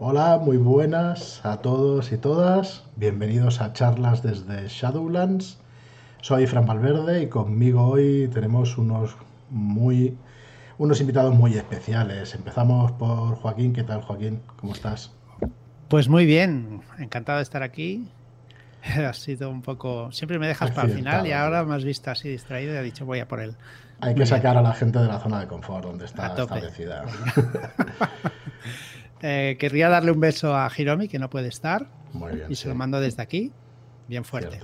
Hola, muy buenas a todos y todas. Bienvenidos a charlas desde Shadowlands. Soy Fran Valverde y conmigo hoy tenemos unos muy unos invitados muy especiales. Empezamos por Joaquín. ¿Qué tal, Joaquín? ¿Cómo estás? Pues muy bien, encantado de estar aquí. Ha sido un poco. Siempre me dejas para el final y ahora me has visto así distraído y ha dicho voy a por él. Hay que sacar a la gente de la zona de confort donde está establecida. Eh, querría darle un beso a Hiromi, que no puede estar. Muy bien. Y se lo mando desde aquí, bien fuerte.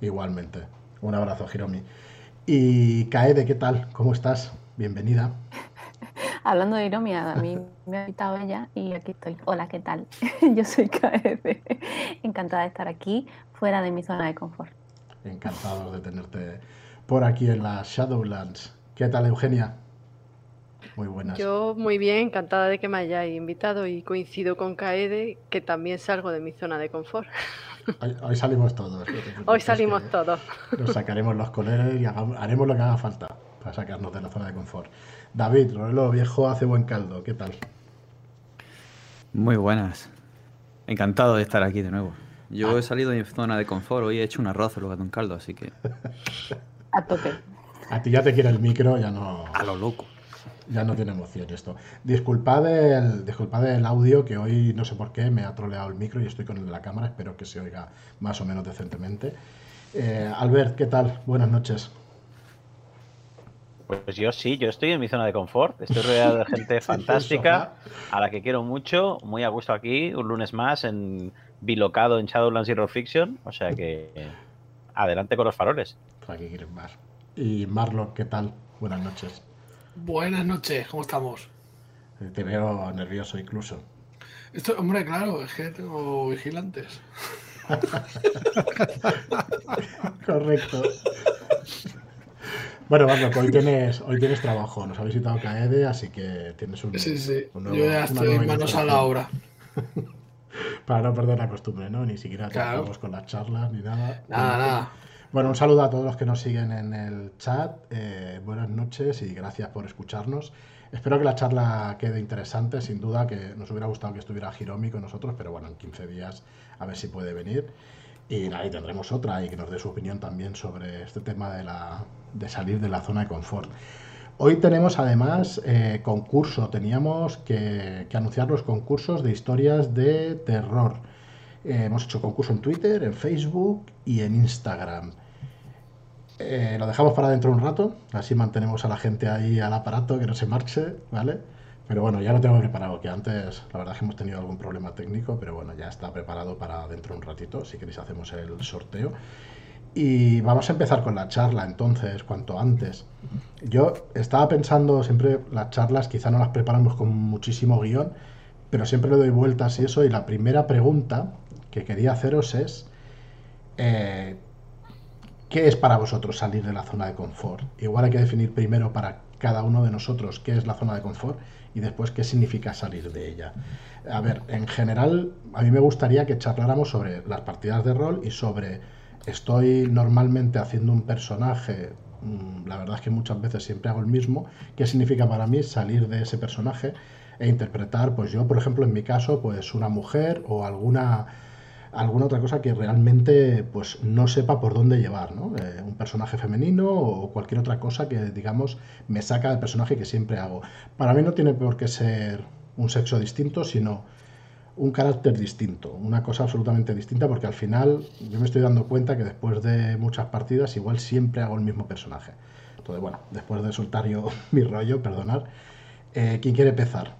Igualmente. Un abrazo, Hiromi. Y Kaede, ¿qué tal? ¿Cómo estás? Bienvenida. Hablando de Hiromi, a mí me ha invitado ella y aquí estoy. Hola, ¿qué tal? Yo soy Kaede. Encantada de estar aquí, fuera de mi zona de confort. Encantado de tenerte por aquí en las Shadowlands. ¿Qué tal, Eugenia? Muy buenas. Yo muy bien, encantada de que me hayáis invitado y coincido con Kaede que también salgo de mi zona de confort. Hoy, salimos todos. Hoy salimos todos. Nos sacaremos los coleros y haremos lo que haga falta para sacarnos de la zona de confort. David, lo viejo hace buen caldo, ¿qué tal? Muy buenas. Encantado de estar aquí de nuevo. Yo ah. he salido de mi zona de confort, hoy he hecho un arroz en lugar de un caldo, así que... A tope. A ti ya te quiere el micro, ya no... A lo loco. Ya no tiene emoción esto. Disculpad el, disculpad el audio, que hoy no sé por qué me ha troleado el micro y estoy con la cámara. Espero que se oiga más o menos decentemente. Eh, Albert, ¿qué tal? Buenas noches. Pues yo sí, yo estoy en mi zona de confort. Estoy rodeado de gente fantástica, a la que quiero mucho, muy a gusto aquí, un lunes más, en bilocado en Shadowlands Zero Fiction. O sea que adelante con los faroles. Aquí quieres más. Y Marlo, ¿qué tal? Buenas noches. Buenas noches, ¿cómo estamos? Eh, te veo nervioso incluso. Esto, hombre, claro, es que tengo vigilantes. Correcto. Bueno, Marlo, hoy tienes, hoy tienes trabajo. Nos ha visitado Kaede, así que tienes un. Sí, sí. Yo ya estoy manos a la obra. Para no perder la costumbre, ¿no? Ni siquiera claro. con las charlas ni nada. Nada, nada. Bueno, un saludo a todos los que nos siguen en el chat. Eh, buenas noches y gracias por escucharnos. Espero que la charla quede interesante. Sin duda que nos hubiera gustado que estuviera Hiromi con nosotros, pero bueno, en 15 días a ver si puede venir. Y ahí tendremos otra y que nos dé su opinión también sobre este tema de, la, de salir de la zona de confort. Hoy tenemos además eh, concurso. Teníamos que, anunciar los concursos de historias de terror. Eh, hemos hecho concurso en Twitter, en Facebook y en Instagram. Eh, lo dejamos para dentro un rato, así mantenemos a la gente ahí al aparato, que no se marche, ¿vale? Pero bueno, ya lo tengo preparado, que antes la verdad es que hemos tenido algún problema técnico, pero bueno, ya está preparado para dentro de un ratito, si queréis hacemos el sorteo. Y vamos a empezar con la charla entonces, cuanto antes. Yo estaba pensando, siempre las charlas quizá no las preparamos con muchísimo guion, pero siempre le doy vueltas y eso, y la primera pregunta que quería haceros es, eh, ¿qué es para vosotros salir de la zona de confort? Igual hay que definir primero para cada uno de nosotros qué es la zona de confort y después qué significa salir de ella. A ver, en general, a mí me gustaría que charláramos sobre las partidas de rol y sobre, estoy normalmente haciendo un personaje, mm, la verdad es que muchas veces siempre hago el mismo, qué significa para mí salir de ese personaje e interpretar, pues yo, por ejemplo, en mi caso, pues una mujer o alguna alguna otra cosa que realmente pues no sepa por dónde llevar, ¿no? Eh, un personaje femenino o cualquier otra cosa que digamos me saca del personaje que siempre hago. Para mí no tiene por qué ser un sexo distinto, sino un carácter distinto, una cosa absolutamente distinta, porque al final yo me estoy dando cuenta que después de muchas partidas igual siempre hago el mismo personaje. Entonces, bueno, después de soltar yo mi rollo, perdonad, eh, ¿quién quiere empezar?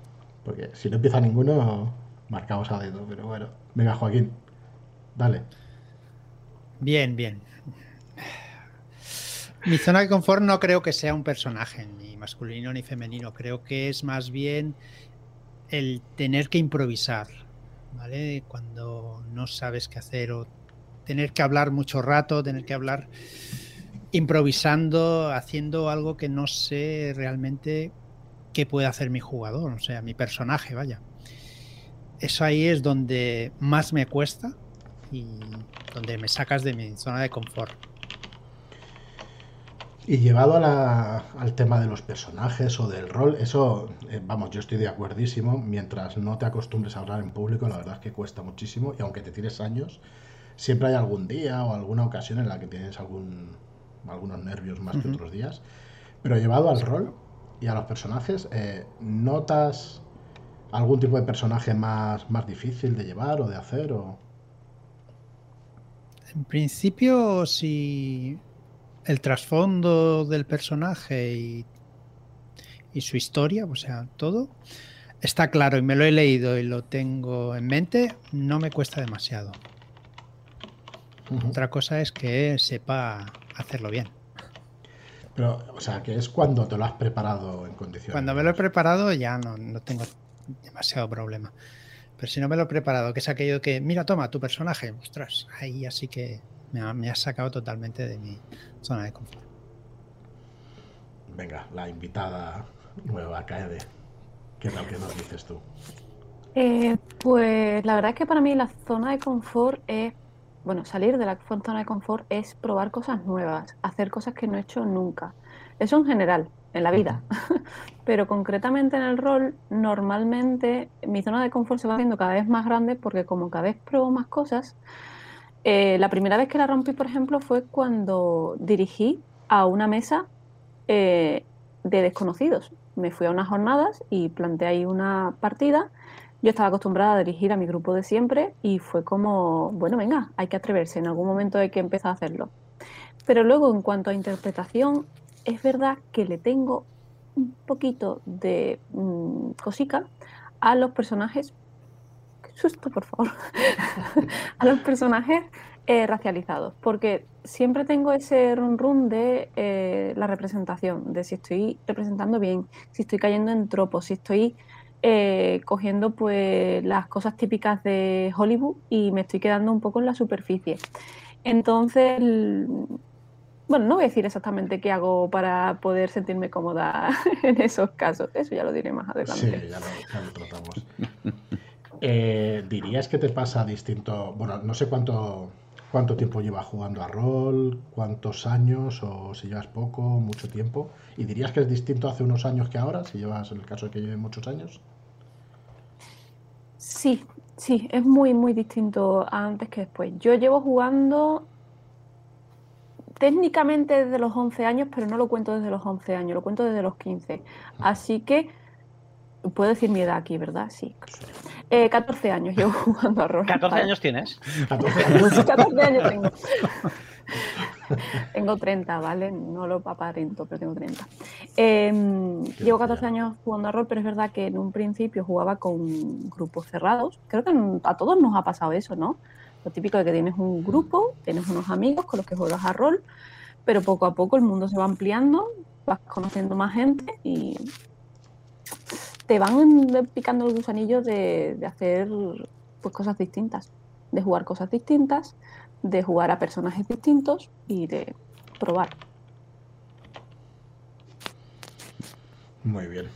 Porque si no empieza ninguno, marcamos a dedo, pero bueno, venga Joaquín. Dale. Bien, bien. Mi zona de confort no creo que sea un personaje, ni masculino ni femenino. Creo que es más bien el tener que improvisar, ¿vale? Cuando no sabes qué hacer o tener que hablar mucho rato, tener que hablar improvisando, haciendo algo que no sé realmente qué puede hacer mi jugador, o sea, mi personaje, vaya. Eso ahí es donde más me cuesta, y donde me sacas de mi zona de confort. Y llevado al tema de los personajes o del rol, eso, eh, vamos, yo estoy de acuerdísimo. Mientras no te acostumbres a hablar en público, la verdad es que cuesta muchísimo. Y aunque te tires años, siempre hay algún día o alguna ocasión en la que tienes algún, algunos nervios más que otros días. Pero llevado al rol y a los personajes, eh, ¿notas algún tipo de personaje más, más difícil de llevar o de hacer? O... En principio, si el trasfondo del personaje y, y, su historia, o sea, todo, está claro y me lo he leído y lo tengo en mente, no me cuesta demasiado. Otra cosa es que sepa hacerlo bien. Pero, o sea, que es cuando te lo has preparado en condiciones. Cuando me lo he preparado ya no, no tengo demasiado problema. Pero si no me lo he preparado, que es aquello que, mira, toma tu personaje, ostras, ahí así que me ha, me ha sacado totalmente de mi zona de confort. Venga, la invitada nueva, Kaede. ¿Qué tal que nos dices tú? Eh, pues la verdad es que para mí la zona de confort es bueno, salir de la zona de confort es probar cosas nuevas, hacer cosas que no he hecho nunca. Eso en general, en la vida. Pero concretamente en el rol, normalmente mi zona de confort se va haciendo cada vez más grande porque como cada vez pruebo más cosas, eh, la primera vez que la rompí, por ejemplo, fue cuando dirigí a una mesa eh, de desconocidos. Me fui a unas jornadas y planteé ahí una partida yo estaba acostumbrada a dirigir a mi grupo de siempre y fue como, bueno, venga, hay que atreverse, en algún momento hay que empezar a hacerlo. Pero luego, en cuanto a interpretación, es verdad que le tengo un poquito de mm, cosica a los personajes. Qué susto, por favor. a los personajes eh, racializados, porque siempre tengo ese run run de eh, la representación, de si estoy representando bien, si estoy cayendo en tropos, si estoy eh, cogiendo pues las cosas típicas de Hollywood y me estoy quedando un poco en la superficie. Entonces, bueno, no voy a decir exactamente qué hago para poder sentirme cómoda en esos casos. Eso ya lo diré más adelante. Sí, ya lo, tratamos. Eh, ¿Dirías que te pasa distinto? Bueno, no sé cuánto, cuánto tiempo llevas jugando a rol, cuántos años, o si llevas poco, mucho tiempo. ¿Y dirías que es distinto hace unos años que ahora, si llevas en el caso de que lleve muchos años? Sí, sí, es muy, muy distinto antes que después. Yo llevo jugando técnicamente desde los 11 años, pero no lo cuento desde los 11 años, lo cuento desde los 15. Así que puedo decir mi edad aquí, ¿verdad? Sí. 14 eh, años llevo jugando a rol. ¿14 años tienes? 14 años, 14 años tengo. tengo 30, ¿vale? No lo aparento, pero tengo 30. Em, llevo 14 años jugando a rol, pero es verdad que en un principio jugaba con grupos cerrados. Creo que a todos nos ha pasado eso, ¿no? Lo típico de que tienes un grupo, tienes unos amigos con los que juegas a rol, pero poco a poco el mundo se va ampliando, vas conociendo más gente y te van picando el gusanillo de, hacer pues, cosas distintas, de jugar cosas distintas, de jugar a personajes distintos y de probar. Muy bien.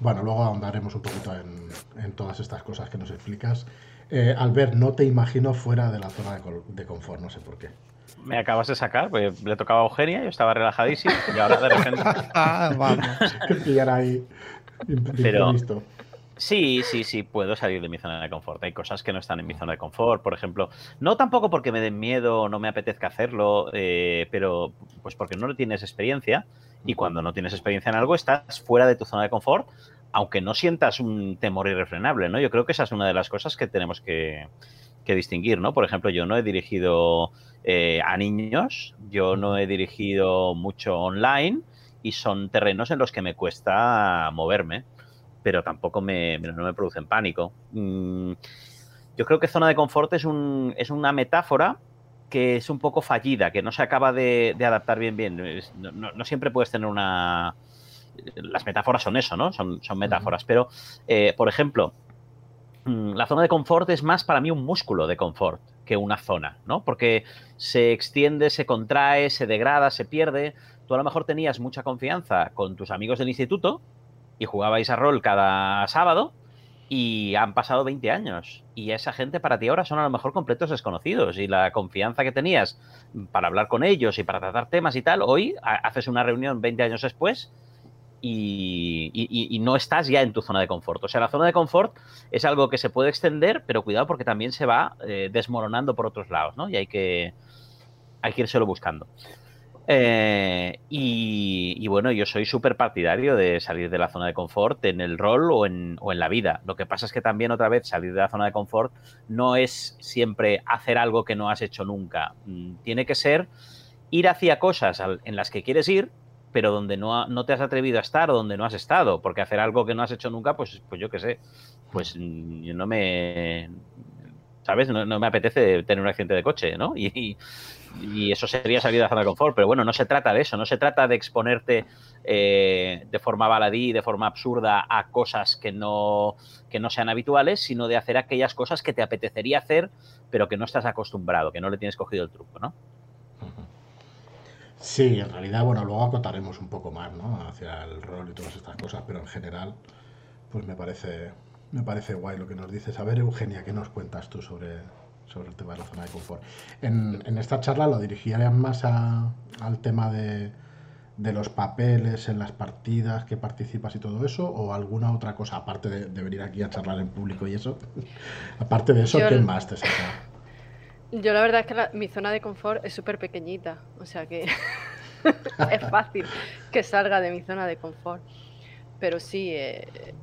Bueno, luego ahondaremos un poquito en, todas estas cosas que nos explicas. Eh, Albert, no te imagino fuera de la zona de, confort, no sé por qué. Me acabas de sacar, pues le tocaba a Eugenia, yo estaba relajadísimo y ahora de repente. ah, vamos. pillar ahí. Pero, Sí, sí, sí, puedo salir de mi zona de confort. Hay cosas que no están en mi zona de confort, por ejemplo. No tampoco porque me den miedo o no me apetezca hacerlo, eh, pero pues porque no tienes experiencia. Y cuando no tienes experiencia en algo, estás fuera de tu zona de confort, aunque no sientas un temor irrefrenable, ¿no? Yo creo que esa es una de las cosas que tenemos que, distinguir, ¿no? Por ejemplo, yo no he dirigido eh, a niños, yo no he dirigido mucho online y son terrenos en los que me cuesta moverme pero tampoco me, no me producen pánico. Mm, yo creo que zona de confort es, un, es una metáfora que es un poco fallida, que no se acaba de, adaptar bien bien. No, siempre puedes tener una... Las metáforas son eso, ¿no? Son, son metáforas. Pero, eh, por ejemplo, mm, la zona de confort es más para mí un músculo de confort que una zona, ¿no? Porque se extiende, se contrae, se degrada, se pierde. Tú a lo mejor tenías mucha confianza con tus amigos del instituto, y jugabais a rol cada sábado y han pasado 20 años. Y esa gente para ti ahora son a lo mejor completos desconocidos. Y la confianza que tenías para hablar con ellos y para tratar temas y tal, hoy haces una reunión 20 años después y, no estás ya en tu zona de confort. O sea, la zona de confort es algo que se puede extender, pero cuidado porque también se va eh, desmoronando por otros lados, ¿no? Y hay que, hay que irselo buscando. Eh, y, bueno, yo soy súper partidario de salir de la zona de confort en el rol o en, o en, la vida. Lo que pasa es que también otra vez salir de la zona de confort no es siempre hacer algo que no has hecho nunca. Mm, tiene que ser ir hacia cosas en las que quieres ir, pero donde no, no te has atrevido a estar o donde no has estado. Porque hacer algo que no has hecho nunca, pues, pues yo qué sé, pues mm, no me... ¿Sabes? No, me apetece tener un accidente de coche, ¿no? Y, y eso sería salir de la zona de confort. Pero bueno, no se trata de eso, no se trata de exponerte eh, de forma baladí, de forma absurda a cosas que no, que no sean habituales, sino de hacer aquellas cosas que te apetecería hacer, pero que no estás acostumbrado, que no le tienes cogido el truco, ¿no? Sí, en realidad, bueno, luego acotaremos un poco más, ¿no? Hacia el rol y todas estas cosas, pero en general, pues me parece, me parece guay lo que nos dices. A ver, Eugenia, ¿qué nos cuentas tú sobre, sobre el tema de la zona de confort. En, esta charla lo dirigirían más al tema de, los papeles en las partidas que participas y todo eso, o alguna otra cosa, aparte de, venir aquí a charlar en público y eso. aparte de eso, ¿qué más te saca? Yo la verdad es que mi zona de confort es súper pequeñita, o sea que es fácil que salga de mi zona de confort. Pero sí, eh,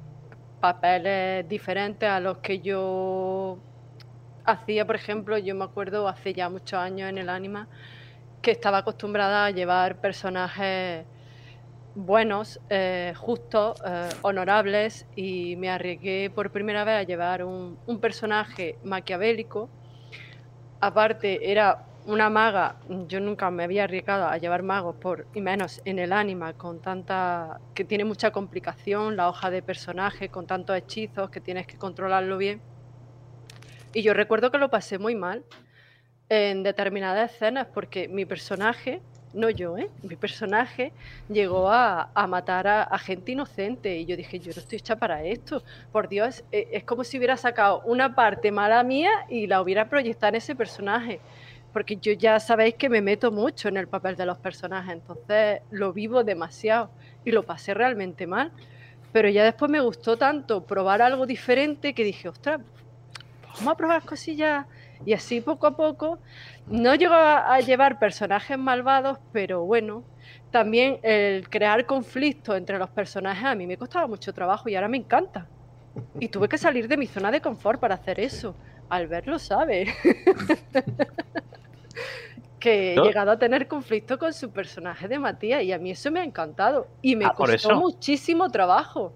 papeles diferentes a los que yo hacía, por ejemplo, yo me acuerdo hace ya muchos años en el Anima que estaba acostumbrada a llevar personajes buenos, eh, justos, eh, honorables y me arriesgué por primera vez a llevar un, personaje maquiavélico. Aparte, era una maga, yo nunca me había arriesgado a llevar magos, por, y menos en el Anima, con tanta. que tiene mucha complicación, la hoja de personaje, con tantos hechizos que tienes que controlarlo bien. Y yo recuerdo que lo pasé muy mal en determinadas escenas porque mi personaje, no yo, ¿eh? mi personaje llegó a, matar a, gente inocente y yo dije, yo no estoy hecha para esto. Por Dios, e, es, como si hubiera sacado una parte mala mía y la hubiera proyectado en ese personaje. Porque yo ya sabéis que me meto mucho en el papel de los personajes, entonces lo vivo demasiado y lo pasé realmente mal. Pero ya después me gustó tanto probar algo diferente que dije, ostras, vamos a probar cosillas. Y así poco a poco, no llego a, llevar personajes malvados, pero bueno, también el crear conflictos entre los personajes a mí me costaba mucho trabajo y ahora me encanta. Y tuve que salir de mi zona de confort para hacer eso. Al verlo sabe. que he llegado a tener conflicto con su personaje de Matías y a mí eso me ha encantado. Y me ah, costó muchísimo trabajo.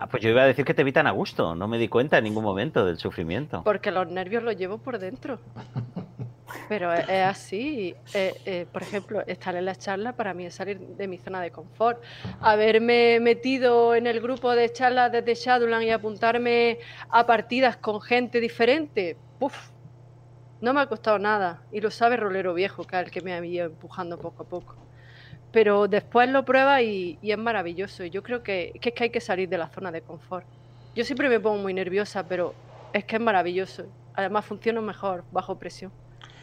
Ah, pues yo iba a decir que te evitan a gusto, no me di cuenta en ningún momento del sufrimiento. Porque los nervios los llevo por dentro. Pero es, así. Eh, eh, por ejemplo, estar en la charla para mí es salir de mi zona de confort. Haberme metido en el grupo de charlas desde Shadowland y apuntarme a partidas con gente diferente, ¡puf! No me ha costado nada. Y lo sabe Rolero Viejo, que es el que me ha ido empujando poco a poco pero después lo prueba y, es maravilloso. Yo creo que, es que hay que salir de la zona de confort. Yo siempre me pongo muy nerviosa, pero es que es maravilloso. Además funciona mejor bajo presión.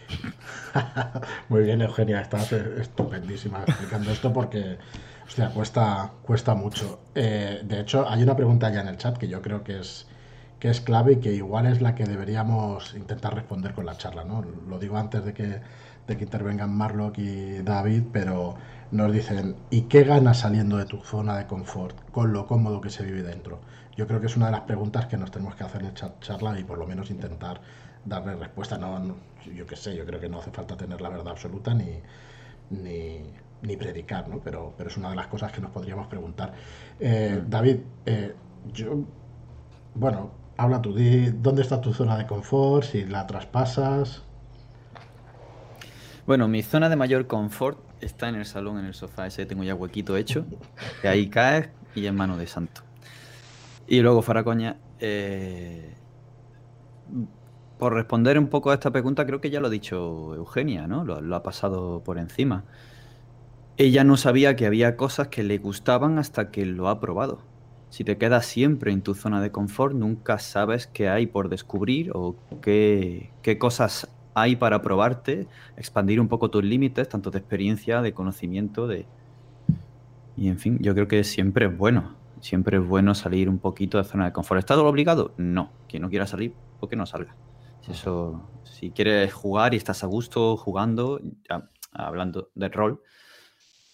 muy bien, Eugenia, estás estupendísima explicando esto porque, hostia, cuesta, cuesta mucho. Eh, de hecho, hay una pregunta ya en el chat que yo creo que es, que es clave y que igual es la que deberíamos intentar responder con la charla, ¿no? Lo digo antes de que, de que intervengan Marlock y David, pero nos dicen, ¿y qué ganas saliendo de tu zona de confort con lo cómodo que se vive dentro? Yo creo que es una de las preguntas que nos tenemos que hacer en esta charla y por lo menos intentar darle respuesta. No, yo qué sé, yo creo que no hace falta tener la verdad absoluta ni, ni, predicar, ¿no? Pero, pero es una de las cosas que nos podríamos preguntar. Eh, mm. David, eh, yo, bueno, habla tú, ¿dónde está tu zona de confort? Si la traspasas. Bueno, mi zona de mayor confort está en el salón, en el sofá ese tengo ya huequito hecho, que ahí caes y en mano de santo. Y luego, Faracoña, eh, por responder un poco a esta pregunta, creo que ya lo ha dicho Eugenia, ¿no? Lo, ha pasado por encima. Ella no sabía que había cosas que le gustaban hasta que lo ha probado. Si te quedas siempre en tu zona de confort, nunca sabes qué hay por descubrir o qué, qué cosas hay para probarte, expandir un poco tus límites, tanto de experiencia, de conocimiento, de... Y en fin, yo creo que siempre es bueno. Siempre es bueno salir un poquito de zona de confort. ¿Está todo obligado? No. Quien no quiera salir, ¿por qué no salga? Si, eso, si quieres jugar y estás a gusto jugando, ya, hablando de rol,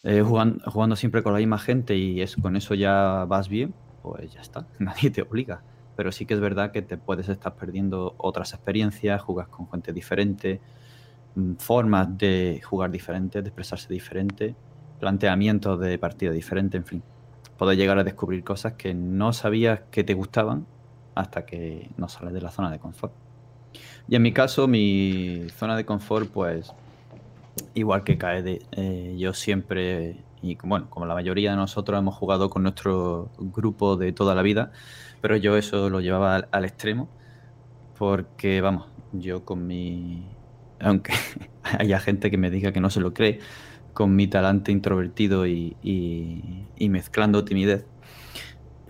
eh, jugando, jugando, siempre con la misma gente y es, con eso ya vas bien, pues ya está. Nadie te obliga. Pero sí que es verdad que te puedes estar perdiendo otras experiencias, jugas con gente diferente, mm, formas de jugar diferentes, de expresarse diferente, planteamientos de partida diferente, en fin poder llegar a descubrir cosas que no sabías que te gustaban hasta que no sales de la zona de confort. Y en mi caso, mi zona de confort, pues, igual que cae eh, yo siempre, y bueno, como la mayoría de nosotros hemos jugado con nuestro grupo de toda la vida, pero yo eso lo llevaba al, extremo, porque, vamos, yo con mi... Aunque haya gente que me diga que no se lo cree, con mi talante introvertido y, mezclando timidez,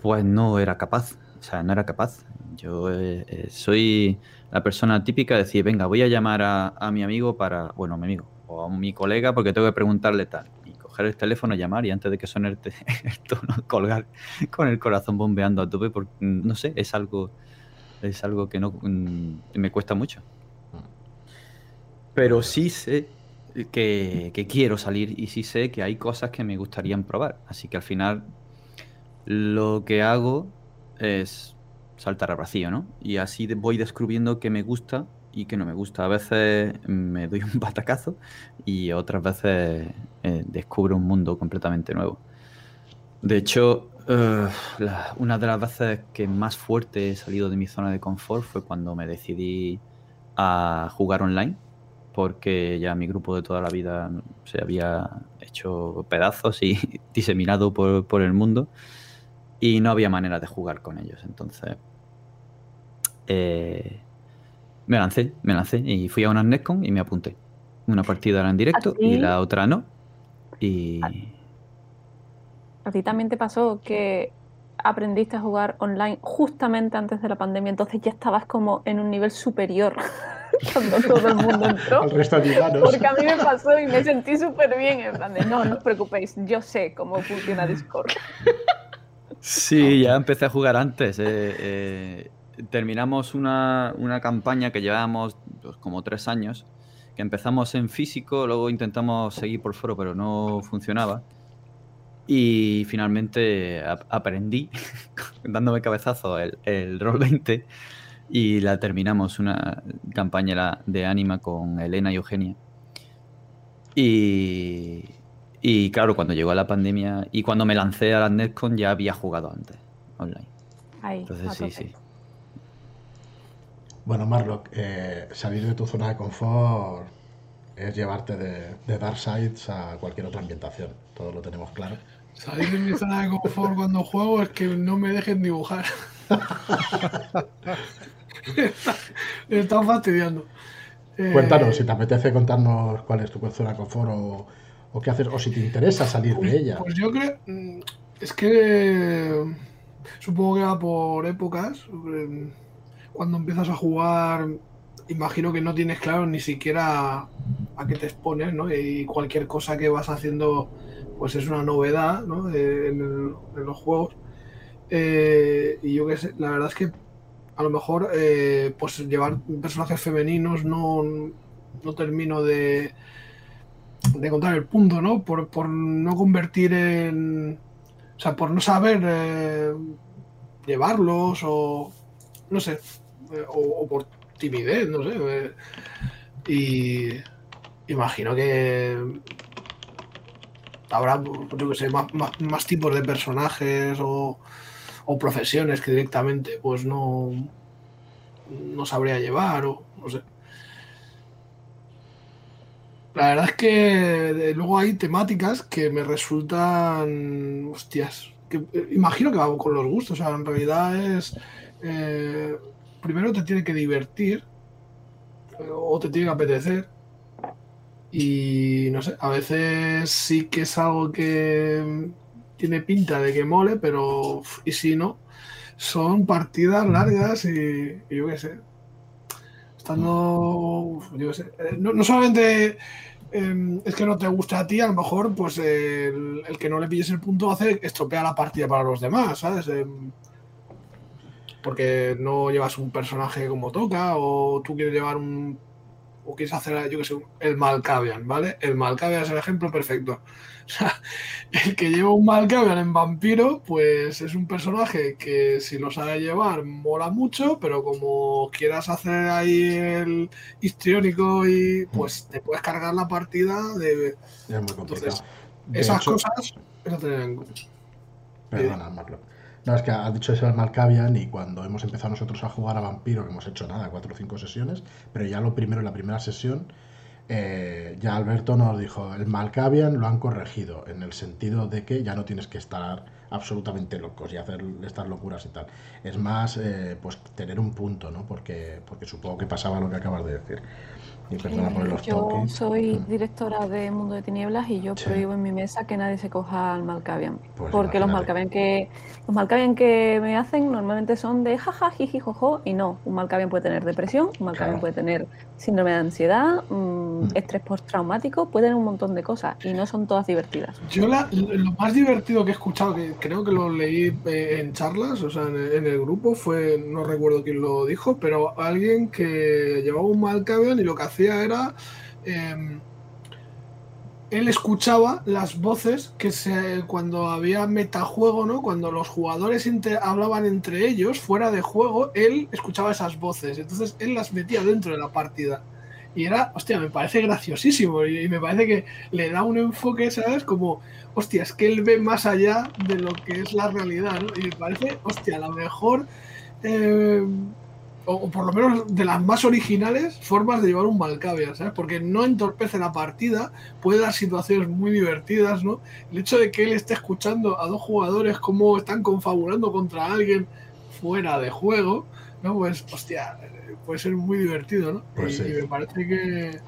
pues no era capaz. O sea, no era capaz. Yo eh, eh, soy la persona típica de decir, venga, voy a llamar a, mi amigo para, bueno, a mi amigo, o a mi colega porque tengo que preguntarle tal. El teléfono, llamar y antes de que suene el, tono, colgar con el corazón bombeando a tope, porque, mm, no sé, es algo, es algo que no mm, me cuesta mucho. Pero sí sé que, quiero salir y sí sé que hay cosas que me gustarían probar. Así que al final lo que hago es saltar al vacío, ¿no? Y así voy descubriendo qué me gusta y qué no me gusta. A veces me doy un batacazo y otras veces eh, descubro un mundo completamente nuevo. De hecho, eh, una de las veces que más fuerte he salido de mi zona de confort fue cuando me decidí a jugar online porque ya mi grupo de toda la vida se había hecho pedazos y diseminado por, el mundo y no había manera de jugar con ellos. Entonces eh, me lancé, me lancé y fui a una Netcon y me apunté. Una partida era en directo y la otra no. Y... ¿A ti también te pasó que aprendiste a jugar online justamente antes de la pandemia? Entonces ya estabas como en un nivel superior cuando todo el mundo entró. Porque a mí me pasó y me sentí súper bien. En plan de, no, no os preocupéis, yo sé cómo funciona Discord. Sí, ya empecé a jugar antes. Eh, eh, terminamos una, una, campaña que llevábamos pues, como tres años, que empezamos en físico, luego intentamos seguir por foro, pero no funcionaba. Y finalmente aprendí, dándome cabezazo, el, el Roll 20 y la terminamos, una campaña de Anima con Elena y Eugenia. Y, y claro, cuando llegó la pandemia y cuando me lancé a la NetCon ya había jugado antes, online. Entonces sí, sí. Bueno, Marlock, eh, salir de tu zona de confort es llevarte de, de Dark Sides a cualquier otra ambientación. Todo lo tenemos claro. Salir de mi zona de confort cuando juego es que no me dejen dibujar. Me están fastidiando. Cuéntanos, eh, si te apetece contarnos cuál es tu zona de confort o, o, qué haces, o si te interesa salir de ella. Pues yo creo. Mm, es que. Supongo que va por épocas. Cuando empiezas a jugar, imagino que no tienes claro ni siquiera a qué te expones, ¿no? Y cualquier cosa que vas haciendo, pues es una novedad, ¿no? en, los juegos. Eh, y yo qué sé, la verdad es que a lo mejor eh, pues llevar personajes femeninos no, no termino de, de encontrar el punto, ¿no? Por, no convertir en... O sea, por no saber eh, llevarlos o... No sé. Eh, o, por timidez, no sé. y imagino que habrá, yo que sé, más, más tipos de personajes o o profesiones que directamente pues no, no sabría llevar o no sé. La verdad es que luego hay temáticas que me resultan, hostias, que eh, imagino que va con los gustos, o sea, en realidad es, eh, primero te tiene que divertir o te tiene que apetecer y no sé, a veces sí que es algo que tiene pinta de que mole, pero y si no, son partidas largas y, yo qué sé. Estando, yo qué sé, eh, no, no solamente eh, es que no te gusta a ti, a lo mejor pues el, el que no le pilles el punto hace estropea la partida para los demás, ¿sabes? Em, porque no llevas un personaje como toca o tú quieres llevar un o quieres hacer, yo que sé, el Malkavian, ¿vale? El Malkavian es el ejemplo perfecto. O sea, el que lleva un Malkavian en vampiro, pues es un personaje que si lo sabe llevar mola mucho, pero como quieras hacer ahí el histriónico y pues te puedes cargar la partida de Es muy complicado. Entonces, De esas hecho- cosas. Eso. Perdona, Marlo. No, es que has dicho eso del Malkavian y cuando hemos empezado nosotros a jugar a Vampiro, que hemos hecho nada, cuatro o cinco sesiones, pero ya lo primero, en la primera sesión, eh, ya Alberto nos dijo, el Malkavian lo han corregido, en el sentido de que ya no tienes que estar absolutamente locos y hacer estas locuras y tal. Es más, eh, pues tener un punto, ¿no? Porque, porque supongo que pasaba lo que acabas de decir. Y perdona por el off yo soy Mm. directora de Mundo de Tinieblas y yo Sí. prohíbo en mi mesa que nadie se coja al Malkavian. Pues porque los. Malkavian que los Malkavian que me hacen normalmente son de jaja, jiji, jojo y no. Un Malkavian puede tener depresión, un Malkavian Claro. puede tener síndrome de ansiedad, mm, Mm. estrés postraumático, puede tener un montón de cosas y no son todas divertidas. Yo la- lo más divertido que he escuchado, que creo que lo leí eh, en charlas, o sea, en el, en el grupo, fue, no recuerdo quién lo dijo, pero alguien que llevaba un Malkavian y lo que hacía era, eh, él escuchaba las voces que se, cuando había metajuego, ¿no? Cuando los jugadores inter- hablaban entre ellos, fuera de juego, él escuchaba esas voces, entonces él las metía dentro de la partida. Y era, hostia, me parece graciosísimo y, me parece que le da un enfoque, ¿sabes? Como, hostia, es que él ve más allá de lo que es la realidad, ¿no? Y me parece, hostia, la mejor, eh, o, o por lo menos de las más originales formas de llevar un Malkavian, ¿sabes? Porque no entorpece la partida, puede dar situaciones muy divertidas, ¿no? El hecho de que él esté escuchando a dos jugadores cómo están confabulando contra alguien fuera de juego, ¿no? Pues, hostia, eh, puede ser muy divertido, ¿no? Pues y, sí. y me parece que...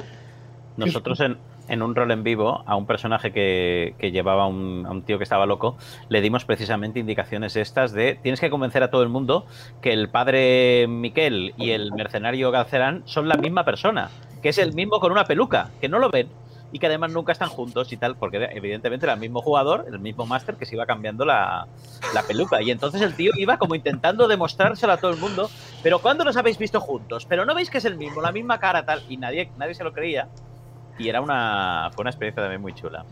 Nosotros en, en un rol en vivo a un personaje que, llevaba un, a un tío que estaba loco, le dimos precisamente indicaciones estas de tienes que convencer a todo el mundo que el padre Miquel y el mercenario Galcerán son la misma persona, que es el mismo con una peluca, que no lo ven y que además nunca están juntos y tal, porque evidentemente era el mismo jugador, el mismo máster que se iba cambiando la, la peluca. Y entonces el tío iba como intentando demostrárselo a todo el mundo, pero ¿cuándo los habéis visto juntos? Pero no veis que es el mismo, la misma cara tal, y nadie, nadie se lo creía. Y era una, fue una experiencia también muy chula.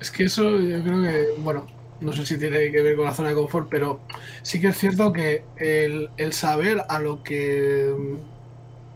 Es que eso yo creo que, bueno, no sé si tiene que ver con la zona de confort, pero sí que es cierto que el, el saber a lo que,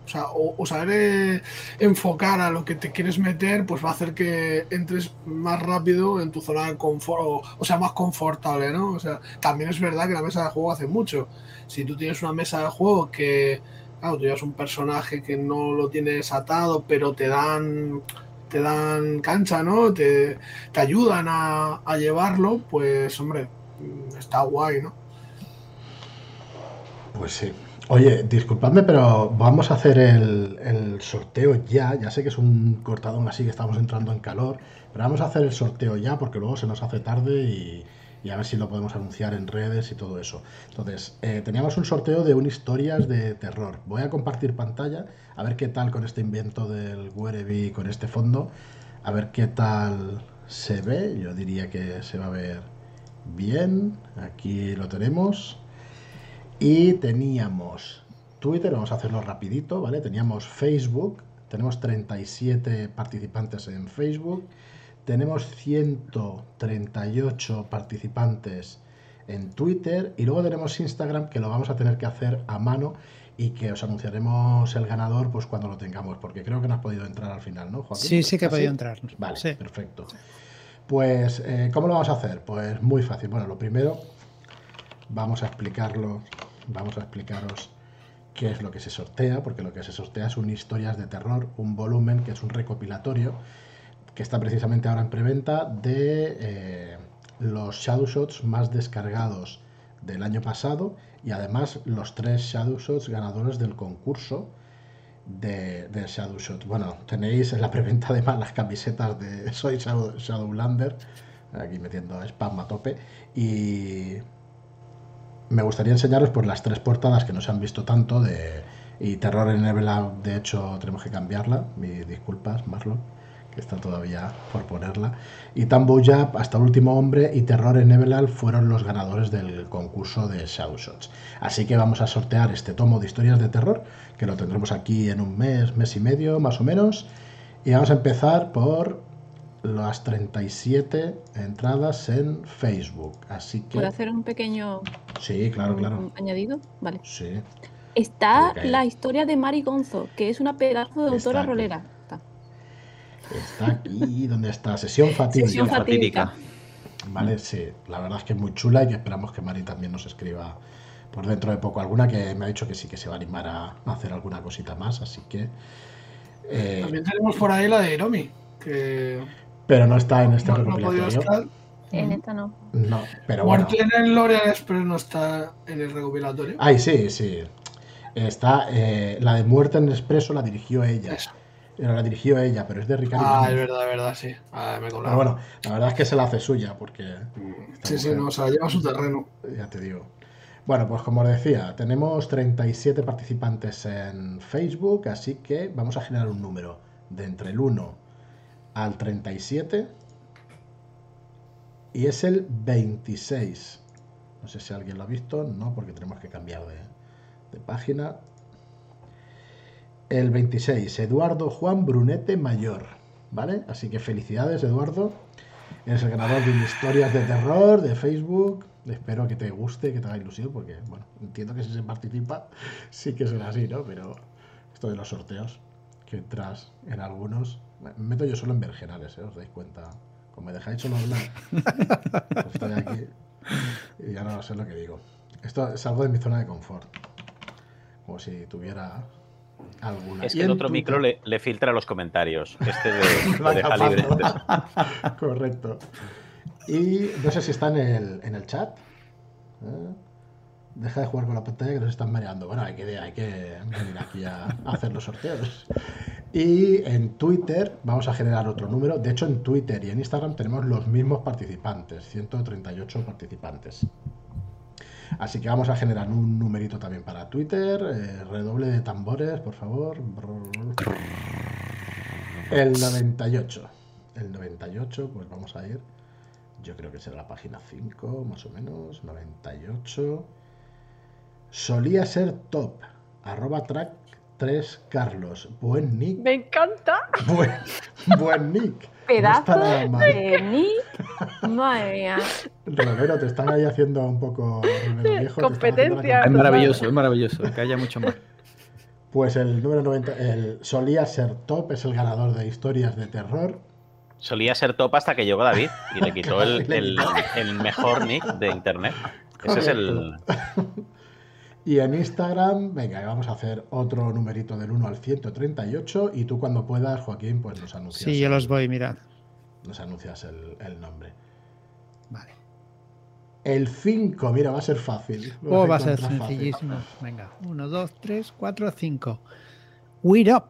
o sea, o, saber eh, enfocar a lo que te quieres meter, pues va a hacer que entres más rápido en tu zona de confort, o, o sea, más confortable, ¿no? O sea, también es verdad que la mesa de juego hace mucho. Si tú tienes una mesa de juego que, claro, tú llevas un personaje que no lo tienes atado, pero te dan te dan cancha, ¿no? Te, te ayudan a, a llevarlo, pues hombre, mm, está guay, ¿no? Pues sí. Oye, disculpadme, pero vamos a hacer el, el sorteo ya. Ya sé que es un cortadón así que estamos entrando en calor, pero vamos a hacer el sorteo ya porque luego se nos hace tarde y, y a ver si lo podemos anunciar en redes y todo eso. Entonces, eh, teníamos un sorteo de un historias de terror. Voy a compartir pantalla, a ver qué tal con este invento del Wereby, con este fondo, a ver qué tal se ve. Yo diría que se va a ver bien. Aquí lo tenemos. Y teníamos Twitter, vamos a hacerlo rapidito, ¿vale? Teníamos Facebook, tenemos 37 participantes en Facebook, tenemos 138 participantes en Twitter y luego tenemos Instagram que lo vamos a tener que hacer a mano y que os anunciaremos el ganador pues cuando lo tengamos, porque creo que no has podido entrar al final, ¿no, Joaquín? Sí, sí que he ¿Ah, podido entrar. Vale, Sí. perfecto. Pues, eh, ¿cómo lo vamos a hacer? Pues muy fácil. Bueno, lo primero, vamos a explicarlo, vamos a explicaros qué es lo que se sortea, porque lo que se sortea son historias de terror, un volumen que es un recopilatorio que está precisamente ahora en preventa de eh, los Shadow Shots más descargados del año pasado y además los tres Shadow Shots ganadores del concurso de, Shadow Shot. Bueno, tenéis en la preventa además las camisetas de Soy Shadow, Shadowlander, aquí metiendo spam a tope. Y me gustaría enseñaros pues las tres portadas que no se han visto tanto de y Terror en Nebula, de hecho tenemos que cambiarla, mis disculpas Marlon, que está todavía por ponerla. Y Tambo Jab, hasta el último hombre y Terror en Nebelal fueron los ganadores del concurso de Shadowshots. Así que vamos a sortear este tomo de historias de terror, que lo tendremos aquí en un mes, mes y medio más o menos. Y vamos a empezar por las 37 entradas en Facebook. Así que... ¿Puedo hacer un pequeño Sí, claro, claro. añadido? Vale. Sí. Está la historia de Mari Gonzo, que es una pedazo de autora rolera. Está. Aquí donde está. Sesión fatídica. Sesión fatídica. Vale, sí. La verdad es que es muy chula y que esperamos que Mari también nos escriba por dentro de poco alguna que me ha dicho que sí que se va a animar a hacer alguna cosita más. Así que... eh, También tenemos por ahí la de Hiromi, que pero no está en este no, no recopilatorio. estar. En esta no. No, pero bueno. Muerte en el L'Oreal Express no está en el recopilatorio. Ay, sí, sí. Está eh, la de Muerte en Expreso la dirigió ella. Eso. La dirigió ella, pero es de Ricardo. Ah, es verdad, es verdad, sí. Ah, me he Pero colado. bueno, la verdad es que se la hace suya, porque sí, sí, no, o sea, lleva su terreno. Ya te digo. Bueno, pues como os decía, tenemos 37 participantes en Facebook, así que vamos a generar un número de entre el 1 al 37 y es el 26. No sé si alguien lo ha visto, no, porque tenemos que cambiar de, de página. El 26, Eduardo Juan Brunete Mayor, ¿vale? Así que felicidades, Eduardo. Eres el ganador de historias de terror de Facebook. Espero que te guste, que te haga ilusión, porque, bueno, entiendo que si se participa, sí que será así, ¿no? Pero esto de los sorteos, que entras en algunos. Me meto yo solo en vergenales, ¿eh? Os dais cuenta. Como me dejáis solo hablar, pues estoy aquí y ya no sé lo que digo. Esto es algo de mi zona de confort. Como si tuviera alguna. Es que el otro Twitter- micro le, le filtra los comentarios. Este de, lo deja libre. Correcto. Y no sé si está en el, en el chat. ¿Eh? Deja de jugar con la pantalla que nos están mareando. Bueno, hay que, hay que venir aquí a, a hacer los sorteos. Y en Twitter vamos a generar otro número. De hecho, en Twitter y en Instagram tenemos los mismos participantes, 138 participantes. Así que vamos a generar un numerito también para Twitter. eh, redoble de tambores, por favor. El 98. El 98, pues vamos a ir. Yo creo que será la página 5, más o menos. 98. Solía ser top. Arroba track 3 Carlos. Buen nick. Me encanta. Buen, buen nick. Pedazo mal. de Nick. Madre mía. Romero, te están ahí haciendo un poco Romero viejo. Competencia. Es maravilloso, es maravilloso. Que haya mucho más. Pues el número 90, el solía ser top, es el ganador de historias de terror. Solía ser top hasta que llegó David y le quitó el, el- el mejor nick de internet. Ese es el. Y en Instagram, venga, vamos a hacer otro numerito del 1 al 138 y tú cuando puedas, Joaquín, pues nos anuncias, Sí, yo los voy, mirad. nos anuncias el, el nombre. Vale. El 5, mira, va a ser fácil. Oh, va a ser encontrar fácil. sencillísimo. Venga, 1, 2, 3, 4, 5. We're up.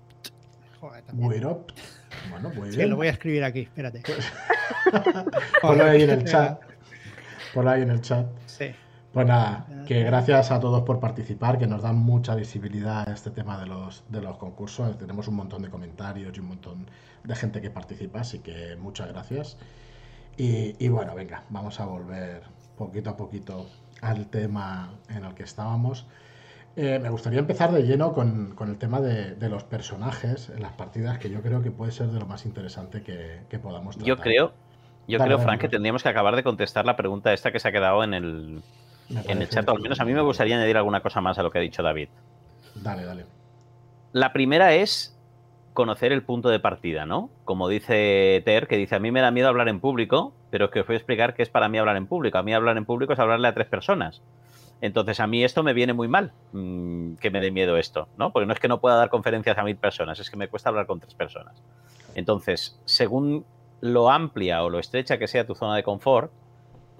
Joder. We're up. Bueno, muy Sí, bien. lo voy a escribir aquí, espérate. Ponlo ahí en el chat. Ponlo ahí en el chat. Pues nada, que gracias a todos por participar, que nos dan mucha visibilidad a este tema de los, de los concursos. Tenemos un montón de comentarios y un montón de gente que participa, así que muchas gracias. Y, y bueno, venga, vamos a volver poquito a poquito al tema en el que estábamos. Eh, me gustaría empezar de lleno con, con el tema de, de los personajes en las partidas, que yo creo que puede ser de lo más interesante que, que podamos tratar. Yo creo, yo Dale, creo, dale, Frank, que tendríamos que acabar de contestar la pregunta esta que se ha quedado en el, en el chat. Al menos a mí me gustaría añadir alguna cosa más a lo que ha dicho David. Dale, dale. La primera es conocer el punto de partida, ¿no? Como dice Ter, que dice, a mí me da miedo hablar en público, pero que os voy a explicar qué es para mí hablar en público. A mí hablar en público es hablarle a tres personas. Entonces a mí esto me viene muy mal, mm, que me dé miedo esto, ¿no? Porque no es que no pueda dar conferencias a mil personas, es que me cuesta hablar con tres personas. Entonces, según lo amplia o lo estrecha que sea tu zona de confort,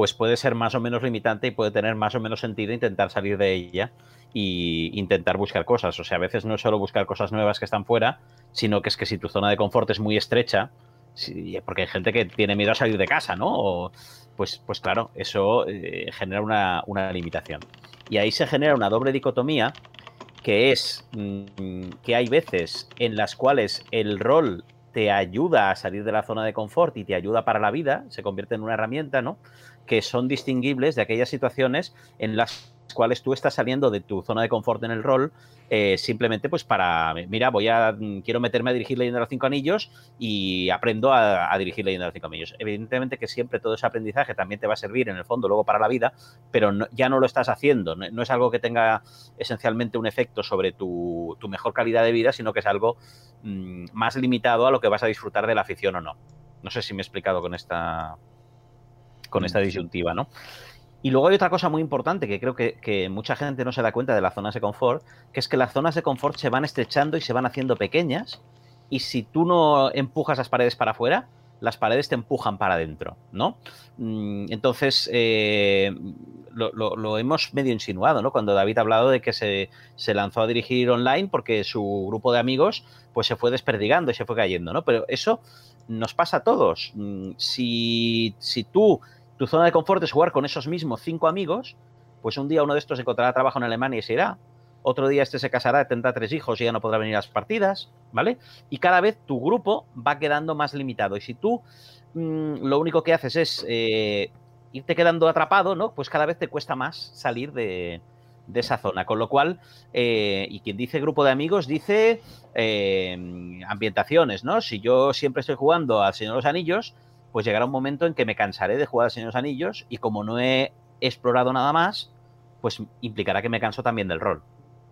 pues puede ser más o menos limitante y puede tener más o menos sentido intentar salir de ella y intentar buscar cosas. O sea, a veces no es solo buscar cosas nuevas que están fuera, sino que es que si tu zona de confort es muy estrecha, porque hay gente que tiene miedo a salir de casa, ¿no? O, pues, pues claro, eso eh, genera una, una, limitación. Y ahí se genera una doble dicotomía, que es mmm, que hay veces en las cuales el rol te ayuda a salir de la zona de confort y te ayuda para la vida, se convierte en una herramienta, ¿no? Que son distinguibles de aquellas situaciones en las cuales tú estás saliendo de tu zona de confort en el rol eh, simplemente pues para, mira, voy a, quiero meterme a dirigir Leyenda de los Cinco Anillos y aprendo a, a, dirigir Leyenda de los Cinco Anillos. Evidentemente que siempre todo ese aprendizaje también te va a servir en el fondo luego para la vida, pero ya no lo estás haciendo, no, es algo que tenga esencialmente un efecto sobre tu, tu mejor calidad de vida, sino que es algo mmm, más limitado a lo que vas a disfrutar de la afición o no. No sé si me he explicado con esta, con esta disyuntiva, ¿no? Y luego hay otra cosa muy importante que creo que, que, mucha gente no se da cuenta de las zonas de confort, que es que las zonas de confort se van estrechando y se van haciendo pequeñas. Y si tú no empujas las paredes para afuera, las paredes te empujan para adentro, ¿no? Entonces, eh, lo, lo, lo, hemos medio insinuado, ¿no? Cuando David ha hablado de que se, se, lanzó a dirigir online porque su grupo de amigos pues se fue desperdigando y se fue cayendo, ¿no? Pero eso nos pasa a todos. Si, si tú tu zona de confort es jugar con esos mismos cinco amigos, pues un día uno de estos encontrará trabajo en Alemania y se irá. Otro día este se casará, tendrá tres hijos y ya no podrá venir a las partidas, ¿vale? Y cada vez tu grupo va quedando más limitado. Y si tú mmm, lo único que haces es eh, irte quedando atrapado, ¿no? Pues cada vez te cuesta más salir de, de esa zona. Con lo cual, eh, y quien dice grupo de amigos dice eh, ambientaciones, ¿no? Si yo siempre estoy jugando al Señor de los Anillos, pues llegará un momento en que me cansaré de jugar al Señor de los Anillos y como no he explorado nada más, pues implicará que me canso también del rol.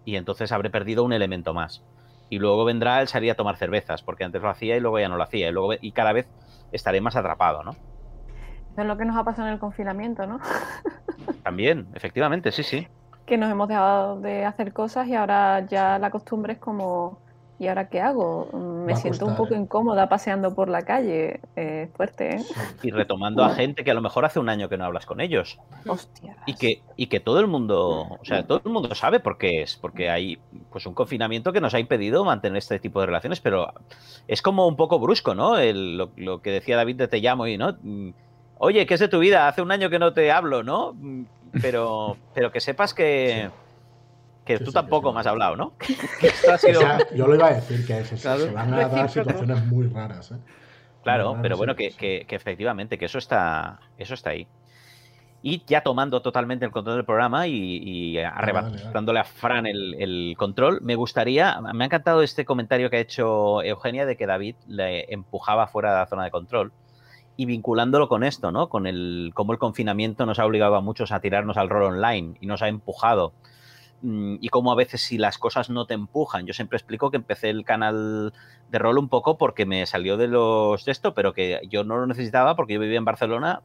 Y entonces habré perdido un elemento más. Y luego vendrá el salir a tomar cervezas, porque antes lo hacía y luego ya no lo hacía. Y, luego, y cada vez estaré más atrapado, ¿no? Eso es lo que nos ha pasado en el confinamiento, ¿no? También, efectivamente, sí, sí. Que nos hemos dejado de hacer cosas y ahora ya la costumbre es como ¿y ahora qué hago? Me siento costar, un poco ¿eh? incómoda paseando por la calle. Eh, fuerte, ¿eh? Y retomando a gente que a lo mejor hace un año que no hablas con ellos. Hostia. Y que, y que todo el mundo, o sea, todo el mundo sabe por qué es, porque hay pues un confinamiento que nos ha impedido mantener este tipo de relaciones, pero es como un poco brusco, ¿no? El, lo, lo, que decía David de te llamo y, ¿no? Oye, ¿qué es de tu vida? Hace un año que no te hablo, ¿no? Pero, pero que sepas que... Sí que sí, tú sí, tampoco sí, me has hablado, ¿no? ha sido... o sea, yo lo iba a decir, que se, claro. se van a dar situaciones muy raras. ¿eh? Claro, pero bueno, que, que, que, efectivamente, que eso está, eso está ahí. Y ya tomando totalmente el control del programa y, y arrebatándole a Fran el, el, control, me gustaría, me ha encantado este comentario que ha hecho Eugenia de que David le empujaba fuera de la zona de control y vinculándolo con esto, ¿no? Con el cómo el confinamiento nos ha obligado a muchos a tirarnos al rol online y nos ha empujado y cómo a veces si las cosas no te empujan. Yo siempre explico que empecé el canal de rol un poco porque me salió de los de esto, pero que yo no lo necesitaba porque yo vivía en Barcelona,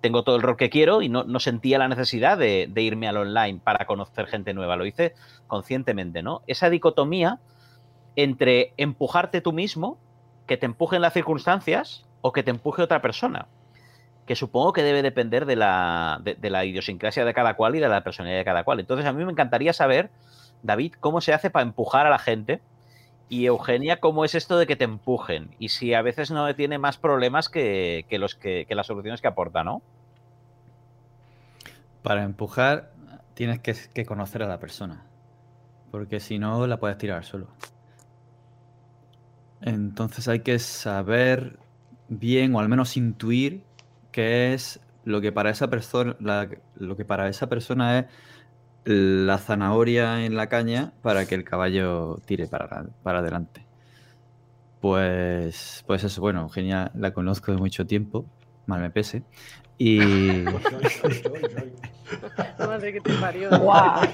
tengo todo el rol que quiero y no, no sentía la necesidad de, de, irme al online para conocer gente nueva. Lo hice conscientemente, ¿no? Esa dicotomía entre empujarte tú mismo, que te empujen las circunstancias o que te empuje otra persona que supongo que debe depender de la, de, la idiosincrasia de cada cual y de la personalidad de cada cual. Entonces, a mí me encantaría saber, David, cómo se hace para empujar a la gente y Eugenia, cómo es esto de que te empujen y si a veces no tiene más problemas que, que los que, que, las soluciones que aporta, ¿no? Para empujar tienes que, que conocer a la persona, porque si no la puedes tirar solo. Entonces hay que saber bien o al menos intuir que es lo que para esa persona la, lo que para esa persona es la zanahoria en la caña para que el caballo tire para, para adelante. Pues, pues eso, bueno, Eugenia la conozco de mucho tiempo, mal me pese. Y. Madre que te parió. ¡Guau!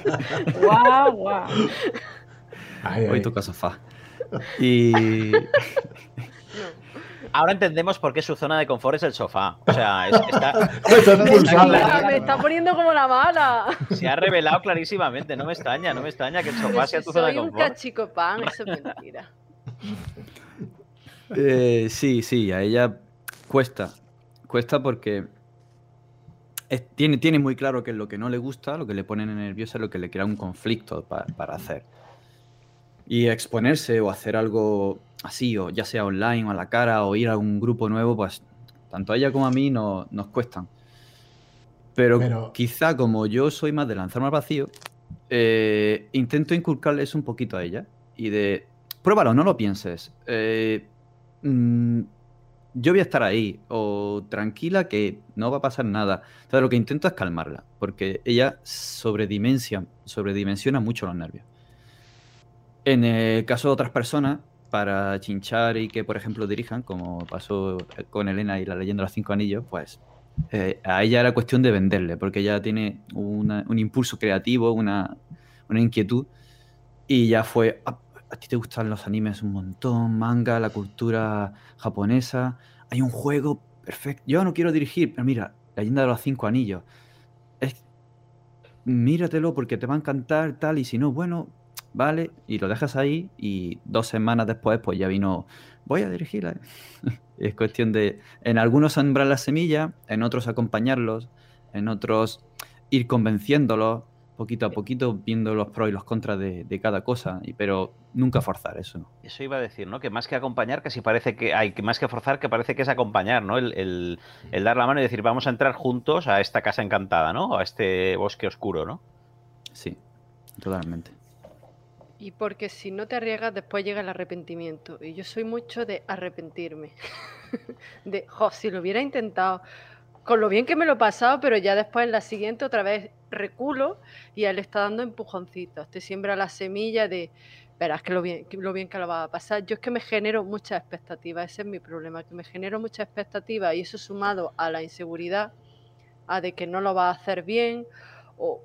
¡Guau, guau! Hoy toca sofá. Y. ahora entendemos por qué su zona de confort es el sofá. O sea, es, está, está me está poniendo como la mala. Se ha revelado clarísimamente. No me extraña, no me extraña que el sofá sea tu zona de confort. Soy un cachicopán, eso es mentira. Eh, sí, sí, a ella cuesta. Cuesta porque es, tiene, tiene muy claro que es lo que no le gusta, lo que le pone nerviosa, lo que le crea un conflicto para, para hacer. Y exponerse o hacer algo así, o ya sea online o a la cara, o ir a un grupo nuevo, pues tanto a ella como a mí no, nos cuestan. Pero, Pero- quizá como yo soy más de lanzarme al vacío, eh, intento inculcarles un poquito a ella y de, pruébalo, no lo pienses. Eh, mm, yo voy a estar ahí, o tranquila que no va a pasar nada. Entonces lo que intento es calmarla, porque ella sobredimensiona, sobredimensiona mucho los nervios. En el caso de otras personas, para chinchar y que, por ejemplo, dirijan, como pasó con Elena y la leyenda de los cinco anillos, pues eh, a ella era cuestión de venderle, porque ella tiene un impulso creativo, una, una inquietud, y ya fue, "Ah, a ti te gustan los animes un montón, manga, la cultura japonesa, hay un juego perfecto, yo no quiero dirigir, pero mira, leyenda de los cinco anillos, míratelo porque te va a encantar, tal, y si no, bueno, vale, y lo dejas ahí, y dos semanas después, pues ya vino, voy a dirigirla. es cuestión de, en algunos sembrar la semilla, en otros acompañarlos, en otros ir convenciéndolos, poquito a poquito, viendo los pros y los contras de, de cada cosa, y, pero nunca forzar eso. Eso iba a decir, ¿no? Que más que acompañar, casi parece que hay que más que forzar, que parece que es acompañar, ¿no? El, el- el dar la mano y decir, vamos a entrar juntos a esta casa encantada, ¿no? A este bosque oscuro, ¿no? Sí, totalmente. Y porque si no te arriesgas, después llega el arrepentimiento. Y yo soy mucho de arrepentirme. de, jo, si lo hubiera intentado, con lo bien que me lo he pasado, pero ya después en la siguiente otra vez reculo y él está dando empujoncitos. Te siembra la semilla de, verás que lo bien que lo, bien que lo va a pasar. Yo es que me genero muchas expectativas, ese es mi problema, que me genero muchas expectativas y eso sumado a la inseguridad, a de que no lo va a hacer bien o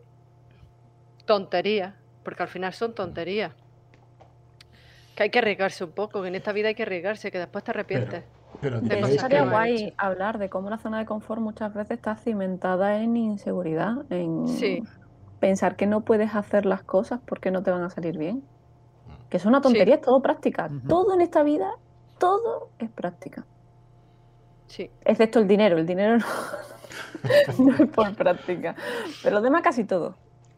tonterías, porque al final son tonterías. Que hay que arriesgarse un poco, que en esta vida hay que arriesgarse, que después te arrepientes. Pero Pero que guay hablar de cómo la zona de confort muchas veces está cimentada en inseguridad, en Sí. pensar que no puedes hacer las cosas porque no te van a salir bien. Que es una tontería, es todo práctica. Todo en esta vida, todo es práctica. Sí. Excepto el dinero. El dinero no, no es por práctica. Pero lo demás casi todo.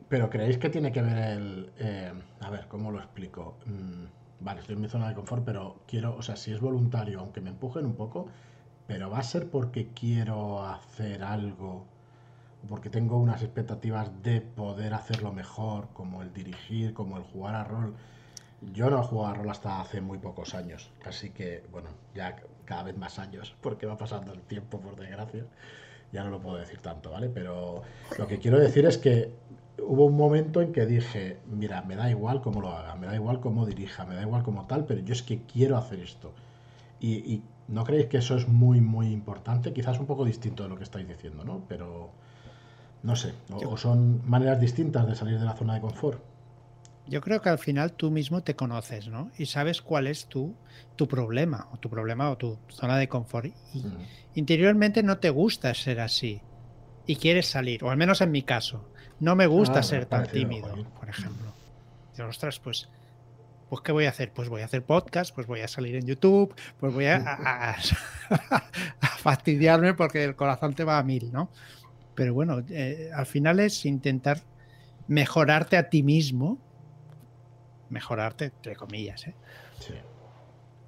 Pero creéis que tiene que ver el. eh, a ver, ¿cómo lo explico? Mm, vale, estoy en mi zona de confort, pero quiero. O sea, si es voluntario, aunque me empujen un poco, pero va a ser porque quiero hacer algo, porque tengo unas expectativas de poder hacerlo mejor, como el dirigir, como el jugar a rol. Yo no he jugado a rol hasta hace muy pocos años, así que, bueno, ya cada vez más años, porque va pasando el tiempo, por desgracia. Ya no lo puedo decir tanto, ¿vale? Pero lo que quiero decir es que hubo un momento en que dije, mira, me da igual cómo lo haga, me da igual cómo dirija, me da igual cómo tal, pero yo es que quiero hacer esto. Y, y no creéis que eso es muy, muy importante, quizás un poco distinto de lo que estáis diciendo, ¿no? Pero no sé, o, o son maneras distintas de salir de la zona de confort. Yo creo que al final tú mismo te conoces, ¿no? Y sabes cuál es tu, tu problema, o tu problema o tu zona de confort. Y Mm. interiormente no te gusta ser así. Y quieres salir, o al menos en mi caso. No me gusta Ah, ser tan tímido, por ejemplo. Digo, ostras, pues, pues ¿qué voy a hacer? Pues voy a hacer podcast, pues voy a salir en YouTube, pues voy a, a- a- a fastidiarme porque el corazón te va a mil, ¿no? Pero bueno, eh, al final es intentar mejorarte a ti mismo, mejorarte entre comillas, ¿eh? Sí.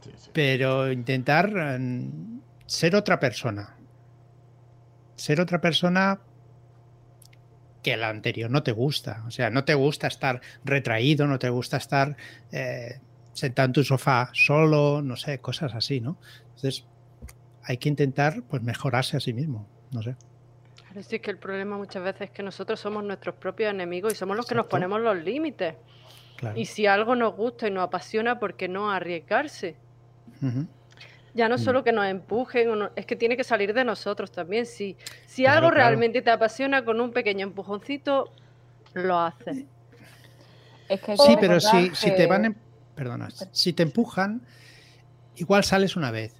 Sí, sí. pero intentar eh, ser otra persona. Ser otra persona que la anterior no te gusta. O sea, no te gusta estar retraído, no te gusta estar eh, sentado en tu sofá solo, no sé, cosas así, ¿no? Entonces, hay que intentar pues mejorarse a sí mismo. No sé. Claro, sí, que el problema muchas veces es que nosotros somos nuestros propios enemigos y somos los que nos Exacto. ponemos los límites. Claro. Y si algo nos gusta y nos apasiona, ¿por qué no arriesgarse? Ujú. Ya no solo que nos empujen, no- es que tiene que salir de nosotros también. Si, si Claro, algo claro. realmente te apasiona, con un pequeño empujoncito, lo haces. Es que Sí, pero si, si te van, em- perdona, si te empujan, igual sales una vez.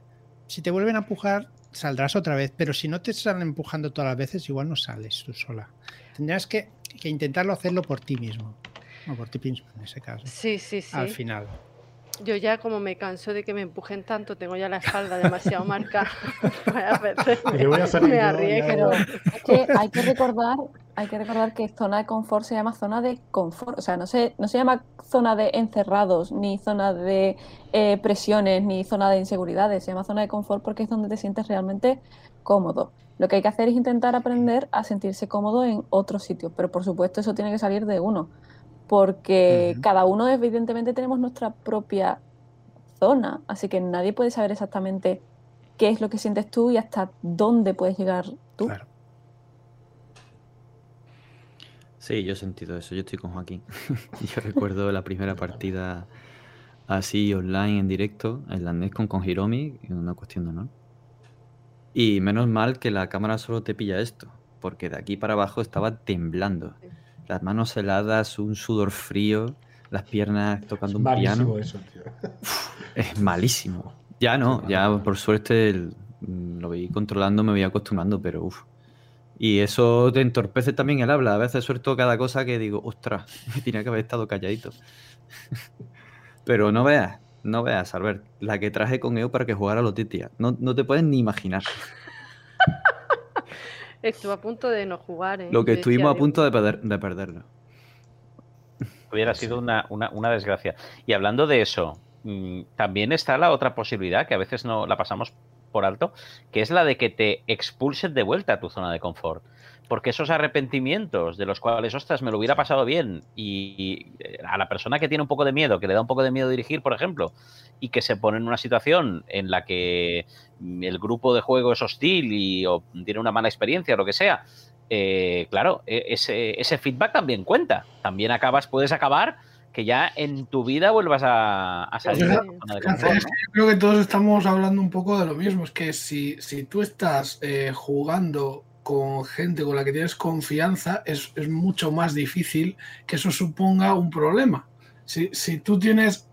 Si te vuelven a empujar, saldrás otra vez. Pero si no te están empujando todas las veces, igual no sales tú sola. Tendrás que, que intentarlo hacerlo por ti mismo. O por ti mismo, en ese caso. Sí, sí, sí. Al final. Yo ya como me canso de que me empujen tanto, tengo ya la espalda demasiado marcada. Varias veces ¿Qué voy a salir me yo? arriesgo. Pero es que hay que recordar, hay que recordar que zona de confort se llama zona de confort. O sea, no se, no se llama zona de encerrados, ni zona de eh, presiones, ni zona de inseguridades. Se llama zona de confort porque es donde te sientes realmente cómodo. Lo que hay que hacer es intentar aprender a sentirse cómodo en otros sitios, pero por supuesto eso tiene que salir de uno, porque cada uno evidentemente tenemos nuestra propia zona, así que nadie puede saber exactamente qué es lo que sientes tú y hasta dónde puedes llegar tú. Claro. Sí, yo he sentido eso. Yo estoy con Joaquín. Yo recuerdo la primera partida así online en directo en la NES con, con Hiromi, una cuestión de honor. Y menos mal que la cámara solo te pilla esto, porque de aquí para abajo estaba temblando. Las manos heladas, un sudor frío, las piernas tocando un Malísimo piano. eso, tío. Es malísimo. Ya no, ya por suerte el- mm, lo voy controlando, me voy acostumbrando, pero uff. Y eso te entorpece también el habla. A veces suelto cada cosa que digo, ostras, me tenía que haber estado calladito. Pero no veas, no veas, Albert, la que traje con EO para que jugara a los Titia. No, no te puedes ni imaginar Estuve a punto de no jugar, ¿eh? lo que estuvimos a "Dios punto de, mío". perder- de perderlo. Hubiera sido una, una- una desgracia. Y hablando de eso, mm, también está la otra posibilidad, que a veces no la pasamos por alto, que es la de que te expulsen de vuelta a tu zona de confort. Porque esos arrepentimientos de los cuales, ostras, me lo hubiera pasado bien, y, y, eh, a la persona que tiene un poco de miedo, que le da un poco de miedo dirigir, por ejemplo, y que se pone en una situación en la que mm, el grupo de juego es hostil y o tiene una mala experiencia o lo que sea, eh, claro, e- ese, ese feedback también cuenta. También acabas, puedes acabar que ya en tu vida vuelvas a, a salir de la Fíjate, zona de Fíjate, confort, es ¿no? que yo creo que todos estamos hablando un poco de lo mismo. Es que si, si tú estás eh, jugando con gente con la que tienes confianza, es, es mucho más difícil que eso suponga un problema. Si, si tú tienes,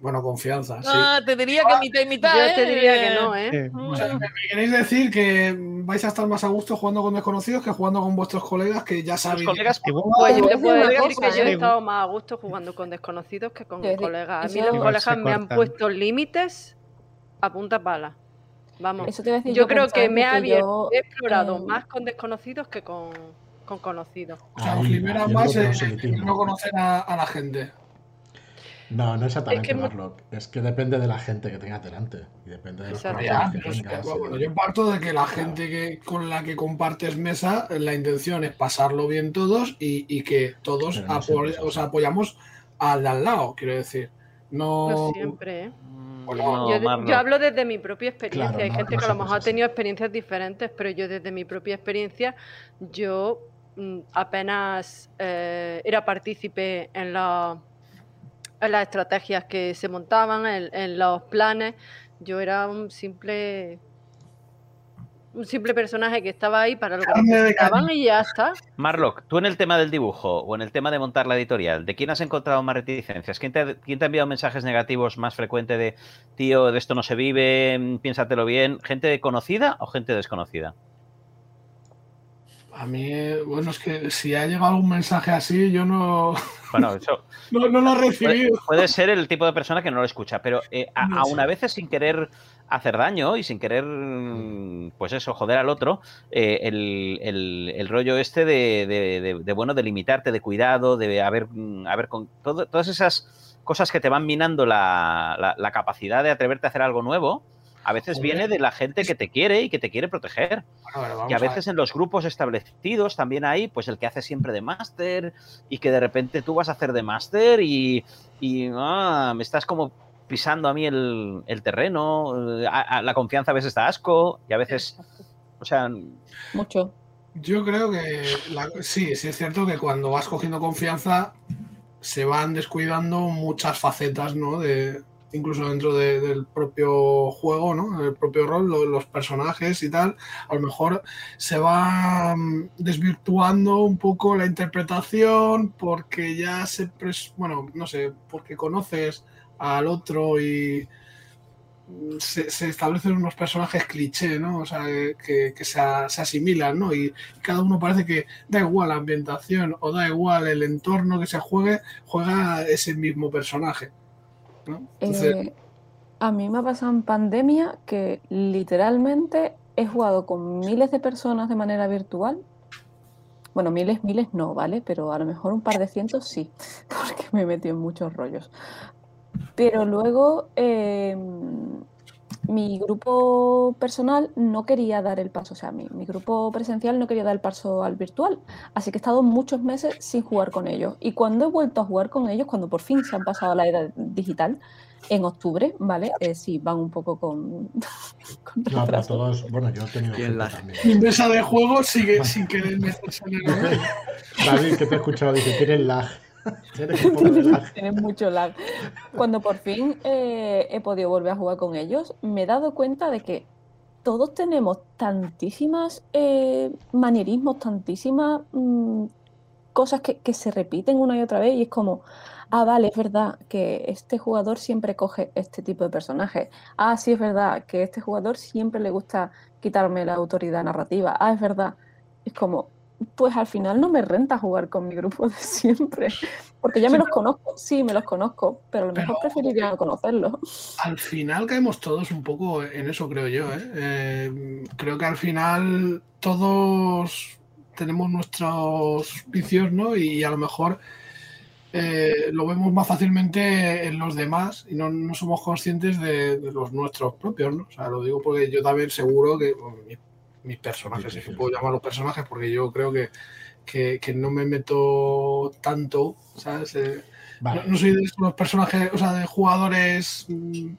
bueno, confianza, sí. Ah, te diría que mitad y mitad. Yo ¿eh? te diría que no, ¿eh? Eh, O sea, ¿me me queréis decir que vais a estar más a gusto jugando con desconocidos que jugando con vuestros colegas que ya sabéis? colegas igual- Pues yo Te puedo decir una que cosa, yo he ¿eh? estado más a gusto jugando con desconocidos que con colegas. A mí los colegas me han puesto límites a punta pala. Vamos. Eso te iba a decir Yo creo que me ha que abierto, yo, he explorado eh, más con desconocidos que con, con conocidos. O sea, os libera más el no conocer a, a la gente. No, no exactamente, Es que Marlock. Es que depende de la gente que tengas delante. Y depende de los que tengas. bueno, y- yo parto de que la gente que, con la que compartes mesa, la intención es pasarlo bien todos y, y que todos no apo- siempre es o sea, así. apoyamos al de al lado, quiero decir. No, No siempre, ¿eh? No, yo, de- Marlo. yo hablo desde mi propia experiencia. Claro, Hay no- gente no que a lo mejor ha tenido experiencias diferentes, pero yo desde mi propia experiencia, yo mm, apenas eh, era partícipe en, la- en las estrategias que se montaban, en, en los planes. Yo era un simple un simple personaje que estaba ahí para lo que necesitaban y ya está. Marlock, tú en el tema del dibujo o en el tema de montar la editorial, ¿de quién has encontrado más reticencias? ¿Quién te, ha- quién te ha enviado mensajes negativos más frecuente de, tío, de esto no se vive, mm, piénsatelo bien? ¿Gente conocida o gente desconocida? A mí, bueno, es que si ha llegado algún mensaje así, yo no, Bueno, eso no, no lo he recibido. puede ser el tipo de persona que no lo escucha, pero eh, a- No aún sé. a veces sin querer hacer daño y sin querer, pues eso, joder al otro, eh, el, el- el rollo este de, de- de- de, bueno, de limitarte, de cuidado, de haber, haber con todo- todas esas cosas que te van minando la, la- la capacidad de atreverte a hacer algo nuevo, a veces Joder. viene de la gente que te quiere y que te quiere proteger. Bueno, Y a veces en los grupos establecidos también hay, pues el que hace siempre de máster y que de repente tú vas a hacer de máster y, y, ah, me estás como pisando a mí el, el terreno, eh, a- a- la confianza a veces da asco y a veces, o sea, mucho. Yo creo que la- sí, sí es cierto que cuando vas cogiendo confianza se van descuidando muchas facetas, ¿no? De, incluso dentro de- del propio juego, ¿no? El propio rol, lo- los personajes y tal. A lo mejor se va mm, desvirtuando un poco la interpretación porque ya se, pres- bueno, no sé, porque conoces al otro y mm, se, establecen unos personajes cliché, ¿no? O sea, que, que se asimilan, ¿no? Y cada uno parece que da igual la ambientación o da igual el entorno que se juegue, juega ese mismo personaje. ¿No? Entonces, Eh, a mí me ha pasado en pandemia que literalmente he jugado con miles de personas de manera virtual. Bueno, miles, miles no, ¿vale? Pero a lo mejor un par de cientos sí, porque me he metido en muchos rollos. Pero luego eh, mi grupo personal no quería dar el paso, o sea, mi, mi, grupo presencial no quería dar el paso al virtual. Así que he estado muchos meses sin jugar con ellos. Y cuando he vuelto a jugar con ellos, cuando por fin se han pasado a la era digital, en octubre, ¿vale? Eh, sí, van un poco con. con no, pero todos. Bueno, yo he tenido. La... Mesa de juego sigue sin querer meterse en el. David, que te he escuchado, dice: tienes lag. Tienes mucho lag. Cuando por fin eh, he podido volver a jugar con ellos, me he dado cuenta de que todos tenemos tantísimas eh, manierismos, tantísimas mmm, cosas que, que, se repiten una y otra vez y es como, ah, vale, es verdad que este jugador siempre coge este tipo de personajes. Ah, sí, es verdad que este jugador siempre le gusta quitarme la autoridad narrativa. Ah, es verdad. Es como, pues al final no me renta jugar con mi grupo de siempre, porque ya me los conozco, sí, me los conozco, pero a lo mejor preferiría no conocerlos. Al final caemos todos un poco en eso, creo yo. ¿eh? Eh, creo que al final todos tenemos nuestros vicios, ¿no? Y a lo mejor eh, lo vemos más fácilmente en los demás y no, no somos conscientes de, de, los nuestros propios, ¿no? O sea, lo digo porque yo también seguro que bueno, mi mis personajes, si sí, sí, puedo llamarlos personajes, porque yo creo que, que, que no me meto tanto, ¿sabes? Eh, vale. no, no, soy de los personajes, o sea, de jugadores mmm,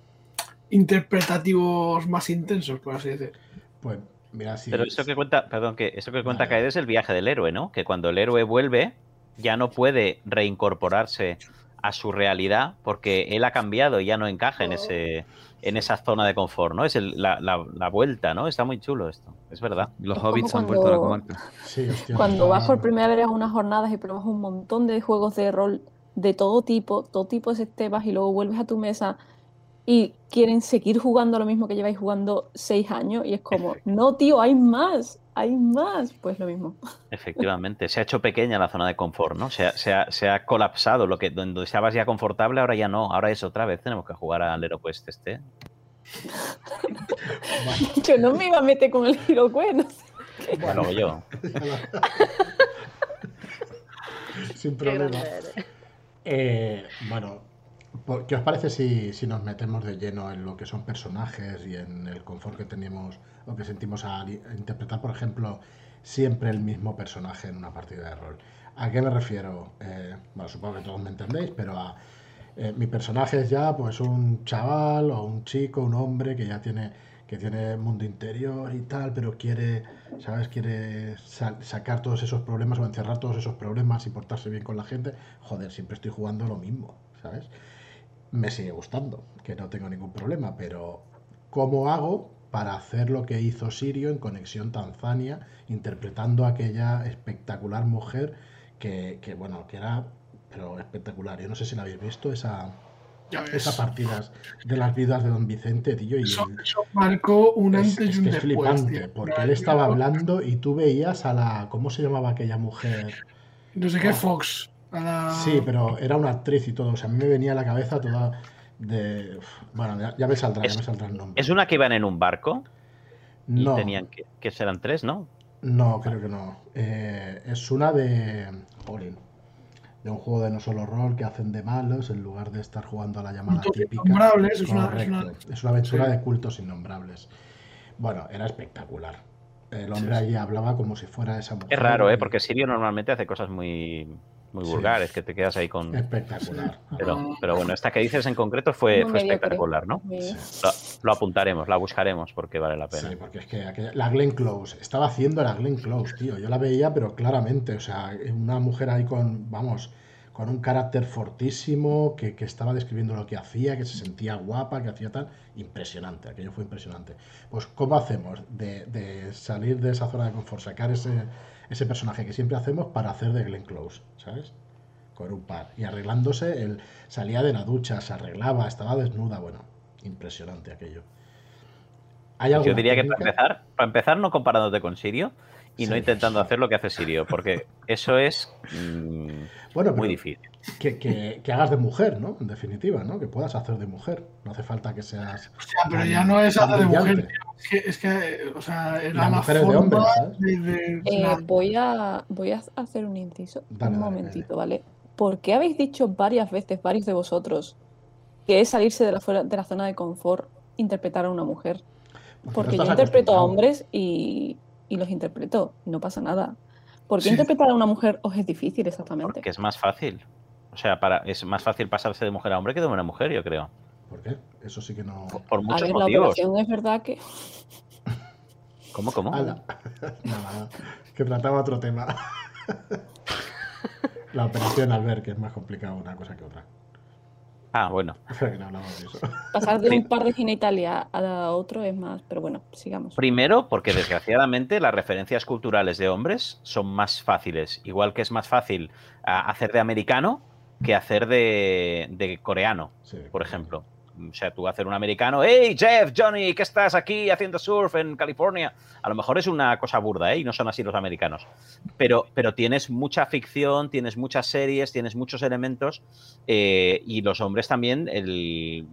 interpretativos más intensos, por así decir. Pues, mira, sí. Pero eso que cuenta, perdón, que eso que cuenta vale. Kaede es el viaje del héroe, ¿no? Que cuando el héroe vuelve, ya no puede reincorporarse a su realidad porque él ha cambiado y ya no encaja en ese en esa zona de confort, ¿no? Es el, la, la, la, vuelta, ¿no? Está muy chulo esto, es verdad. Los es hobbits cuando, han vuelto a la comarca. Sí, hostia, cuando vas por primera vez a unas jornadas y pruebas un montón de juegos de rol de todo tipo, todo tipo de sistemas y luego vuelves a tu mesa y quieren seguir jugando lo mismo que lleváis jugando seis años y es como, no, tío, hay más, hay más. Pues lo mismo. Efectivamente, se ha hecho pequeña la zona de confort, ¿no? Se ha, se ha, se ha colapsado, lo que donde estabas ya confortable, ahora ya no, ahora es otra vez, tenemos que jugar al HeroQuest este. Yo no me iba a meter con el HeroQuest, no sé. Bueno, yo. Sin problema. Eh, bueno, ¿Qué os parece si, si, nos metemos de lleno en lo que son personajes y en el confort que tenemos o que sentimos a, a, interpretar, por ejemplo, siempre el mismo personaje en una partida de rol? ¿A qué me refiero? Eh, bueno, supongo que todos me entendéis, pero a, eh, mi personaje es ya pues un chaval o un chico, un hombre que ya tiene que tiene mundo interior y tal, pero quiere, ¿sabes? Quiere sa sacar todos esos problemas o encerrar todos esos problemas y portarse bien con la gente. Joder, siempre estoy jugando lo mismo, ¿sabes? me sigue gustando, que no tengo ningún problema, pero ¿cómo hago para hacer lo que hizo Sirio en Conexión Tanzania, interpretando a aquella espectacular mujer que, que, bueno, que era pero espectacular. Yo no sé si la habéis visto, esa, esas partidas de las vidas de Don Vicente, tío. Y eso, eso marcó un antes es, y un es después. flipante, tío. porque él estaba hablando y tú veías a la. ¿Cómo se llamaba aquella mujer? No sé qué, Fox. La... Sí, pero era una actriz y todo. O sea, a mí me venía a la cabeza toda de. Bueno, ya, ya me saldrá, es, ya me saldrá el nombre. ¿Es una que iban en un barco? No. Y tenían que, que serán tres, ¿no? No, creo que no. Eh, es una de. Jolín. De un juego de no solo rol que hacen de malos en lugar de estar jugando a la llamada típica. Innombrables, es, una, es, una... es una aventura sí. de cultos innombrables. Bueno, era espectacular. El hombre sí, allí hablaba como si fuera esa mujer. Es raro, ¿eh? Porque Sirio normalmente hace cosas muy muy vulgares, sí. que te quedas ahí con... Espectacular. Pero, pero bueno, esta que dices en concreto fue, fue espectacular, ¿no? Sí. Lo, lo, apuntaremos, la buscaremos porque vale la pena. Sí, porque es que aquella, la Glenn Close, estaba haciendo la Glenn Close, tío. Yo la veía, pero claramente, o sea, una mujer ahí con, vamos, con un carácter fortísimo, que, que estaba describiendo lo que hacía, que se sentía guapa, que hacía tal. Impresionante, aquello fue impresionante. Pues, ¿cómo hacemos de, de salir de esa zona de confort, sacar ese ese personaje que siempre hacemos para hacer de Glenn Close, ¿sabes? Con un par. Y arreglándose, él salía de la ducha, se arreglaba, estaba desnuda, bueno, impresionante aquello. ¿Hay Yo diría técnica? que para empezar, para empezar, no comparándote con Sirio, y no Sí. intentando hacer lo que hace Sirio, porque eso es mm, Bueno, muy difícil. que, que- que hagas de mujer, ¿no? En definitiva, ¿no? Que puedas hacer de mujer. No hace falta que seas. O sea, pero ya no es hacer de mujer. Es que, es que, o sea, era la de hombres, ¿sabes? de- de- Eh, voy, a, voy a hacer un inciso. Dale, un dale, momentito, ¿vale? ¿Por qué habéis dicho varias veces, varios de vosotros, que es salirse de la, fuera- de la zona de confort interpretar a una mujer? no Porque yo interpreto a hombres y, y los interpreto, y no pasa nada. ¿Por qué Sí. interpretar a una mujer os es difícil exactamente? Porque es más fácil. O sea, para, es más fácil pasarse de mujer a hombre que de hombre a mujer, yo creo. ¿Por qué? Eso sí que no. Por, por A muchos ver, la motivos. operación es verdad que ¿Cómo, cómo? Ala. Nada, que trataba otro tema. La operación al ver, que es más complicado una cosa que otra. Ah, bueno. No pasar de un par de genitalia a otro es más, pero bueno, sigamos. Primero, porque desgraciadamente las referencias culturales de hombres son más fáciles. Igual que es más fácil ah, hacer de americano que hacer de, de coreano, Sí, por ejemplo. O sea, tú hacer un americano, hey Jeff, Johnny, ¿qué estás aquí haciendo surf en California? A lo mejor es una cosa burda, ¿eh? Y no son así los americanos. Pero, pero tienes mucha ficción, tienes muchas series, tienes muchos elementos eh, y los hombres también, el,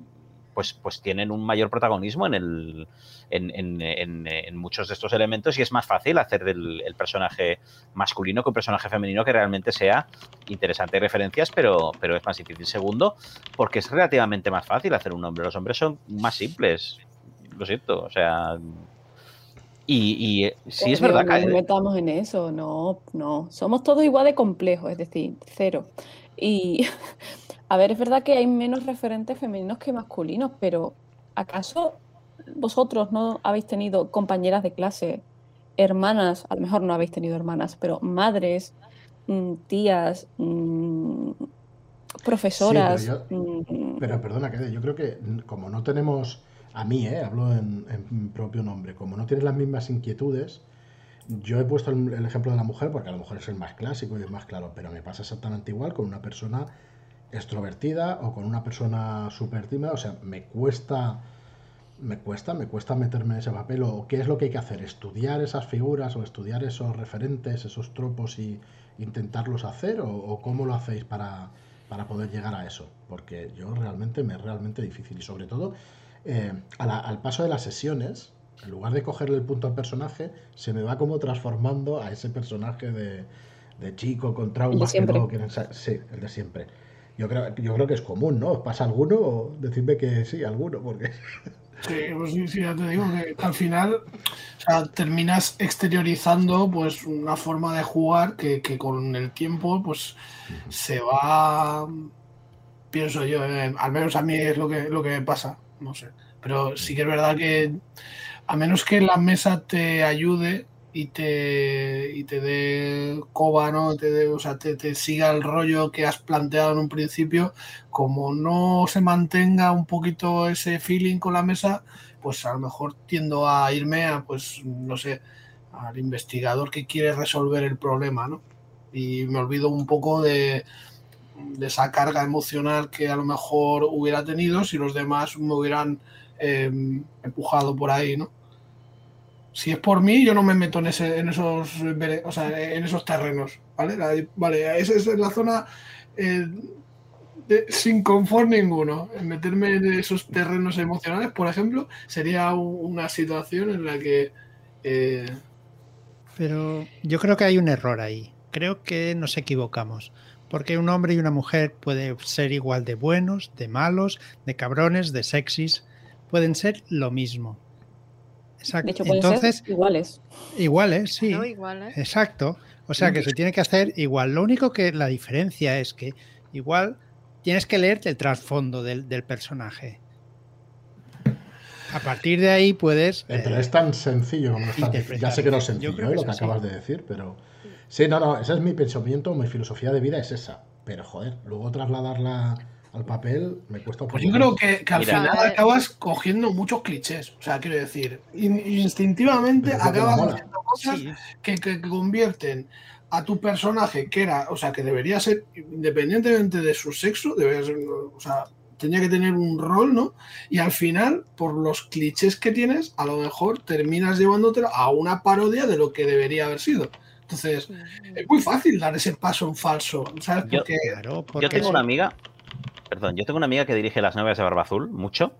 pues, pues tienen un mayor protagonismo en, el, en, en- en- en muchos de estos elementos y es más fácil hacer del el personaje masculino que un personaje femenino que realmente sea interesante y referencias, pero, pero es más difícil. Segundo, porque es relativamente más fácil hacer un hombre. Los hombres son más simples. Lo siento, o sea. Y, y, eh, sí es verdad No que. nos metamos en eso, no, no. Somos todos igual de complejos, es decir, cero. Y, a ver, es verdad que hay menos referentes femeninos que masculinos, pero ¿acaso vosotros no habéis tenido compañeras de clase, hermanas, a lo mejor no habéis tenido hermanas, pero madres, mm, tías, mm, profesoras? Sí, pero mm, Pero perdona, que yo creo que como no tenemos, a mí, eh, hablo en, propio nombre, como no tienes las mismas inquietudes, yo he puesto el, el ejemplo de la mujer porque a lo mejor es el más clásico y el más claro, pero me pasa exactamente igual con una persona extrovertida o con una persona súper tímida, o sea, me cuesta, me cuesta, me cuesta meterme en ese papel o qué es lo que hay que hacer, estudiar esas figuras o estudiar esos referentes, esos tropos y intentarlos hacer o, o cómo lo hacéis para, para poder llegar a eso, porque yo realmente me es realmente difícil y sobre todo eh, a la- al paso de las sesiones, en lugar de cogerle el punto al personaje, se me va como transformando a ese personaje de, de chico con traumas que luego quieren Sí, el de siempre. Yo creo, yo creo que es común, ¿no? ¿Os pasa alguno? Decidme que sí, alguno, porque... Sí, pues sí, ya te digo que al final o sea, terminas exteriorizando pues una forma de jugar que, que con el tiempo pues se va, pienso yo, eh, al menos a mí es lo que, lo que me pasa, no sé. Pero sí que es verdad que a menos que la mesa te ayude y te, y te dé coba, ¿no? Te dé- o sea, te, te siga el rollo que has planteado en un principio, como no se mantenga un poquito ese feeling con la mesa, pues a lo mejor tiendo a irme a, pues, no sé, al investigador que quiere resolver el problema, ¿no? Y me olvido un poco de, de esa carga emocional que a lo mejor hubiera tenido si los demás me hubieran eh, empujado por ahí, ¿no? Si es por mí, yo no me meto en, ese, en esos terrenos, ¿vale? Vale, esa es la zona eh, sin confort ninguno. Meterme en esos terrenos emocionales, por ejemplo, sería una situación en la que eh, Pero yo creo que hay un error ahí. Creo que nos equivocamos. Porque un hombre y una mujer pueden ser igual de buenos, de malos, de cabrones, de sexys. Pueden ser lo mismo. Exacto. de hecho, pueden Entonces, ser iguales. iguales, sí. No, igual, ¿eh? Exacto. O sea que se tiene que hacer igual. Lo único que la diferencia es que igual tienes que leerte el trasfondo del, del personaje. A partir de ahí puedes. Eh, eh, Pero es tan sencillo diciendo. interpretar. Ya sé que no es sencillo ¿eh? lo es que así. acabas de decir, pero... Sí, no, no, ese es mi pensamiento, mi filosofía de vida es esa. Pero joder, luego trasladarla al papel me cuesta un Pues poco yo creo que, que al Mira. final acabas cogiendo muchos clichés. O sea, quiero decir, in- instintivamente acabas haciendo cosas sí, que, que- que convierten a tu personaje, que era, o sea, que debería ser, independientemente de su sexo, debería ser, o sea, tenía que tener un rol, ¿no? Y al final, por los clichés que tienes, a lo mejor terminas llevándotelo a una parodia de lo que debería haber sido. Entonces, es muy fácil dar ese paso en falso, ¿sabes? Yo- Porque Claro, Yo porque tengo una amiga, perdón, yo tengo una amiga que dirige las novias de Barba Azul mucho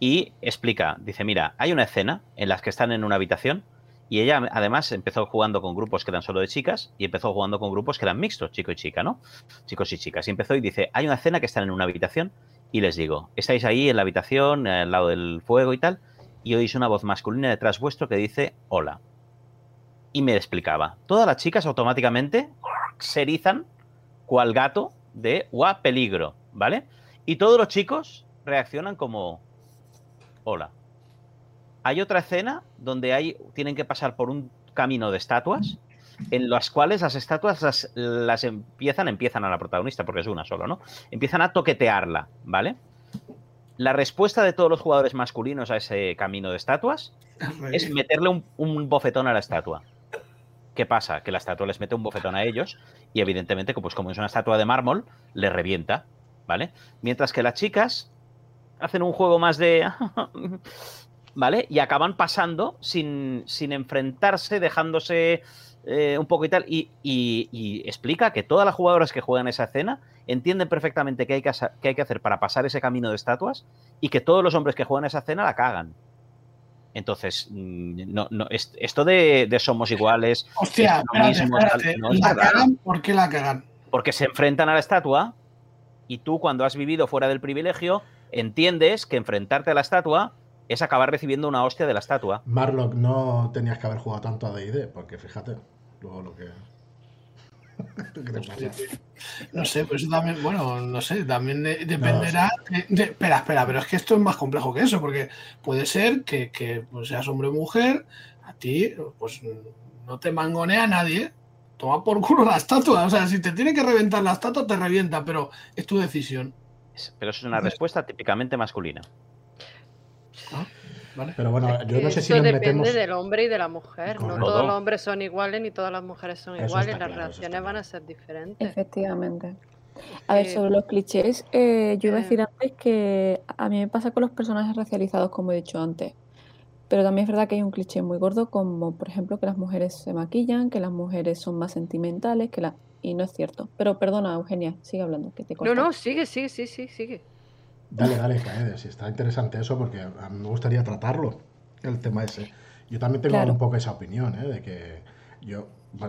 y explica, dice, mira, hay una escena en las que están en una habitación y ella además empezó jugando con grupos que eran solo de chicas y empezó jugando con grupos que eran mixtos, chico y chica, ¿no? Chicos y chicas. Y empezó y dice, hay una escena que están en una habitación y les digo, estáis ahí en la habitación, al lado del fuego y tal, y oís una voz masculina detrás vuestro que dice, hola. Y me explicaba, todas las chicas automáticamente se erizan cual gato de ¡guau, peligro! ¿Vale? Y todos los chicos reaccionan como hola. Hay otra escena donde hay, tienen que pasar por un camino de estatuas en las cuales las estatuas las, las empiezan, empiezan a la protagonista, porque es una solo, ¿no? Empiezan a toquetearla, ¿vale? La respuesta de todos los jugadores masculinos a ese camino de estatuas es meterle un, un bofetón a la estatua. ¿Qué pasa? Que la estatua les mete un bofetón a ellos y evidentemente, pues como es una estatua de mármol, le revienta, ¿vale? Mientras que las chicas hacen un juego más de... ¿Vale? Y acaban pasando sin, sin enfrentarse, dejándose eh, un poco y tal. Y, y- y explica que todas las jugadoras que juegan esa escena entienden perfectamente qué hay que, qué hay que hacer para pasar ese camino de estatuas y que todos los hombres que juegan esa escena la cagan. Entonces, mm, no, no, es- esto de, de somos iguales, Hostia. ¿Por qué la cagan? porque se enfrentan a la estatua y tú cuando has vivido fuera del privilegio entiendes que enfrentarte a la estatua es acabar recibiendo una hostia de la estatua. Marlock, no tenías que haber jugado tanto a D&D, porque fíjate, luego lo que... ¿Qué te pasa? No sé, pues eso también, bueno, no sé, también de- dependerá. de- de- espera, espera, pero es que esto es más complejo que eso, porque puede ser que, que, pues, seas hombre o mujer, a ti, pues no te mangonea nadie, toma por culo la estatua. O sea, si te tiene que reventar la estatua, te revienta, pero es tu decisión. Pero eso es una respuesta típicamente masculina. ¿Vale? Pero bueno, yo no sé si Eso nos depende metemos... del hombre y de la mujer. No todos los hombres son iguales ni todas las mujeres son Eso iguales. Las claro, está van a ser diferentes. Efectivamente. A ver, Eh, sobre los clichés, eh, yo iba a eh. decir antes que a mí me pasa con los personajes racializados, como he dicho antes. Pero también es verdad que hay un cliché muy gordo, como por ejemplo que las mujeres se maquillan, que las mujeres son más sentimentales, que la... y no es cierto. Pero perdona, Eugenia, sigue hablando, que te he No, no, sigue, sigue, sí, sí, sigue. Dale, dale, Kaede, si está interesante eso, porque a mí me gustaría tratarlo, el tema ese. Yo también tengo Claro. un poco esa opinión, ¿eh? De que yo...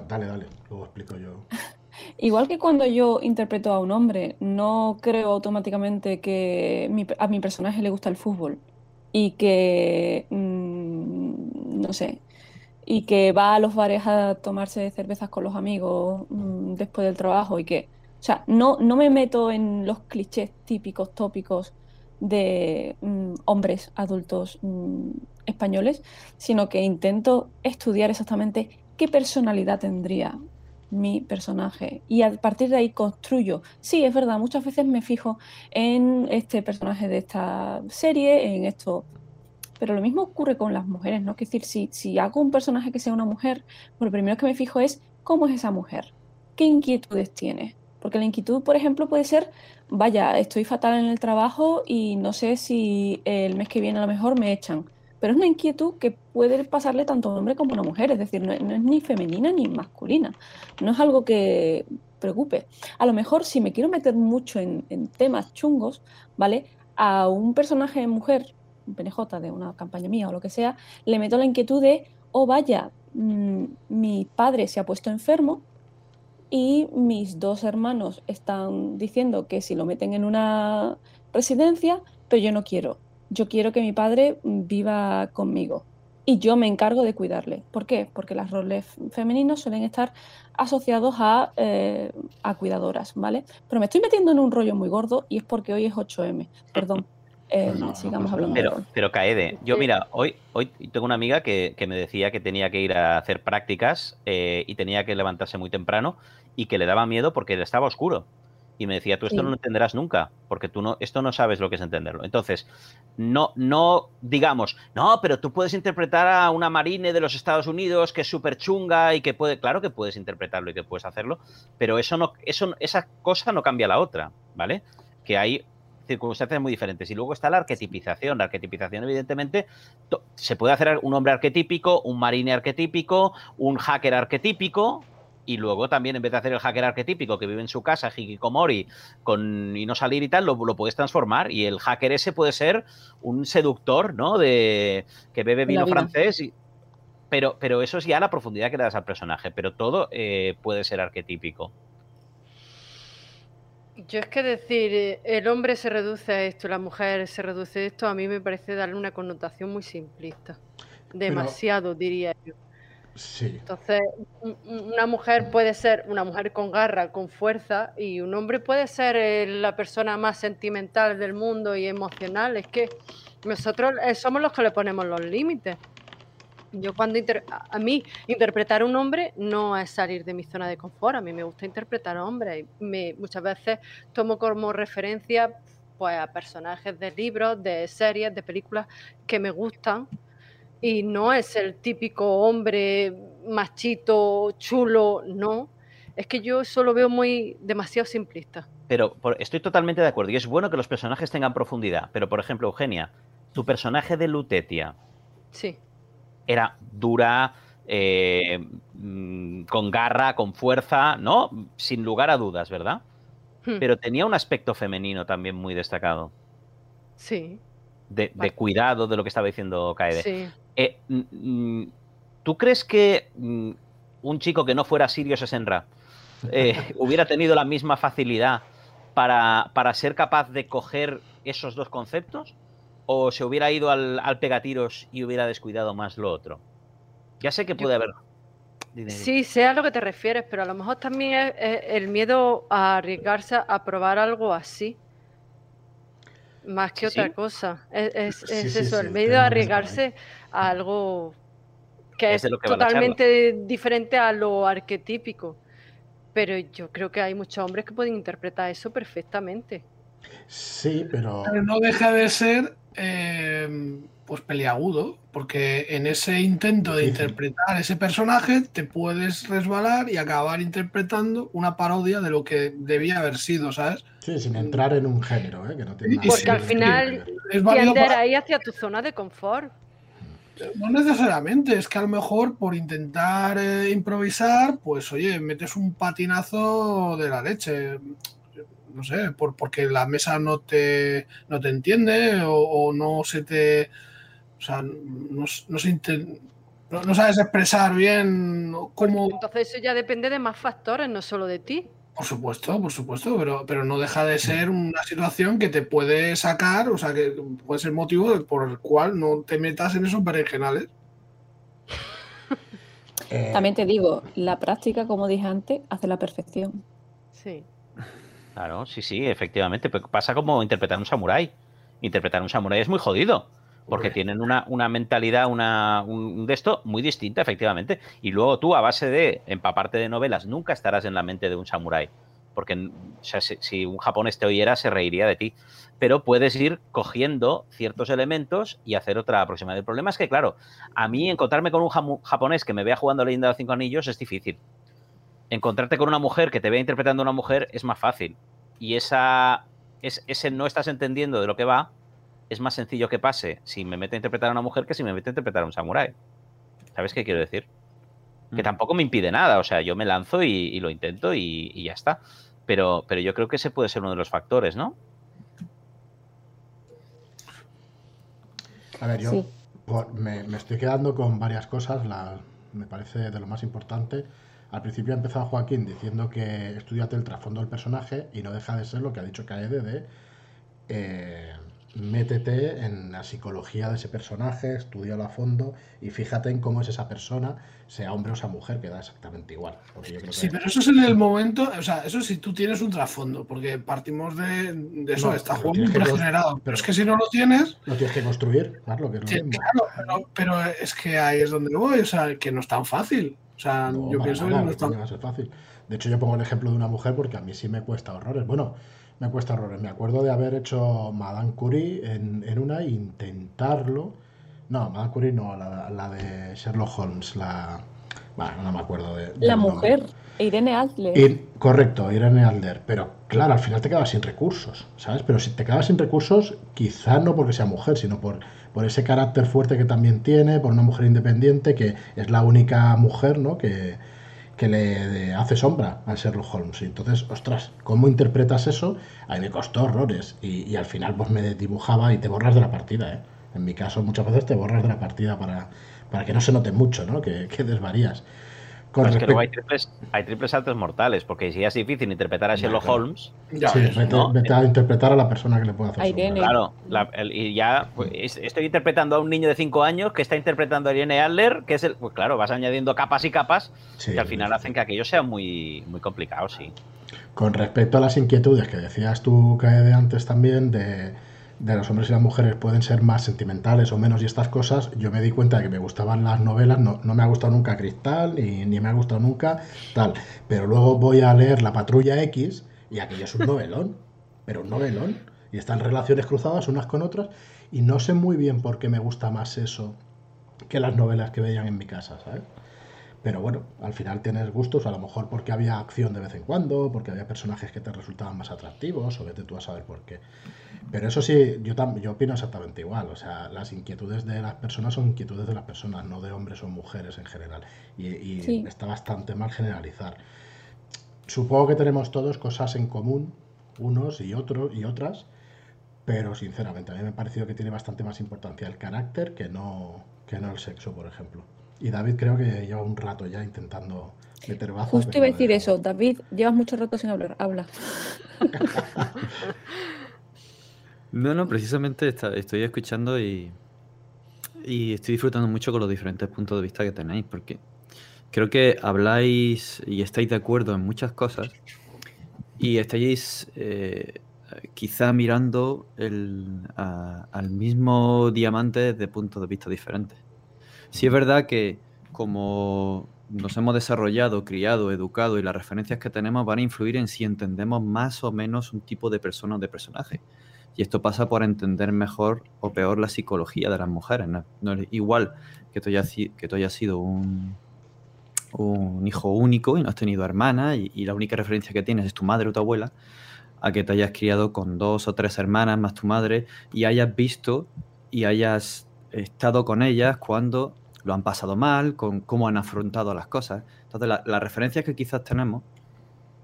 Dale, dale, luego explico yo. Igual que cuando yo interpreto a un hombre, no creo automáticamente que mi- a mi personaje le gusta el fútbol y que, mm, no sé, y que va a los bares a tomarse cervezas con los amigos mm, después del trabajo y que, o sea, no, no me meto en los clichés típicos, tópicos de mm, hombres adultos mm, españoles, sino que intento estudiar exactamente qué personalidad tendría mi personaje y a partir de ahí construyo. Sí, es verdad, muchas veces me fijo en este personaje de esta serie, en esto, pero lo mismo ocurre con las mujeres, ¿no? Es decir, si, si hago un personaje que sea una mujer, pues lo primero que me fijo es cómo es esa mujer, qué inquietudes tiene. Porque la inquietud, por ejemplo, puede ser, vaya, estoy fatal en el trabajo y no sé si el mes que viene a lo mejor me echan. Pero es una inquietud que puede pasarle tanto a un hombre como a una mujer, es decir, no, no es ni femenina ni masculina. No es algo que preocupe. A lo mejor si me quiero meter mucho en, en temas chungos, ¿vale? A un personaje de mujer, PNJ de una campaña mía o lo que sea, le meto la inquietud de, oh vaya, mm, mi padre se ha puesto enfermo y mis dos hermanos están diciendo que si lo meten en una residencia, pero yo no quiero. Yo quiero que mi padre viva conmigo y yo me encargo de cuidarle. ¿Por qué? Porque los roles femeninos suelen estar asociados a, eh, a cuidadoras, ¿vale? Pero me estoy metiendo en un rollo muy gordo y es porque hoy es 8M. Perdón. Eh, No, no, sigamos no, hablando de Pero, pero Kaede, yo mira, hoy, hoy tengo una amiga que, que me decía que tenía que ir a hacer prácticas eh, y tenía que levantarse muy temprano y que le daba miedo porque estaba oscuro. Y me decía, tú esto Sí. no lo entenderás nunca, porque tú no, esto no sabes lo que es entenderlo. Entonces, no, no digamos, no, pero tú puedes interpretar a una marine de los Estados Unidos que es súper chunga y que puede, claro que puedes interpretarlo y que puedes hacerlo, pero eso no, eso, esa cosa no cambia la otra, ¿vale? Que hay circunstancias muy diferentes. Y luego está la arquetipización. La arquetipización, evidentemente, se puede hacer un hombre arquetípico, un marine arquetípico, un hacker arquetípico. Y luego también, en vez de hacer el hacker arquetípico que vive en su casa, hikikomori, con, y no salir y tal, lo, lo puedes transformar. Y el hacker ese puede ser un seductor, ¿no? De que bebe vino francés. y- pero, pero eso es ya la profundidad que le das al personaje. Pero todo eh, puede ser arquetípico. Yo es que decir, eh, el hombre se reduce a esto, la mujer se reduce a esto, a mí me parece darle una connotación muy simplista. Demasiado, diría yo. Sí. Entonces, un- un- una mujer puede ser una mujer con garra, con fuerza, y un hombre puede ser eh, la persona más sentimental del mundo y emocional. Es que nosotros eh, somos los que le ponemos los límites. Yo cuando inter- a mí interpretar a un hombre no es salir de mi zona de confort, a mí me gusta interpretar a hombres. Me, muchas veces tomo como referencia pues, a personajes de libros, de series, de películas que me gustan y no es el típico hombre machito, chulo, no. Es que yo eso lo veo muy demasiado simplista. Pero por- estoy totalmente de acuerdo. Y es bueno que los personajes tengan profundidad. Pero, por ejemplo, Eugenia, tu personaje de Lutetia Sí, era dura, eh, mm, con garra, con fuerza, ¿no? Sin lugar a dudas, ¿verdad? Hmm, Pero tenía un aspecto femenino también muy destacado. sí, De, cuidado de lo que estaba diciendo Kaede. sí. Eh, mm, mm, ¿Tú crees que un chico que no fuera Sirius Senra eh, hubiera tenido la misma facilidad para, para ser capaz de coger esos dos conceptos? ¿O se hubiera ido al, al pegatiros y hubiera descuidado más lo otro? Ya sé que Yo- puede haber. Sí, sé a lo que te refieres, pero a lo mejor también es, es el miedo a arriesgarse a probar algo así. Más que Sí, otra cosa. Es, es- Sí, es sí, eso, sí, el miedo a arriesgarse a algo que Es lo que totalmente diferente a lo arquetípico. Pero yo creo que hay muchos hombres que pueden interpretar eso perfectamente. Sí, pero. Pero no deja de ser eh, pues peliagudo, porque en ese intento de interpretar ese personaje te puedes resbalar y acabar interpretando una parodia de lo que debía haber sido, ¿sabes? Sí, sin entrar en un género, ¿eh? que no tiene nada Porque que al final-. Es válido Tiender para- ahí hacia tu zona de confort. No necesariamente, es que a lo mejor por intentar eh, improvisar, pues oye, metes un patinazo de la leche. No sé, por, porque la mesa no te, no te entiende o, o no se te. O sea, no, no se no, no sabes expresar bien cómo. Entonces eso ya depende de más factores, no solo de ti. Por supuesto, por supuesto, pero, pero no deja de ser una situación que te puede sacar, o sea, que puede ser motivo por el cual no te metas en esos berenjenales. También te digo, la práctica, como dije antes, hace la perfección. Sí. Claro, sí, sí, efectivamente. Pero pasa como interpretar un samurái. Interpretar un samurái es muy jodido. Porque tienen una, una mentalidad, una, un de esto muy distinta, efectivamente. Y luego tú, a base de empaparte de novelas, nunca estarás en la mente de un samurái. Porque o sea, si, si un japonés te oyera, se reiría de ti. Pero puedes ir cogiendo ciertos elementos y hacer otra aproximación. El problema es que, claro, a mí encontrarme con un japonés que me vea jugando Leyenda de los Cinco Anillos es difícil. Encontrarte con una mujer que te vea interpretando a una mujer es más fácil. Y esa, es, ese no estás entendiendo de lo que va es más sencillo que pase si me meto a interpretar a una mujer que si me meto a interpretar a un samurái. ¿Sabes qué quiero decir? Que Mm. tampoco me impide nada, o sea, yo me lanzo y, y lo intento y, y ya está. Pero, pero yo creo que ese puede ser uno de los factores, ¿no? A ver, yo Sí. por- me, me estoy quedando con varias cosas, la- me parece de lo más importante. Al principio ha empezado Joaquín diciendo que estudiate el trasfondo del personaje y no deja de ser lo que ha dicho Kaede de eh, métete en la psicología de ese personaje, estudialo a fondo y fíjate en cómo es esa persona, sea hombre o sea mujer, que da exactamente igual. Porque yo creo que- Sí, pero eso es en el momento, o sea, eso si tú tienes un trasfondo, porque partimos de, de eso, No, está que cons- pregenerado. Pero pero- es que si no lo tienes, Lo tienes que construir, claro, que es lo sí, mismo. claro, pero, pero es que ahí es donde voy, o sea, que no es tan fácil. O sea, No, yo pienso que nada, no no es tan coño va a ser fácil. De hecho, yo pongo el ejemplo de una mujer porque a mí sí me cuesta horrores. Bueno, me cuesta horrores. Me acuerdo de haber hecho Madame Curie en, en una e intentarlo. No, Madame Curie no, la, la de Sherlock Holmes, la... Bueno, no me acuerdo de... La nombre. mujer, Irene Adler. Ir- correcto, Irene Alder. Pero claro, al final te quedas sin recursos, ¿sabes? Pero si te quedas sin recursos, quizás no porque sea mujer, sino por, por ese carácter fuerte que también tiene, por una mujer independiente que es la única mujer, ¿no? Que, que le hace sombra a Sherlock Holmes. Entonces, ostras, ¿cómo interpretas eso? A mí me costó horrores. Y, y al final, pues me dibujaba y te borras de la partida, ¿eh? En mi caso, muchas veces te borras de la partida para, para que no se note mucho, ¿no? Que, que desvarías. Con es que respecto- luego hay triples, hay triples saltos mortales, porque si es difícil interpretar a Sherlock claro. Holmes, Ya Sí, ¿no? vete a interpretar a la persona que le puede hacer. Irene. claro, la- el- y ya pues, es- estoy interpretando a un niño de 5 años que está interpretando a Irene Adler, que es el. Pues claro, vas añadiendo capas y capas Sí, que al final sí. hacen que aquello sea muy, muy complicado, sí. Con respecto a las inquietudes que decías tú, Kaede, antes también, de, de los hombres y las mujeres pueden ser más sentimentales o menos y estas cosas, yo me di cuenta de que me gustaban las novelas, no, no me ha gustado nunca Cristal, ni, ni me ha gustado nunca tal, pero luego voy a leer La Patrulla X y aquello es un novelón, pero un novelón, y están relaciones cruzadas unas con otras, y no sé muy bien por qué me gusta más eso que las novelas que veían en mi casa, ¿sabes? Pero bueno, al final tienes gustos, a lo mejor porque había acción de vez en cuando, porque había personajes que te resultaban más atractivos, o vete tú a saber por qué. Pero eso sí, yo, yo opino exactamente igual. O sea, las inquietudes de las personas son inquietudes de las personas, no de hombres o mujeres en general. Y, y Sí. está bastante mal generalizar. Supongo que tenemos todos cosas en común, unos y otros y otras, pero sinceramente a mí me ha parecido que tiene bastante más importancia el carácter que no, que no el sexo, por ejemplo. Y David creo que lleva un rato ya intentando meter bazas. Justo iba a decir eso. David, llevas mucho rato sin hablar. Habla. No, no, precisamente está- estoy escuchando y, y estoy disfrutando mucho con los diferentes puntos de vista que tenéis, porque creo que habláis y estáis de acuerdo en muchas cosas y estáis eh, quizá mirando el- a- al mismo diamante desde puntos de vista diferentes. Sí es verdad que como nos hemos desarrollado, criado, educado y las referencias que tenemos van a influir en si entendemos más o menos un tipo de persona o de personaje. Y esto pasa por entender mejor o peor la psicología de las mujeres. No, es igual que tú hayas, sido un, hijo único y no has tenido hermanas y, y la única referencia que tienes es tu madre o tu abuela, a que te hayas criado con dos o tres hermanas más tu madre y hayas visto y hayas estado con ellas cuando lo han pasado mal, con cómo han afrontado las cosas. Entonces, la- las referencias que quizás tenemos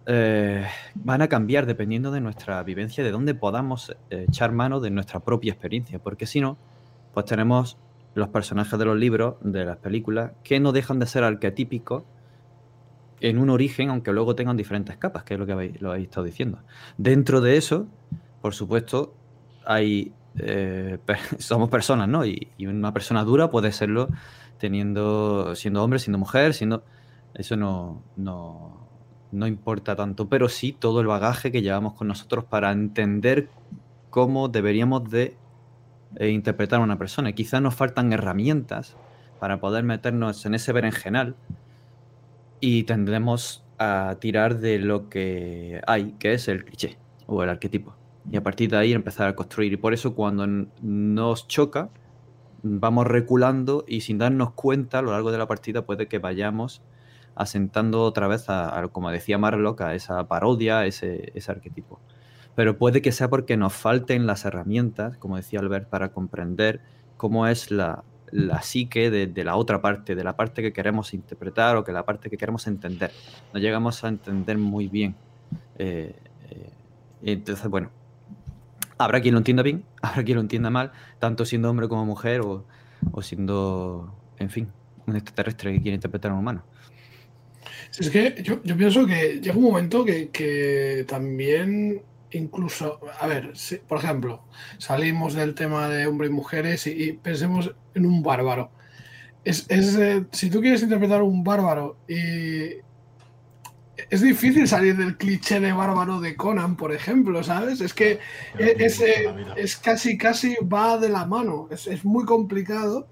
eh, van a cambiar dependiendo de nuestra vivencia, de dónde podamos eh, echar mano de nuestra propia experiencia, porque si no, pues tenemos los personajes de los libros, de las películas, que no dejan de ser arquetípicos en un origen, aunque luego tengan diferentes capas, que es lo que habéis, lo habéis estado diciendo. Dentro de eso, por supuesto, hay eh, somos personas, ¿no? Y una persona dura puede serlo teniendo, siendo hombre, siendo mujer, siendo. Eso no, no, no importa tanto, pero sí todo el bagaje que llevamos con nosotros para entender cómo deberíamos de eh, interpretar a una persona. Quizás nos faltan herramientas para poder meternos en ese berenjenal y tendremos a tirar de lo que hay, que es el cliché o el arquetipo. Y a partir de ahí empezar a construir. Y por eso cuando nos choca, vamos reculando y sin darnos cuenta a lo largo de la partida puede que vayamos asentando otra vez como decía Marlock, a esa parodia, ese, ese arquetipo. Pero puede que sea porque nos falten las herramientas, como decía Albert, para comprender cómo es la, la psique de, de, la otra parte, de la parte que queremos interpretar o que la parte que queremos entender. No llegamos a entender muy bien. Eh, eh, entonces, bueno, habrá quien lo entienda bien, habrá quien lo entienda mal, tanto siendo hombre como mujer o, o siendo, en fin, un extraterrestre que quiere interpretar a un humano. Es que yo, pienso que llega un momento que, que también incluso, a ver, por ejemplo, salimos del tema de hombres y mujeres y, y pensemos en un bárbaro. Es, es eh, si tú quieres interpretar a un bárbaro y es difícil salir del cliché de bárbaro de Conan, por ejemplo, ¿sabes? Es que es, es, es casi, casi va de la mano. Es, es muy complicado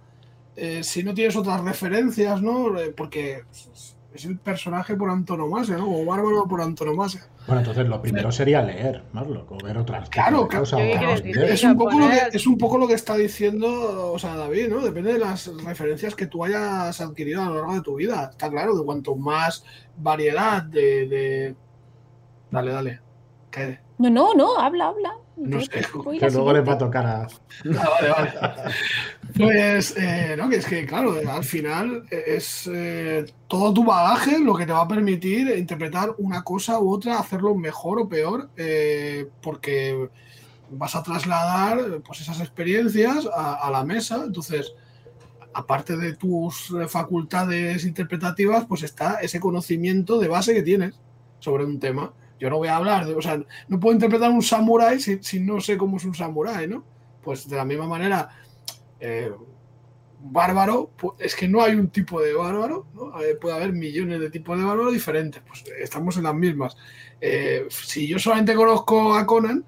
eh, si no tienes otras referencias, ¿no? Eh, porque es el personaje por antonomasia, ¿no? O bárbaro por antonomasia. Bueno, entonces lo primero sería leer, Marlock, o ver otras Claro, cosas. claro. Es, un poco lo que, es un poco lo que está diciendo, o sea, David, ¿no? Depende de las referencias que tú hayas adquirido a lo largo de tu vida. Está claro, de cuanto más variedad de. de... Dale, dale. ¿Qué? No, no, no, habla, habla. No sé, Que luego les va a tocar a. Ah, vale, vale. Pues, eh, no, que es que, claro, al final es eh, todo tu bagaje lo que te va a permitir interpretar una cosa u otra, hacerlo mejor o peor, eh, porque vas a trasladar pues, esas experiencias a, a la mesa. Entonces, aparte de tus facultades interpretativas, pues está ese conocimiento de base que tienes sobre un tema. Yo no voy a hablar de, o sea, no puedo interpretar un samurái si, no sé cómo es un samurái, ¿no? Pues de la misma manera, eh, bárbaro, pues, es que no hay un tipo de bárbaro, ¿no? Eh, puede haber millones de tipos de bárbaro diferentes, pues estamos en las mismas. Eh, si yo solamente conozco a Conan,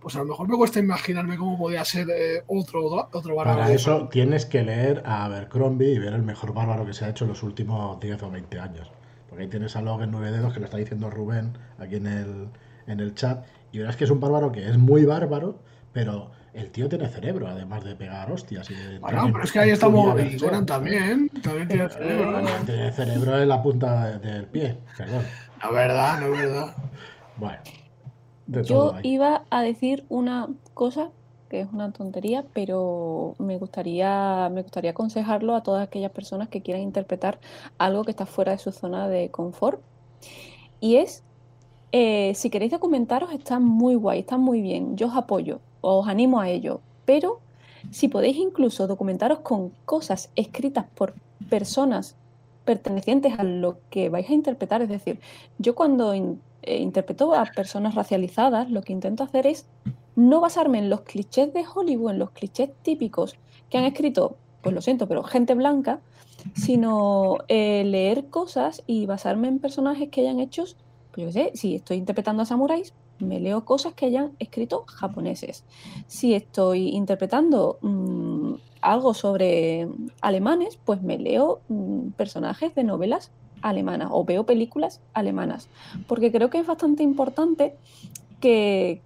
pues a lo mejor me cuesta imaginarme cómo podía ser eh, otro, otro bárbaro. Para eso tienes que leer a Abercrombie y ver el mejor bárbaro que se ha hecho en los últimos 10 o 20 años. Porque ahí tienes a Logan Nueve Dedos, que lo está diciendo Rubén aquí en el, en el chat. Y verás que es un bárbaro que es muy bárbaro, pero el tío tiene cerebro, además de pegar hostias. Y de Bueno, pero en- es que ahí en estamos, y. Conan también, también tiene cerebro. ¿no? Tiene cerebro en la punta de- del pie, perdón. La verdad, no es verdad. Bueno, de Yo iba a decir una cosa es una tontería, pero me gustaría, me gustaría aconsejarlo a todas aquellas personas que quieran interpretar algo que está fuera de su zona de confort. Y es, eh, si queréis documentaros, está muy guay, está muy bien. Yo os apoyo, os animo a ello. Pero si podéis incluso documentaros con cosas escritas por personas pertenecientes a lo que vais a interpretar, es decir, yo cuando eh, interpreto a personas racializadas, lo que intento hacer es no basarme en los clichés de Hollywood, en los clichés típicos que han escrito, pues lo siento, pero gente blanca, sino eh, leer cosas y basarme en personajes que hayan hecho, pues yo qué sé, si estoy interpretando a samuráis, me leo cosas que hayan escrito japoneses. Si estoy interpretando mm, algo sobre alemanes, pues me leo mm, personajes de novelas alemanas o veo películas alemanas. Porque creo que es bastante importante que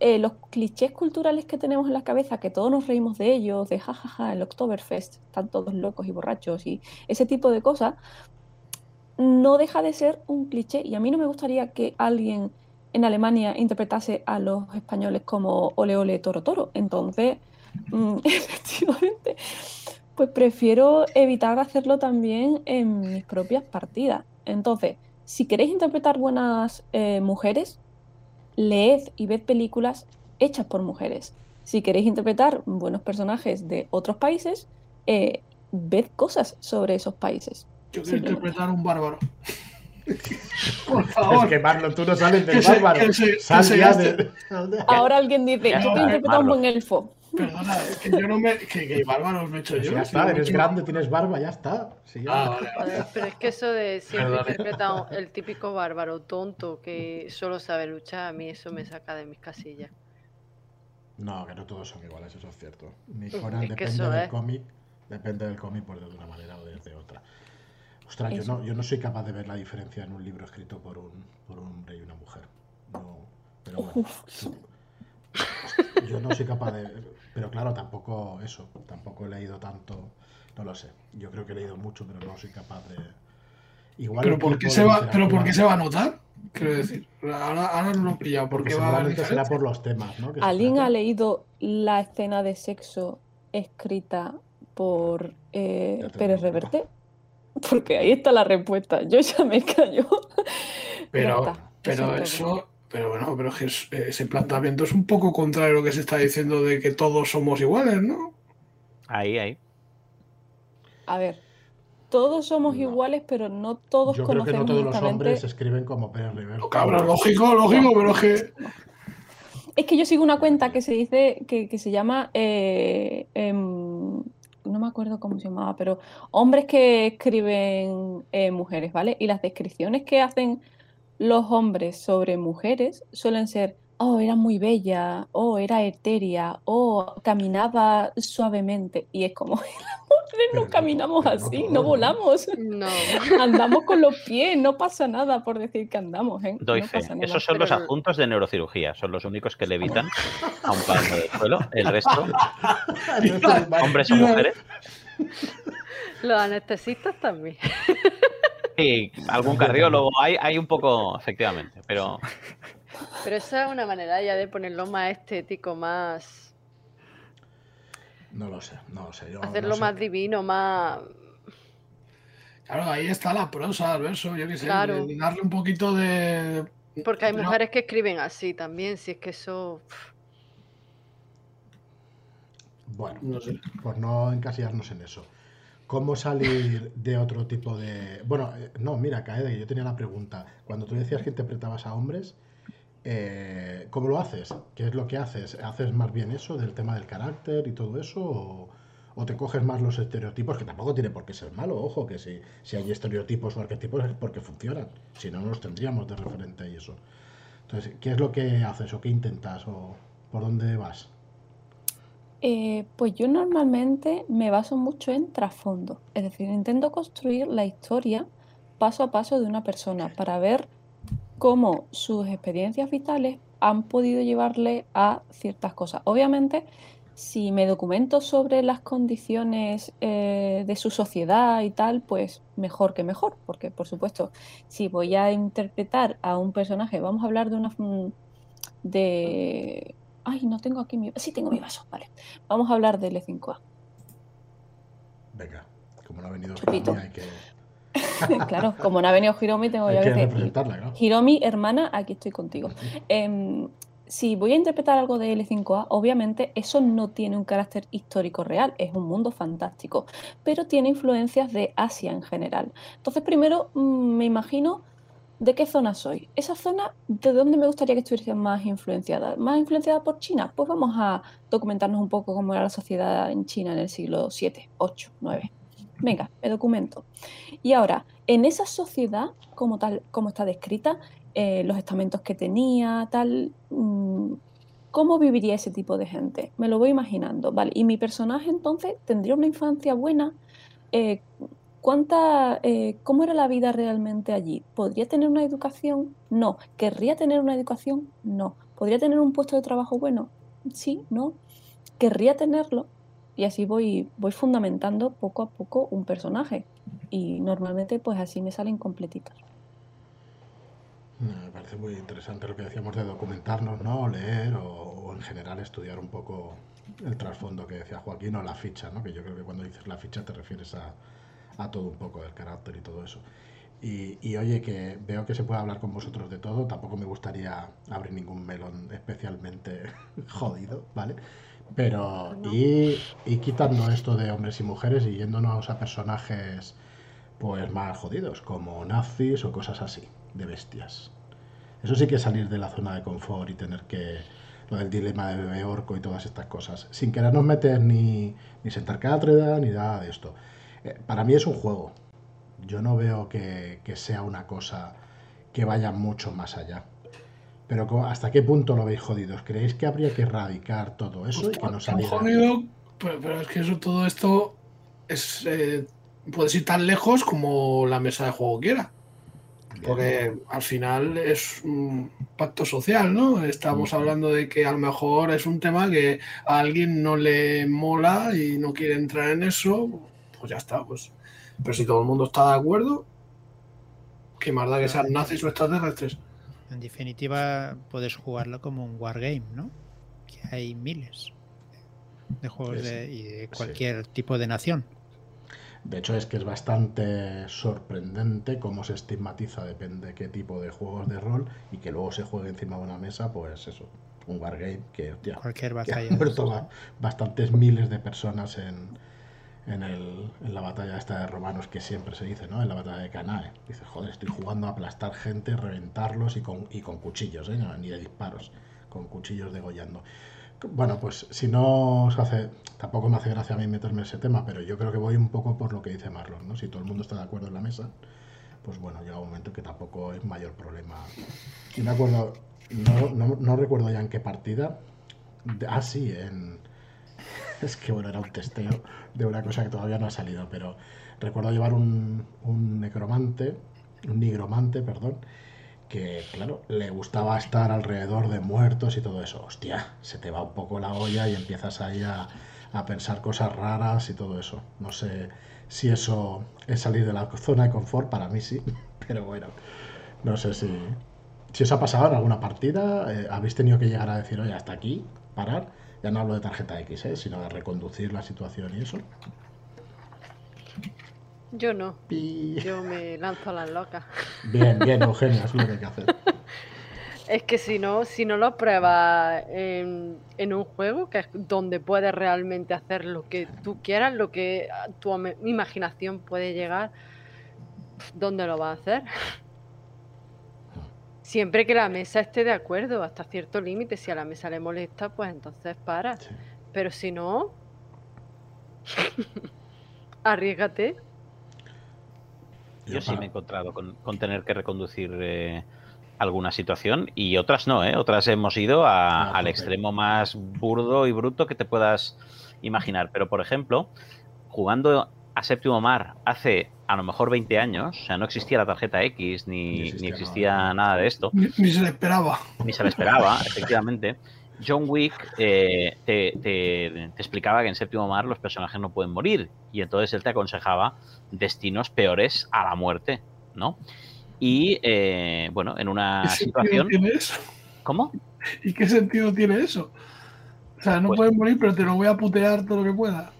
eh, los clichés culturales que tenemos en la cabeza, que todos nos reímos de ellos, de jajaja, el Oktoberfest, están todos locos y borrachos y ese tipo de cosas, no deja de ser un cliché. Y a mí no me gustaría que alguien en Alemania interpretase a los españoles como ole ole toro toro. Entonces, mm, efectivamente, pues prefiero evitar hacerlo también en mis propias partidas. Entonces, si queréis interpretar buenas eh, mujeres, leed y ved películas hechas por mujeres. Si queréis interpretar buenos personajes de otros países, eh, ved cosas sobre esos países. Yo quiero interpretar un bárbaro. Por Es favor. que Marlon, tú no sales del bárbaro. Ahora alguien dice, yo quiero interpretar a un buen elfo. Perdona, es que yo no me. Que, que bárbaros me he hecho Pues yo. ya está, no eres grande, tienes barba, ya está. Sí, ya. Ah, vale, vale. Joder, pero es que eso de siempre Perdone. interpretar el típico bárbaro tonto que solo sabe luchar, a mí eso me saca de mis casillas. No, que no todos son iguales, eso es cierto. Ni Conan es depende eso del es. cómic, depende del cómic por de una manera o de otra. Ostras, yo no, yo no soy capaz de ver la diferencia en un libro escrito por un, por un hombre y una mujer. No, pero bueno. Uf. Yo no soy capaz de. Pero claro, tampoco eso. Tampoco he leído tanto. No lo sé. Yo creo que he leído mucho, pero no soy capaz de. Igual Pero ¿por, qué se va, pero ¿por literatura- qué se va a notar? Quiero decir, ahora, ahora no lo he pillado. ¿Por Porque qué va a haber seguramente será por los temas, ¿no? ¿Alguien ha leído la escena de sexo escrita por eh, Pérez Reverte? Porque ahí está la respuesta. Yo ya me callo. Pero, pero eso. Pero bueno, pero es que es- ese planteamiento es un poco contrario a lo que se está diciendo de que todos somos iguales, ¿no? Ahí, ahí. A ver, todos somos No. iguales, pero no todos Yo creo que no todos los hombres escriben como Pérez Reverte. Cabrón, lógico, lógico, pero es que. Es que yo sigo una cuenta que se dice, que, que se llama, eh, em, no me acuerdo cómo se llamaba, pero hombres que escriben eh, mujeres, ¿vale? Y las descripciones que hacen los hombres sobre mujeres suelen ser, oh, era muy bella, oh, era etérea, oh, caminaba suavemente. Y es como, las mujeres no caminamos así, no volamos. No, Andamos con los pies, no pasa nada por decir que andamos, ¿eh? Doy No fe. pasa nada. Esos son los adjuntos de neurocirugía. Son los únicos que levitan a un plano del suelo. El resto, hombres o mujeres. los anestesistas también. Y algún cardiólogo. Hay, hay un poco, efectivamente. Pero Pero esa es una manera ya de ponerlo más estético, más. No lo sé, no lo sé. Yo hacerlo no sé. más divino, más. Claro, ahí está la prosa, el verso, yo qué sé, Claro. de darle un poquito de... Porque hay mujeres que escriben así también, si es que eso. Bueno, No sé. pues no encasillarnos en eso. ¿Cómo salir de otro tipo de...? Bueno, eh, no, mira, Kaede, yo tenía la pregunta. Cuando tú decías que interpretabas a hombres, eh, ¿cómo lo haces? ¿Qué es lo que haces? ¿Haces más bien eso del tema del carácter y todo eso? ¿O, o te coges más los estereotipos? Que tampoco tiene por qué ser malo, ojo, que si, si hay estereotipos o arquetipos es porque funcionan. Si no, no los tendríamos de referente y eso. Entonces, ¿qué es lo que haces o qué intentas o por dónde vas? Eh, pues yo normalmente me baso mucho en trasfondo, es decir, intento construir la historia paso a paso de una persona para ver cómo sus experiencias vitales han podido llevarle a ciertas cosas. Obviamente, si me documento sobre las condiciones eh, de su sociedad y tal, pues mejor que mejor, porque por supuesto, si voy a interpretar a un personaje, vamos a hablar de una... mm, de... Ay, no tengo aquí mi... Sí, tengo mi vaso, vale. Vamos a hablar del E5A. Venga, como no ha venido Chupito. Hiromi, hay que, claro, como no ha venido Hiromi, tengo hay ya que que representarla, claro. Hiromi, hermana, aquí estoy contigo. Em, si voy a interpretar algo de L5A, obviamente eso no tiene un carácter histórico real, es un mundo fantástico, pero tiene influencias de Asia en general. Entonces, primero mm, me imagino de qué zona soy. Esa zona, ¿de dónde me gustaría que estuviese más influenciada? ¿Más influenciada por China? Pues vamos a documentarnos un poco cómo era la sociedad en China en el siglo 7, 8, 9. Venga, me documento. Y ahora, en esa sociedad, como tal, como está descrita, eh, los estamentos que tenía, tal, mm, ¿cómo viviría ese tipo de gente? Me lo voy imaginando, ¿vale? Y mi personaje entonces tendría una infancia buena. eh, ¿cuánta, eh, ¿Cómo era la vida realmente allí? ¿Podría tener una educación? No. ¿Querría tener una educación? No. ¿Podría tener un puesto de trabajo bueno? Sí, no. ¿Querría tenerlo? Y así voy, voy fundamentando poco a poco un personaje. Y normalmente pues así me salen completitos. Me parece muy interesante lo que decíamos de documentarnos, ¿no? Leer o, o en general estudiar un poco el trasfondo que decía Joaquín o la ficha, ¿no? Que yo creo que cuando dices la ficha te refieres a, a todo un poco del carácter y todo eso. Y, y, oye, que veo que se puede hablar con vosotros de todo, tampoco me gustaría abrir ningún melón especialmente jodido, ¿vale? Pero, y, y quitando esto de hombres y mujeres y yéndonos a personajes pues más jodidos, como nazis o cosas así, de bestias. Eso sí que es salir de la zona de confort y tener que. lo del dilema de bebé orco y todas estas cosas. Sin querernos meter ni, ni sentar cátedra ni nada de esto. Eh, para mí es un juego. Yo no veo que, que sea una cosa que vaya mucho más allá. Pero ¿hasta qué punto lo veis jodidos? ¿Creéis que habría que erradicar todo eso y que no saliera? jodido, pero, pero es que eso, todo esto es eh, puedes ir tan lejos como la mesa de juego quiera. Bien. Porque al final es un pacto social, ¿no? Estamos hablando de que a lo mejor es un tema que a alguien no le mola y no quiere entrar en eso, pues ya está, pues. Pero si todo el mundo está de acuerdo, qué más da que sean nazis o extraterrestres. En definitiva, puedes jugarlo como un wargame, ¿no? Que hay miles de juegos Sí, sí. de, y de Sí. cualquier tipo de nación. De hecho, es que es bastante sorprendente cómo se estigmatiza, depende qué tipo de juegos de rol, y que luego se juegue encima de una mesa, pues eso, un wargame que, hostia, Cualquier que batalla. han de muerto bastantes miles de personas en, en, el- en la batalla esta de romanos que siempre se dice, ¿no? En la batalla de Canae. Dices, joder, estoy jugando a aplastar gente, reventarlos y con, y con cuchillos, ¿eh? Ni de disparos, con cuchillos degollando. Bueno, pues si no os hace, tampoco me hace gracia a mí meterme en ese tema, pero yo creo que voy un poco por lo que dice Marlon, ¿no? Si todo el mundo está de acuerdo en la mesa, pues bueno, llega un momento que tampoco es mayor problema. Y me acuerdo, no, no, no recuerdo ya en qué partida, ah, sí, en... Es que bueno, era un testeo de una cosa que todavía no ha salido, pero recuerdo llevar un, un necromante, un nigromante, perdón, que claro, le gustaba estar alrededor de muertos y todo eso. Hostia, se te va un poco la olla y empiezas ahí a, a pensar cosas raras y todo eso. No sé si eso es salir de la zona de confort, para mí sí, pero bueno, no sé si, Si os ha pasado en alguna partida, eh, habéis tenido que llegar a decir, oye, hasta aquí, parar. Ya no hablo de tarjeta X, ¿eh? sino de reconducir la situación y eso. Yo no. Pi. Yo me lanzo a las locas. Bien, bien, Eugenia, es lo que hay que hacer. Es que si no, si no lo pruebas en, en un juego, que es donde puedes realmente hacer lo que tú quieras, lo que tu imaginación puede llegar, ¿dónde lo vas a hacer? Siempre que la mesa esté de acuerdo, hasta cierto límite, si a la mesa le molesta, pues entonces para. Sí. Pero si no, arriesgate. Yo sí me he encontrado con, con tener que reconducir eh, alguna situación y otras no, ¿eh? Otras hemos ido a- Ah, al extremo más burdo y bruto que te puedas imaginar. Pero, por ejemplo, jugando a Séptimo Mar hace a lo mejor 20 años, o sea, no existía la tarjeta X Ni ni, existía ni nada. existía nada de esto, Ni, ni se le esperaba. ni se lo esperaba, efectivamente. John Wick eh, te, te- te explicaba que en séptimo mar los personajes no pueden morir y entonces él te aconsejaba destinos peores a la muerte, ¿no? Y eh, bueno, en una ¿Qué sentido situación... tiene eso? ¿Cómo? ¿Y qué sentido tiene eso? O sea, no Pues- puedes morir, pero te lo voy a putear todo lo que pueda.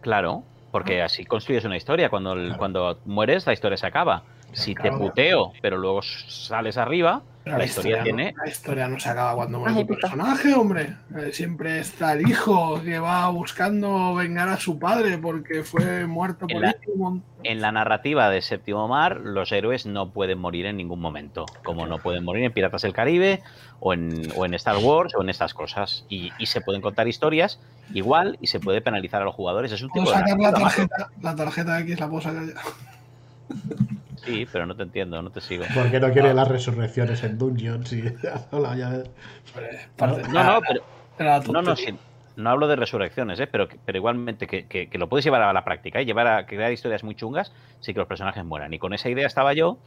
Claro, porque así construyes una historia. Cuando, el- Claro. cuando mueres, la historia se acaba. Si te Claro. puteo, pero luego sales arriba, Pero la historia no- tiene la historia no se acaba cuando muere épica. personaje, hombre. Eh, siempre está el hijo que va buscando vengar a su padre porque fue muerto En por la- él. un mon- En la narrativa de Séptimo Mar, los héroes no pueden morir en ningún momento, como no pueden morir en Piratas del Caribe o en, o en Star Wars o en estas cosas. Y, y se pueden contar historias igual y se puede penalizar a los jugadores. Es un Puedo tipo de la tarjeta, la tarjeta X, la puedo sacar ya. Sí, pero no te entiendo, no te sigo. ¿Por qué no quiere las resurrecciones en Dungeons? Y No, no, pero, era no, no, tontería. sí, no hablo de resurrecciones, ¿eh? pero, pero igualmente que, que- que lo puedes llevar a la práctica y llevar a crear historias muy chungas sin que los personajes mueran. Y con esa idea estaba yo.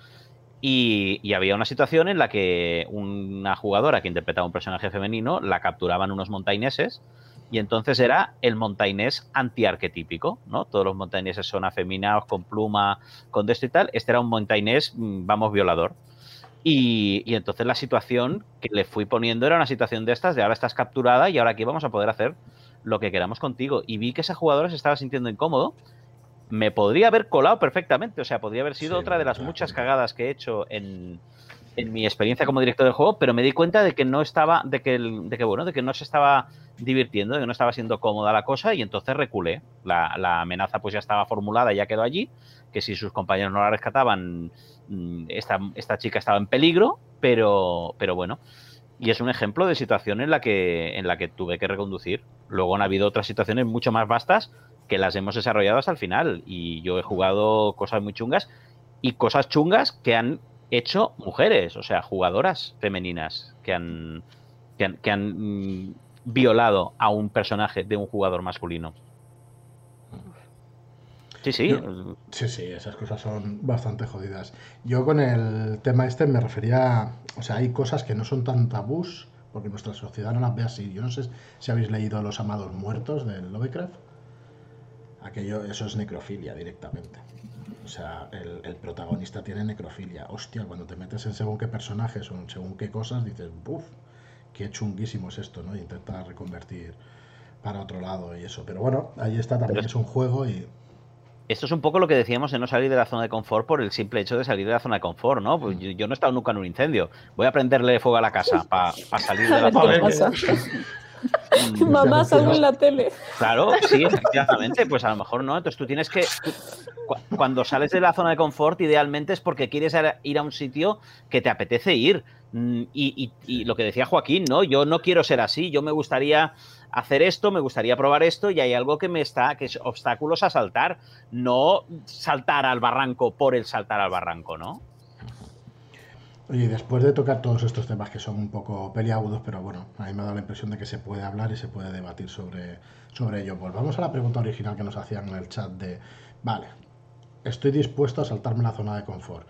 Y, y había una situación en la que una jugadora que interpretaba un personaje femenino la capturaban unos montaineses y entonces era el montainés antiarquetípico, ¿no? Todos los montaineses son afeminados, con pluma, con de esto y tal. Este era un montainés, mm, vamos, violador. Y, y entonces la situación que le fui poniendo era una situación de estas, de ahora estás capturada y ahora aquí vamos a poder hacer lo que queramos contigo. Y vi que esa jugadora se estaba sintiendo incómodo. Me podría haber colado perfectamente, o sea, podría haber sido Sí, otra de las muchas cagadas que he hecho en, en mi experiencia como director del juego, pero me di cuenta de que no estaba, de que, de que bueno, de que no se estaba divirtiendo, de que no estaba siendo cómoda la cosa y entonces reculé. La, la amenaza pues ya estaba formulada, ya quedó allí, que si sus compañeros no la rescataban, mm, esta, esta chica estaba en peligro, pero, pero bueno. Y es un ejemplo de situación en la que en la que tuve que reconducir. Luego han habido otras situaciones mucho más vastas que las hemos desarrollado hasta el final. Y yo he jugado cosas muy chungas y cosas chungas que han hecho mujeres, o sea, jugadoras femeninas que han, que han, mm, violado a un personaje de un jugador masculino. Sí, sí. Yo- Sí, sí, esas cosas son bastante jodidas. Yo con el tema este me refería, o sea, hay cosas que no son tan tabús, porque nuestra sociedad no las ve así. Yo no sé si habéis leído Los Amados Muertos de Lovecraft. Aquello, eso es necrofilia directamente. O sea, el, el protagonista tiene necrofilia. Hostia, cuando te metes en según qué personajes o en según qué cosas, dices, buf, qué chunguísimo es esto, ¿no? Y intenta reconvertir para otro lado y eso. Pero bueno, ahí está, también Pero es un juego y Esto es un poco lo que decíamos de no salir de la zona de confort por el simple hecho de salir de la zona de confort, ¿no? Pues yo, yo no he estado nunca en un incendio. Voy a prenderle fuego a la casa para salir de la zona de pasa. Mm, Mamá salgo en la tele. Claro, sí, efectivamente, pues a lo mejor no. Entonces tú tienes que, tú- cu- cuando sales de la zona de confort, idealmente es porque quieres ir a un sitio que te apetece ir. Mm, Y, y- y lo que decía Joaquín, ¿no? Yo no quiero ser así, yo me gustaría hacer esto, me gustaría probar esto y hay algo que me está, que es obstáculos a saltar, no saltar al barranco por el saltar al barranco, ¿no? Oye, después de tocar todos estos temas que son un poco peliagudos, pero bueno, a mí me ha dado la impresión de que se puede hablar y se puede debatir sobre, sobre ello. Volvamos a la pregunta original que nos hacían en el chat de, vale, estoy dispuesto a saltarme la zona de confort.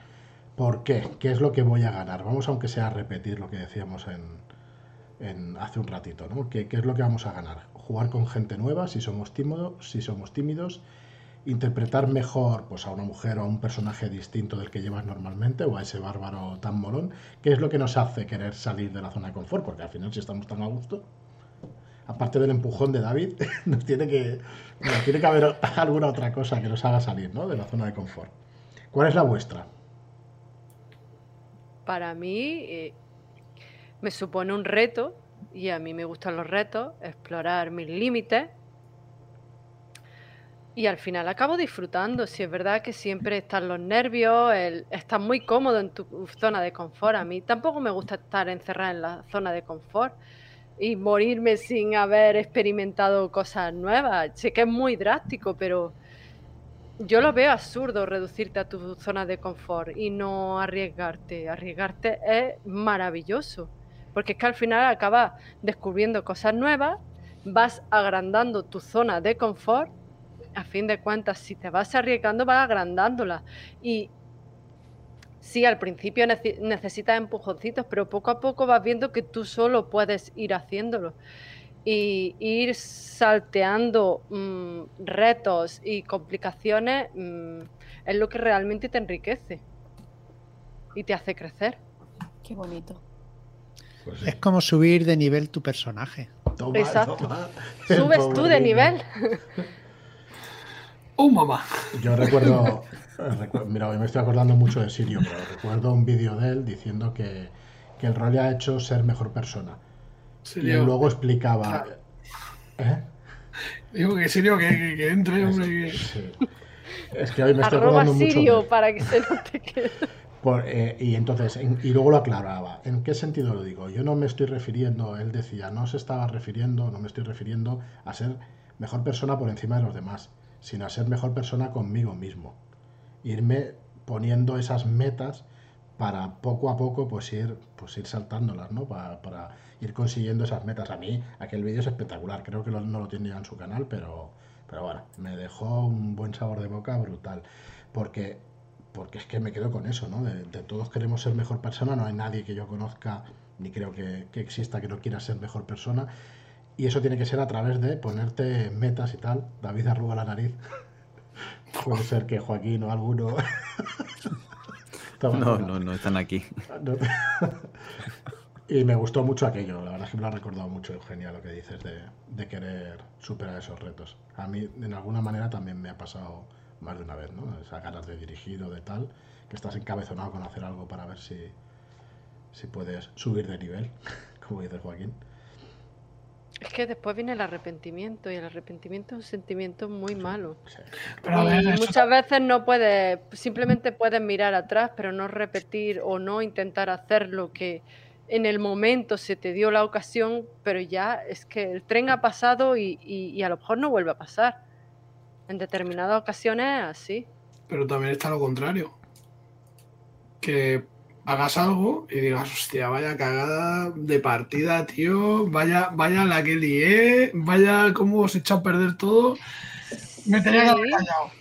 ¿Por qué? ¿Qué es lo que voy a ganar? Vamos aunque sea a repetir lo que decíamos en, en hace un ratito, ¿no? ¿Qué, qué es lo que vamos a ganar? Jugar con gente nueva si somos tímidos, si somos tímidos interpretar mejor pues, a una mujer o a un personaje distinto del que llevas normalmente o a ese bárbaro tan molón, ¿qué es lo que nos hace querer salir de la zona de confort? Porque al final si estamos tan a gusto, aparte del empujón de David, nos tiene que, nos tiene que haber alguna otra cosa que nos haga salir ¿no? de la zona de confort. ¿Cuál es la vuestra? Para mí eh, me supone un reto y a mí me gustan los retos, explorar mis límites y al final acabo disfrutando. Si es verdad que siempre están los nervios, estás muy cómodo en tu zona de confort. A mí tampoco me gusta estar encerrada en la zona de confort y morirme sin haber experimentado cosas nuevas. Sé que es muy drástico, pero yo lo veo absurdo reducirte a tu zona de confort y no arriesgarte. Arriesgarte es maravilloso, porque es que al final acabas descubriendo cosas nuevas, vas agrandando tu zona de confort a fin de cuentas, si te vas arriesgando, vas agrandándola. Y sí, al principio necesitas empujoncitos, pero poco a poco vas viendo que tú solo puedes ir haciéndolo. Y ir salteando mm, retos y complicaciones mm, es lo que realmente te enriquece y te hace crecer. Qué bonito. Pues es como subir de nivel tu personaje. Exacto. Subes tú de nivel. ¡Oh, mamá! Yo recuerdo, mira, hoy me estoy acordando mucho de Sirio, pero recuerdo un vídeo de él diciendo que, el rol le ha hecho ser mejor persona. Y luego explicaba... ¿Eh? Digo que Sirio, que, que, entre, hombre. Es que hoy me estoy acordando mucho. para que se note que... Eh, y entonces, y luego lo aclaraba. ¿En qué sentido lo digo? Yo no me estoy refiriendo, él decía, no se estaba refiriendo, no me estoy refiriendo a ser mejor persona por encima de los demás sino a ser mejor persona conmigo mismo. Irme poniendo esas metas para poco a poco pues ir, pues ir saltándolas, ¿no? Para, ir consiguiendo esas metas. A mí aquel vídeo es espectacular, creo que no lo tiene ya en su canal, pero, pero bueno, me dejó un buen sabor de boca brutal. Porque, porque es que me quedo con eso, ¿no? De, todos queremos ser mejor persona, no hay nadie que yo conozca, ni creo que, que exista que no quiera ser mejor persona. Y eso tiene que ser a través de ponerte metas y tal. David arruga la nariz. Puede ser que Joaquín o alguno. no, no, no están aquí. y me gustó mucho aquello. La verdad es que me lo ha recordado mucho, Eugenia, lo que dices de, querer superar esos retos. A mí, de alguna manera, también me ha pasado más de una vez, ¿no? Esas ganas de dirigir o de tal, que estás encabezonado con hacer algo para ver si, si puedes subir de nivel, como dice Joaquín. Es que después viene el arrepentimiento y el arrepentimiento es un sentimiento muy malo. muchas veces no puedes, simplemente puedes mirar atrás, pero no repetir o no intentar hacer lo que en el momento se te dio la ocasión, pero ya es que el tren ha pasado y, y a lo mejor no vuelve a pasar. En determinadas ocasiones así. Pero también está lo contrario. Que hagas algo y digas, hostia, vaya cagada de partida, tío, vaya, vaya la que lié, vaya cómo os he echado a perder todo. Me tenía que haber callado.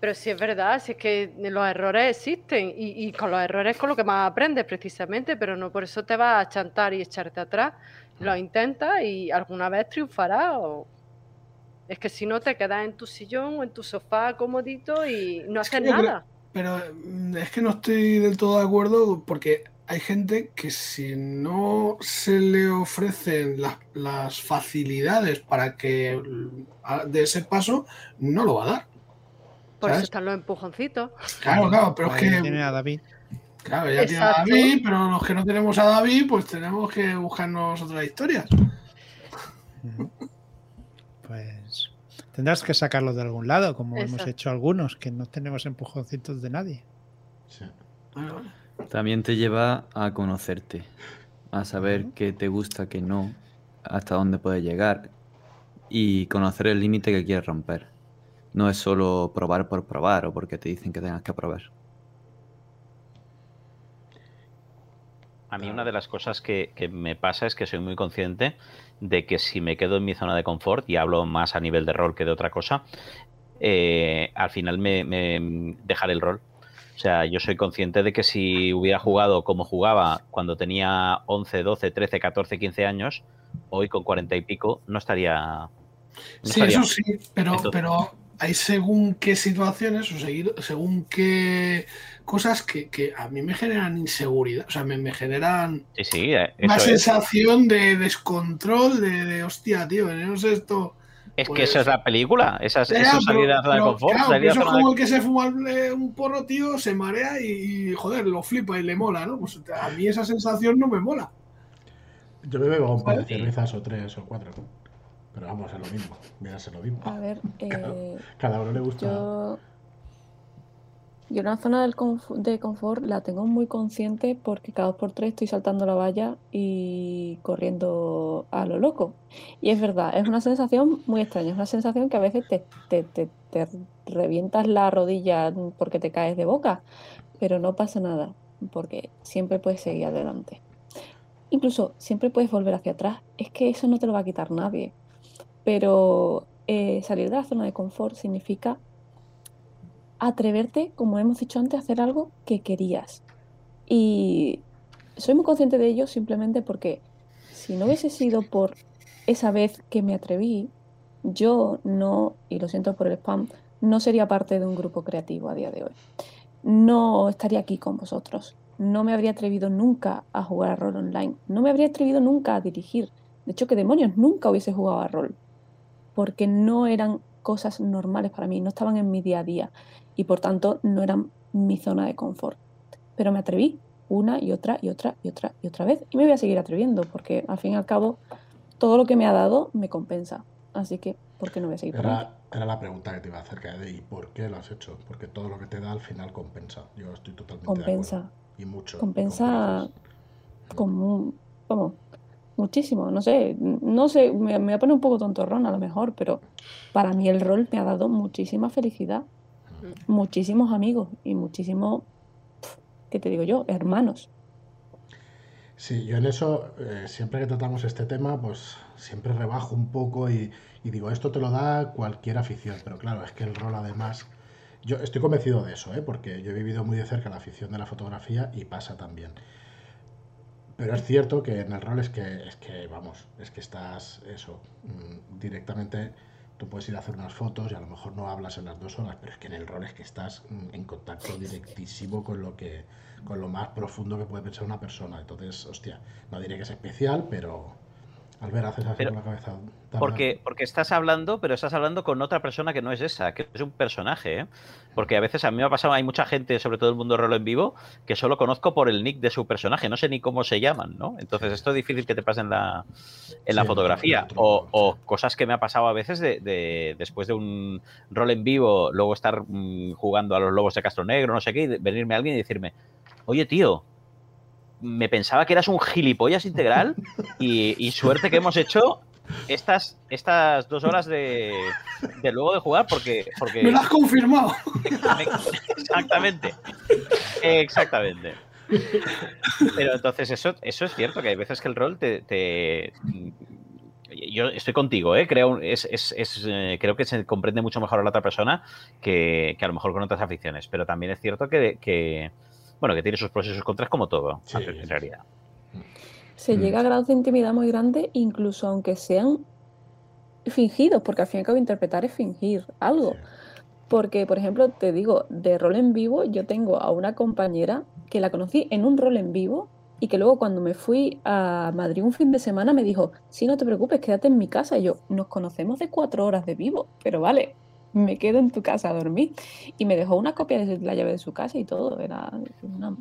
Pero si es verdad, si es que los errores existen y, y, con los errores es con lo que más aprendes precisamente, pero no por eso te vas a chantar y echarte atrás. Lo intentas y alguna vez triunfarás. O... Es que si no te quedas en tu sillón o en tu sofá comodito y no haces nada. Pero mm, es que no estoy del todo de acuerdo porque hay gente que si no se le ofrecen las facilidades para que mm, de ese paso, no lo va a dar. Por eso están los empujoncitos. Claro, claro, pero es que. Tiene a David. Claro, ya tiene a David, pero los que no tenemos a David, pues tenemos que buscarnos otras historias. Pues Tendrás que sacarlo de algún lado, como hemos hecho algunos, que no tenemos empujoncitos de nadie. También te lleva a conocerte, a saber qué te gusta, qué no, hasta dónde puedes llegar y conocer el límite que quieres romper. No es solo probar por probar o porque te dicen que tengas que probar. A mí una de las cosas que, me pasa es que soy muy consciente de que si me quedo en mi zona de confort, y hablo más a nivel de rol que de otra cosa, eh, al final me, dejaré el rol. O sea, yo soy consciente de que si hubiera jugado como jugaba cuando tenía 11, 12, 13, 14, 15 años, hoy con 40 y pico no estaría... sí, eso sí, pero, pero hay según qué situaciones o seguir- según qué cosas que, que a mí me generan inseguridad, o sea, me, me generan Sí, sí, eh, una es. sensación de descontrol, de, de, hostia, tío, no sé esto. Es que pues- esa es la película, esa es, la zona de confort. claro, eso es de- como el que se fuma eh, un porro, tío, se marea y, y, joder, lo flipa y le mola, ¿no? Pues a mí esa sensación no me mola. Yo me bebo un par de cervezas o tres o cuatro. Pero vamos, es lo mismo. Viene a ser lo mismo. A ver, eh, Cada uno le gusta. yo. Yo la zona del conf- de confort la tengo muy consciente porque cada dos por tres estoy saltando la valla y corriendo a lo loco. Y es verdad, es una sensación muy extraña, es una sensación que a veces te, te, te- te revientas la rodilla porque te caes de boca, pero no pasa nada, porque siempre puedes seguir adelante. Incluso siempre puedes volver hacia atrás, es que eso no te lo va a quitar nadie. Pero eh, salir de la zona de confort significa atreverte, como hemos dicho antes, a hacer algo que querías. Y soy muy consciente de ello simplemente porque si no hubiese sido por esa vez que me atreví, yo no, y lo siento por el spam, no sería parte de un grupo creativo a día de hoy. No estaría aquí con vosotros. No me habría atrevido nunca a jugar a rol online. No me habría atrevido nunca a dirigir. De hecho, que demonios, nunca hubiese jugado a rol. Porque no eran cosas normales para mí, no estaban en mi día a día y por tanto no eran mi zona de confort. Pero me atreví una y otra y otra y otra y otra vez y me voy a seguir atreviendo porque al fin y al cabo todo lo que me ha dado me compensa. Así que, ¿por qué no voy a seguir? Era, era la pregunta que te iba a hacer, de ¿y por qué lo has hecho? Porque todo lo que te da al final compensa. Yo estoy totalmente de Compensa. acuerdo. Y mucho. Compensa con con vamos, muchísimo, no sé, no sé, me, me voy a poner un poco tontorrón a lo mejor, pero para mí el rol me ha dado muchísima felicidad, muchísimos amigos y muchísimos, ¿qué te digo yo? Hermanos. Sí, yo en eso, eh, siempre que tratamos este tema, pues siempre rebajo un poco y, y digo, esto te lo da cualquier afición, pero claro, es que el rol además, yo estoy convencido de eso, ¿eh? porque yo he vivido muy de cerca la afición de la fotografía y pasa también. Pero es cierto que en el rol es que, es que vamos, es que estás, eso, mm, directamente, tú puedes ir a hacer unas fotos y a lo mejor no hablas en las dos horas, pero es que en el rol es que estás mm, en contacto directísimo con lo que, con lo más profundo que puede pensar una persona. Entonces, hostia, no diré que es especial, pero al ver haces así Pero- con la cabeza. Porque, porque estás hablando, pero estás hablando con otra persona que no es esa, que es un personaje, ¿eh? Porque a veces a mí me ha pasado, hay mucha gente, sobre todo el mundo rolo en vivo, que solo conozco por el nick de su personaje, no sé ni cómo se llaman, ¿no? Entonces esto es difícil que te pase en la, en la fotografía. en otro O, rol, cosas que me ha pasado a veces de, de- después de un rol en vivo, luego estar mm, jugando a los lobos de Castro Negro, no sé qué, y venirme alguien y decirme, oye tío, me pensaba que eras un gilipollas integral y, y suerte que hemos hecho estas, estas dos horas de, de luego de jugar porque... porque Me lo has confirmado. me- exactamente. Exactamente. Pero entonces eso, eso es cierto, que hay veces que el rol te... te- yo estoy contigo, ¿eh? Creo, es, es- es, eh, creo que se comprende mucho mejor a la otra persona que, que a lo mejor con otras aficiones. Pero también es cierto que, que, bueno, que tiene sus pros y sus contras como todo, Sí, en realidad. Se Mm. llega a grados de intimidad muy grandes, incluso aunque sean fingidos, porque al fin y al cabo interpretar es fingir algo. Sí. Porque, por ejemplo, te digo, de rol en vivo, yo tengo a una compañera que la conocí en un rol en vivo y que luego cuando me fui a Madrid un fin de semana me dijo, sí, no te preocupes, quédate en mi casa. Y yo, nos conocemos de cuatro horas de vivo, pero vale, me quedo en tu casa a dormir. Y me dejó una copia de la llave de su casa y todo. Era una...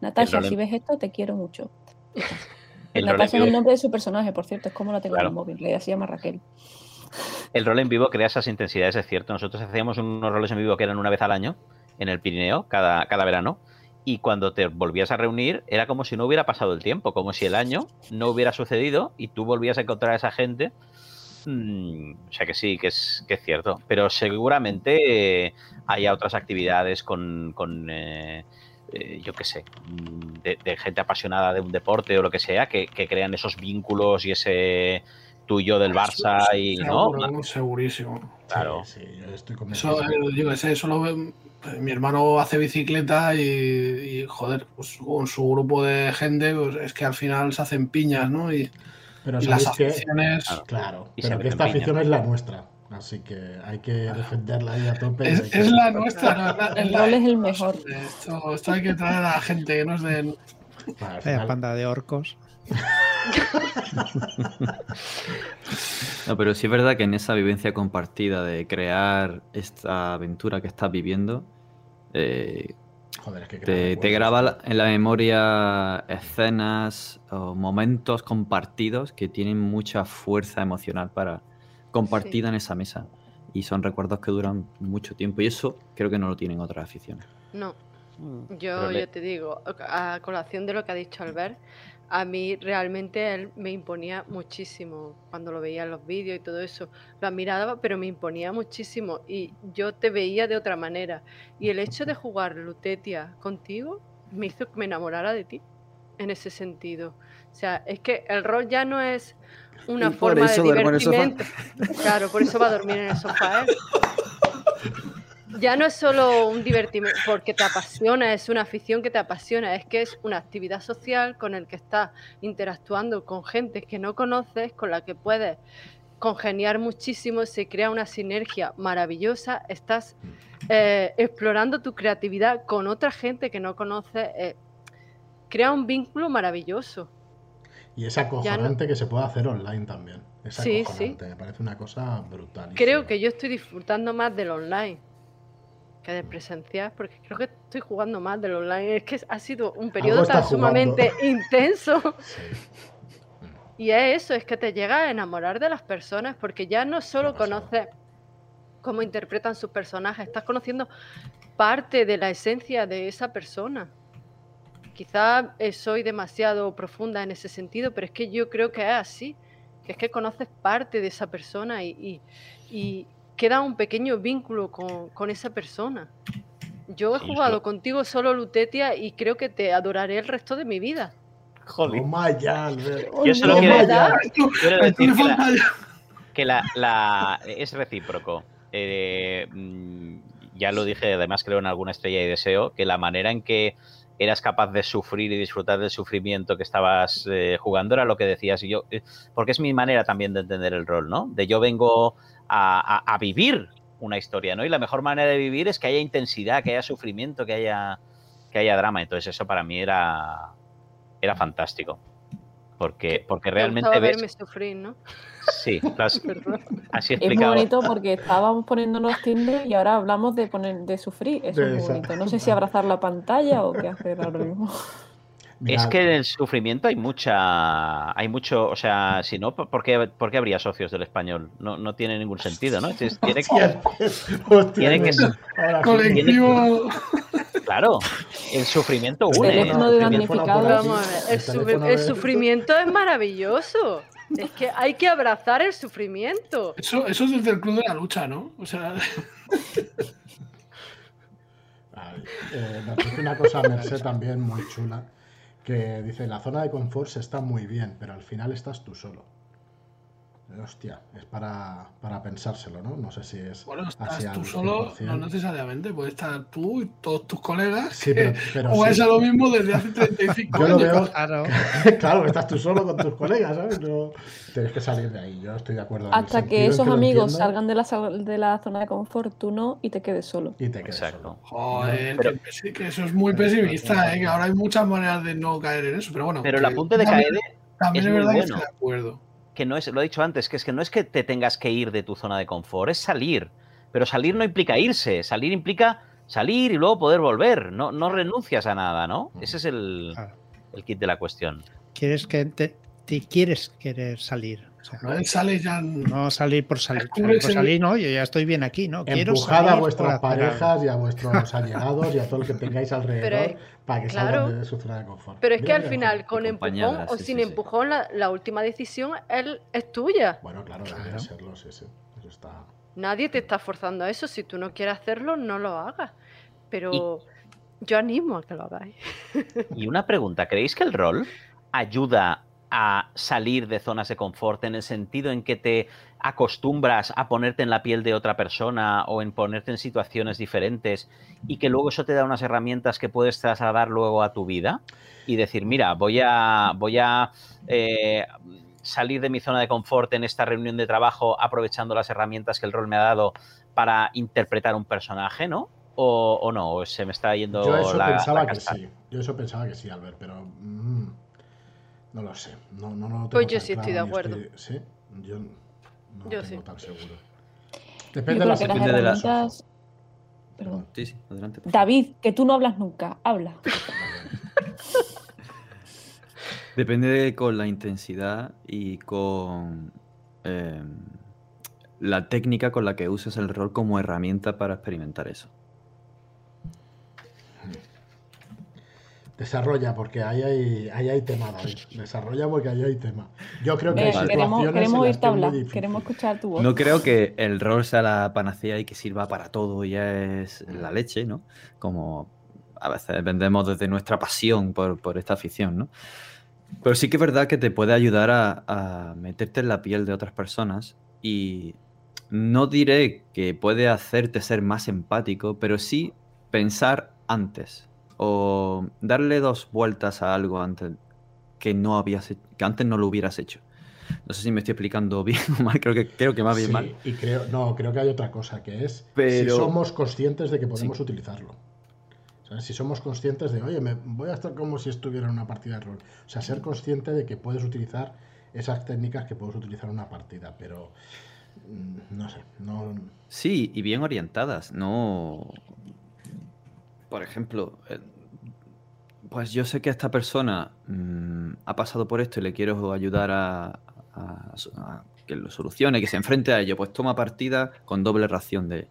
Natasha, en- si ves esto, te quiero mucho. El en Natasha es el nombre de su personaje, por cierto, es como la tengo en Claro. el móvil. Se llama Raquel. el rol en vivo crea esas intensidades, es cierto. Nosotros hacíamos unos roles en vivo que eran una vez al año en el Pirineo, cada, cada verano. Y cuando te volvías a reunir, era como si no hubiera pasado el tiempo, como si el año no hubiera sucedido y tú volvías a encontrar a esa gente. Mm, o sea que sí, que es, que es cierto. Pero seguramente eh, haya otras actividades con, con, eh, eh, yo qué sé, mm, de, de gente apasionada de un deporte o lo que sea, que, que crean esos vínculos y ese tuyo del Barça y no. Seguro, segurísimo. Claro. Sí, sí, yo estoy convencido. Eso, eh, yo qué sé, eso lo ve- mi hermano hace bicicleta y, y, joder, pues con su grupo de gente, pues es que al final se hacen piñas, ¿no? Y, Pero y las que. Claro. claro, Y se pero que esta piña. afición es la nuestra. Así que hay que defenderla ahí a tope. Es, hay que- es la nuestra. no, la- El rol es el mejor. Esto, esto hay que traer a la gente que nos den. Al Vaya final- panda de orcos. No, pero sí es verdad que en esa vivencia compartida de crear esta aventura que estás viviendo, eh, Joder, es que crea te, graba la- en la memoria escenas o momentos compartidos que tienen mucha fuerza emocional para compartida en esa mesa. Y son recuerdos que duran mucho tiempo. Y eso creo que no lo tienen otras aficiones. No, Mm, yo le- ya te digo, a colación de lo que ha dicho Albert, a mí realmente él me imponía muchísimo cuando lo veía en los vídeos y todo eso. Lo admiraba, pero me imponía muchísimo y yo te veía de otra manera. Y el hecho de jugar Lutetia contigo me hizo que me enamorara de ti en ese sentido. O sea, es que el rol ya no es una forma de divertimento. Claro, por eso va a dormir en el sofá él. Ya no es solo un divertimento porque te apasiona, es una afición que te apasiona, es que es una actividad social con el que estás interactuando con gente que no conoces, con la que puedes congeniar muchísimo, se crea una sinergia maravillosa, estás eh, explorando tu creatividad con otra gente que no conoces, eh, crea un vínculo maravilloso. Y es acojonante que se pueda hacer online también. Es Sí, acojonante, me parece una cosa brutal. Creo que yo estoy disfrutando más del online que del presencial, porque creo que estoy jugando más del online. Es que ha sido un periodo tan sumamente intenso. Sí. Y es eso, es que te llega a enamorar de las personas, porque ya no solo conoces cómo interpretan sus personajes, estás conociendo parte de la esencia de esa persona. Quizás soy demasiado profunda en ese sentido, pero es que yo creo que es así, que es que conoces parte de esa persona y, y- y queda un pequeño vínculo con, con esa persona. Yo he jugado sí. contigo solo Lutetia y creo que te adoraré el resto de mi vida. Joder. Toma ya. Yo solo quiero, decir que la, que la, la- es recíproco. Eh, mm, ya lo dije, además creo en alguna estrella y deseo, que la manera en que eras capaz de sufrir y disfrutar del sufrimiento que estabas eh, jugando era lo que decías. Y yo, eh, porque es mi manera también de entender el rol, ¿no? De yo vengo a, a- vivir una historia, ¿no? Y la mejor manera de vivir es que haya intensidad, que haya sufrimiento, que haya, que haya drama. Entonces eso para mí era, era fantástico. Porque, porque Te realmente ves... verme sufrir, ¿no? Sí, así Es muy explicado. bonito porque estábamos poniéndonos Tinder y ahora hablamos de poner de sufrir. Eso De es esa- bonito. No sé si abrazar la pantalla o qué hacer ahora mismo. Es que en el sufrimiento hay mucha, hay mucho, o sea, si no, ¿por qué, por qué habría socios del español? No, no tiene ningún sentido, ¿no? Es- tiene que- Hostia, hostia, tiene que. Colectivo. Claro, el sufrimiento une. Teléfono ¿no? de El sufrimiento- damnificado. Vamos a ver, el, El sufrimiento es maravilloso. Es que hay que abrazar el sufrimiento. Eso, eso es desde el club de la lucha, ¿no? O sea. Eh, nos dice una cosa Merced también muy chula, que dice, la zona de confort está muy bien, pero al final estás tú solo. Hostia, es para, para pensárselo, ¿no? No sé si es bueno, estás tú al solo, 100%. no necesariamente, puede estar tú y todos tus colegas Sí, pero, pero jugáis sí. a lo mismo desde hace 35 Yo lo años. veo, Claro. claro, estás tú solo con tus colegas, ¿sabes? No, tienes que salir de ahí, yo estoy de acuerdo. en el Hasta que esos lo amigos entiendo salgan de la, de la zona de confort, tú no, y te quedes solo. Y te quedas Exacto. solo. Joder, Pero- que, sí, que eso es muy Pero- pesimista, ¿eh? que ahora hay muchas maneras de no caer en eso, pero bueno. Pero el apunte de también- Kaede También es es, muy verdad que estoy de acuerdo. Que no es, lo he dicho antes, que es que no es que te tengas que ir de tu zona de confort, es salir. Pero salir no implica irse, salir implica salir y luego poder volver. No, no renuncias a nada, ¿no? Ese es el, el kit de la cuestión. Quieres que te, te quieres querer salir. O sea, No sale ya. no salir por salir. Por el- salir, no, yo ya estoy bien aquí, ¿no? Quiero Empujad a vuestras parejas y a vuestros allegados y a todo lo que tengáis alrededor para que claro. salgan de su zona de confort. Pero es que al final, con empujón o sí, sin sí, sí. empujón, la, la última decisión él, es tuya. Bueno, claro, debería Claro. serlo, sí, sí. Eso está... Nadie te está forzando a eso. Si tú no quieres hacerlo, no lo hagas. Pero yo animo a que lo hagáis. Y una pregunta, ¿creéis que el rol ayuda a salir de zonas de confort en el sentido en que te acostumbras a ponerte en la piel de otra persona o en ponerte en situaciones diferentes y que luego eso te da unas herramientas que puedes trasladar luego a tu vida y decir, mira, voy a, voy a, eh, salir de mi zona de confort en esta reunión de trabajo aprovechando las herramientas que el rol me ha dado para interpretar un personaje, ¿no? O, o no, se me está yendo Yo eso la, pensaba la que sí. Yo eso pensaba que sí, Albert, pero mm, no lo sé. No, no, no lo tengo Pues yo sí estoy de acuerdo. estoy- Sí, yo no Yo tengo sí. tan seguro. Depende de creo la que las de herramientas... Perdón. Sí, sí, adelante. David, que tú no hablas nunca, habla. Depende de- con la intensidad y con eh, la técnica con la que uses el rol como herramienta para experimentar eso. Desarrolla, porque ahí hay, ahí hay tema, David. Desarrolla porque ahí hay tema. Yo creo que hay Venga, Vale. queremos, situaciones queremos en las oírte que es muy hablar, queremos escuchar tu voz. No creo que el rol sea la panacea y que sirva para todo, ya es la leche, ¿no? Como a veces vendemos desde nuestra pasión por, por esta afición, ¿no? Pero sí que es verdad que te puede ayudar a, a meterte en la piel de otras personas y no diré que puede hacerte ser más empático, pero sí pensar antes o darle dos vueltas a algo antes que no habías que antes no lo hubieras hecho. No sé si me estoy explicando bien o mal, creo que creo que más bien Sí, mal. y creo, no, creo que hay otra cosa, que es Pero- si somos conscientes de que podemos utilizarlo. ¿Sabes? Si somos conscientes de, oye, me voy a estar como si estuviera en una partida de rol. O sea, ser consciente de que puedes utilizar esas técnicas que puedes utilizar en una partida, pero mm, no sé, no, Sí, y bien orientadas, no. Por ejemplo, eh, pues yo sé que esta persona mm, ha pasado por esto y le quiero ayudar a, que lo solucione, que se enfrente a ello. Pues toma partida con doble ración de.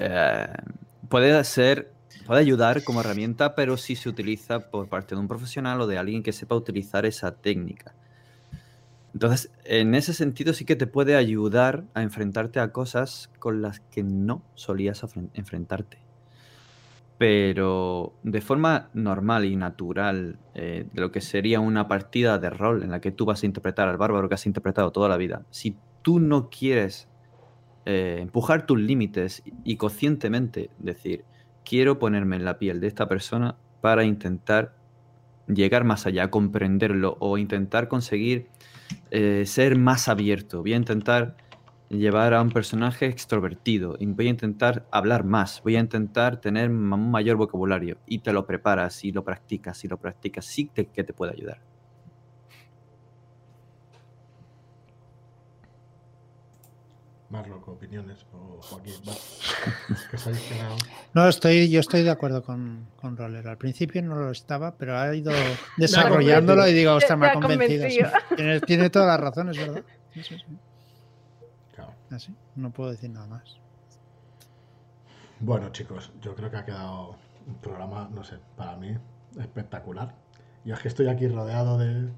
Eh, puede ser. Puede ayudar como herramienta, pero si se utiliza por parte de un profesional o de alguien que sepa utilizar esa técnica. Entonces, en ese sentido sí que te puede ayudar a enfrentarte a cosas con las que no solías enfrentarte. Pero de forma normal y natural, eh, de lo que sería una partida de rol en la que tú vas a interpretar al bárbaro que has interpretado toda la vida, si tú no quieres eh, empujar tus límites y, conscientemente decir, quiero ponerme en la piel de esta persona para intentar llegar más allá, comprenderlo o intentar conseguir eh, ser más abierto. Voy a intentar llevar a un personaje extrovertido. y Voy a intentar hablar más. Voy a intentar tener un mayor vocabulario. Y te lo preparas y lo practicas y lo practicas. Sí te- que te puede ayudar. más loco, opiniones, o Joaquín. No, estoy, yo estoy de acuerdo con, con Rolero. Al principio no lo estaba, pero ha ido desarrollándolo y digo, ostras, me ha convencido. sí. Tiene, tiene toda la razón, es verdad. Sí, sí, sí. Así, no puedo decir nada más. Bueno, chicos, yo creo que ha quedado un programa, no sé, para mí espectacular. Yo es que estoy aquí rodeado de,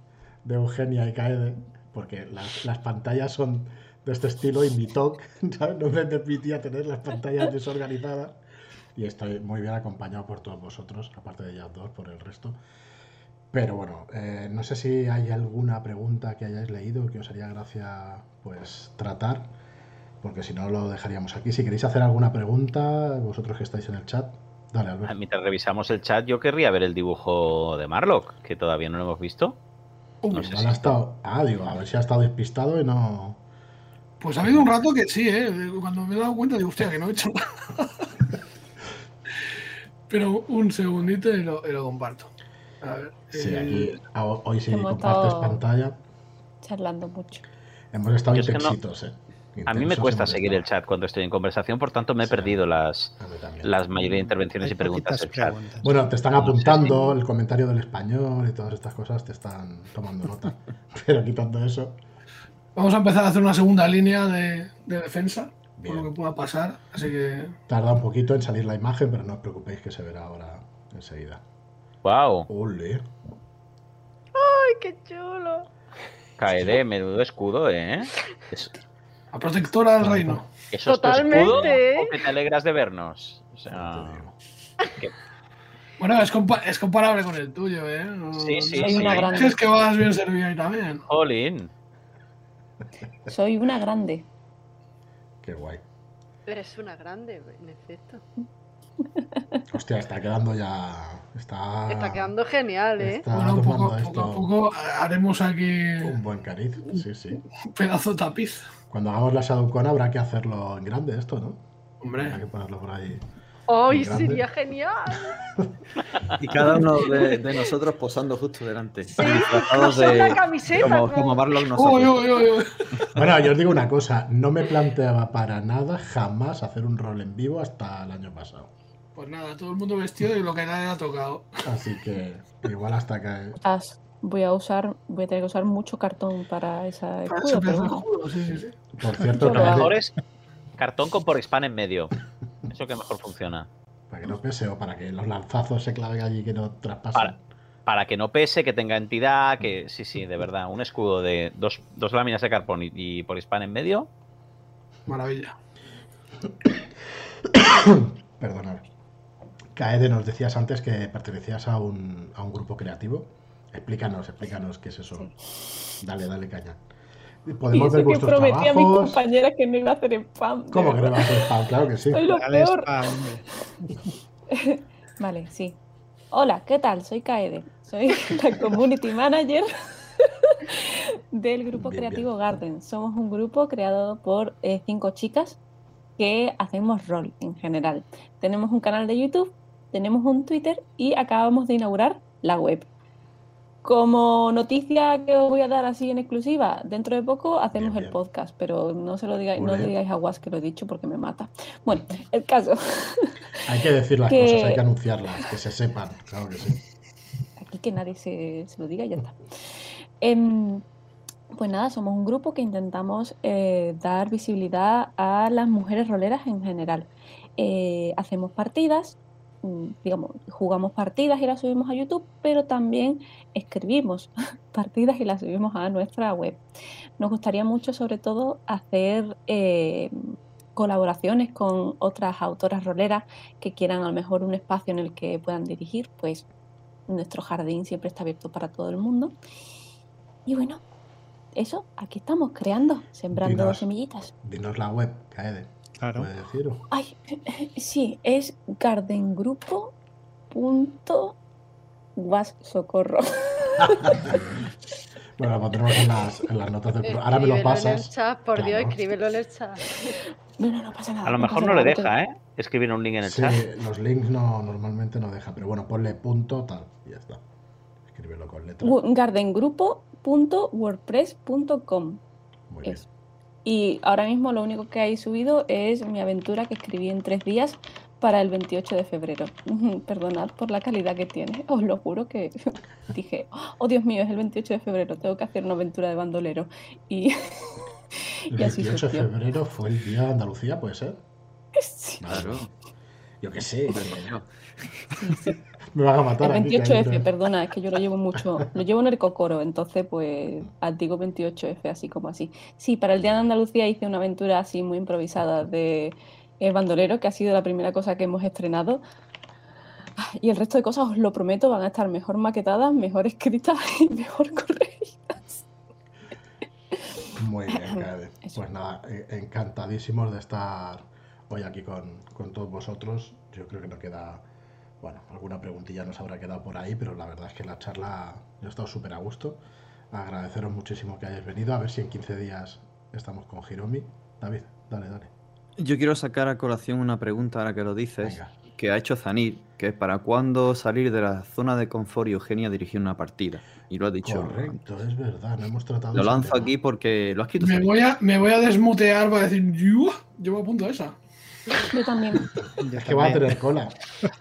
de Eugenia y Kaede, porque las, las pantallas son de este estilo y mi talk ¿sabes? no me permitía tener las pantallas desorganizadas. Y estoy muy bien acompañado por todos vosotros, aparte de ellas dos, por el resto. Pero bueno, eh, no sé si hay alguna pregunta que hayáis leído que os haría gracia pues tratar, porque si no lo dejaríamos aquí. Si queréis hacer alguna pregunta, vosotros que estáis en el chat, dale, Ah, Alberto. Mientras revisamos el chat, yo querría ver el dibujo de Marlock, que todavía no lo hemos visto. Uh, No sé Igual si ha estado, ah, digo, a ver si ha estado despistado y no. Pues ha habido un rato que sí, ¿eh? Cuando me he dado cuenta, digo, hostia, que no he hecho nada. Pero un segundito y lo, y lo comparto. A ver. Sí, eh, aquí a- hoy sí compartes estado- pantalla. Charlando mucho. Hemos estado que no- intensitos, eh. A mí me cuesta seguir el chat cuando estoy en conversación, por tanto me he Sí. perdido las, las mayoría de intervenciones Hay y preguntas del chat. preguntas. Bueno, te están apuntando el comentario del español y todas estas cosas, te están tomando nota. Pero quitando eso, Vamos a empezar a hacer una segunda línea de, de defensa, Bien. por lo que pueda pasar. Así que tarda un poquito en salir la imagen, pero no os preocupéis que se verá ahora enseguida. ¡Wow! Ole. ¡Ay, qué chulo! KD, menudo escudo, ¿eh? ¿Es- la protectora del reino. ¿Eso es tu Totalmente, escudo o que te alegras de vernos? O sea. Bueno, es, compa- es comparable con el tuyo, ¿eh? No- Sí, sí, Soy una sí. grande. Es que vas bien servido ahí también. Jolín. Soy una grande. Qué guay. Eres una grande, en efecto. Hostia, está quedando ya. Está, Está quedando genial, ¿eh? está Bueno, poco, poco esto a poco haremos aquí un buen cariz. Sí, sí. un pedazo de tapiz. Cuando hagamos la ShadowCon habrá que hacerlo en grande esto, ¿no? Habrá que Hombre, ponerlo por ahí. ¡Ay, grande. sería genial! Y cada uno de, de nosotros posando justo delante. Sí, de. la camiseta. Como, como- como Marlock nos Uy, uy, uy, uy. Bueno, yo os digo una cosa, no me planteaba para nada jamás hacer un rol en vivo hasta el año pasado. Pues nada, todo el mundo vestido y lo que nadie ha tocado. Así que igual hasta que... As, voy a usar, voy a tener que usar mucho cartón para esa Para escudo, pero sí, sí. Por cierto, Lo mejor es cartón con por en medio. Eso que mejor funciona. para que no pese o para que los lanzazos se claven allí y que no traspasen. Para, para que no pese, que tenga entidad, que sí, sí, de verdad. Un escudo de dos, dos láminas de cartón y, y por span en medio. Maravilla. Perdonad. Kaede, nos decías antes que pertenecías a un, a un grupo creativo. Explícanos, explícanos qué es eso. Dale, dale caña. Y Podemos eso ver que prometí a mis trabajos. compañeras que no iba a hacer spam. ¿Cómo que no va a ser spam? Claro que sí. Soy lo Dale peor. spam, hombre. Vale, sí. Hola, ¿qué tal? Soy Kaede. Soy la community manager del grupo Bien, creativo Garden. Somos un grupo creado por eh, cinco chicas que hacemos rol en general. Tenemos un canal de YouTube, tenemos un Twitter y acabamos de inaugurar la web. Como noticia que os voy a dar así en exclusiva, dentro de poco hacemos Bien, el podcast, pero no se lo digáis, no le digáis a Was que lo he dicho porque me mata. Bueno, el caso. Hay que decir las que- cosas, hay que anunciarlas, que se sepan. Claro que sí. aquí que nadie se, se lo diga y ya está. Em, pues nada, somos un grupo que intentamos eh, dar visibilidad a las mujeres roleras en general. Eh, hacemos partidas, mm, digamos, jugamos partidas y las subimos a YouTube, pero también escribimos partidas y las subimos a nuestra web. Nos gustaría mucho, sobre todo, hacer eh, colaboraciones con otras autoras roleras que quieran a lo mejor un espacio en el que puedan dirigir, pues nuestro jardín siempre está abierto para todo el mundo. Y bueno, eso, aquí estamos creando, sembrando Dinos. semillitas. Dinos la web, Kaede. Claro. Ay, sí, es gardengrupo.wassocorro. Bueno, lo pondremos en las, en las notas del programa. Ahora me lo Escríbelo en el pasas. chat, por Dios, escríbelo en el chat. No, no, no pasa nada. A lo mejor no le deja, ¿eh? Escribir un link en el Sí, chat. los links no, normalmente no deja, pero bueno, ponle punto tal y ya está. Escríbelo con letras. Gardengrupo.wordpress.com Muy bien. es. Y ahora mismo lo único que hay subido es mi aventura que escribí en tres días para el 28 de febrero. Perdonad por la calidad que tiene. Os lo juro que dije, oh Dios mío, es el 28 de febrero, tengo que hacer una aventura de bandolero. Y, El y así 28 de febrero fue el día de Andalucía, ¿puede ser? Sí. Claro. Yo qué sé. Me van a matar El aquí, que hay 28F, una- perdona, es que yo lo llevo mucho, lo llevo en el cocoro, entonces pues digo 28F así como así. Sí, para el Día de Andalucía hice una aventura así muy improvisada de El Bandolero, que ha sido la primera cosa que hemos estrenado. Y el resto de cosas, os lo prometo, van a estar mejor maquetadas, mejor escritas y mejor corregidas. Muy bien. Pues nada, eh, encantadísimos de estar hoy aquí con, con todos vosotros. Yo creo que no queda, bueno, alguna preguntilla nos habrá quedado por ahí, pero la verdad es que la charla, yo he estado súper a gusto. Agradeceros muchísimo que hayáis venido. A ver si en 15 días estamos con Hiromi. David, dale, dale. Yo quiero sacar a colación una pregunta ahora que lo dices, Venga. que ha hecho Zanir, que es para cuándo salir de la zona de confort y Eugenia dirigir una partida. Y lo ha dicho. Correcto, es verdad, no hemos tratado Lo lanzo tema. aquí porque lo has escrito Me voy, a, me voy a desmutear para decir, "Yuah", yo me apunto a esa. Yo también. Yo Es que va a tener cola.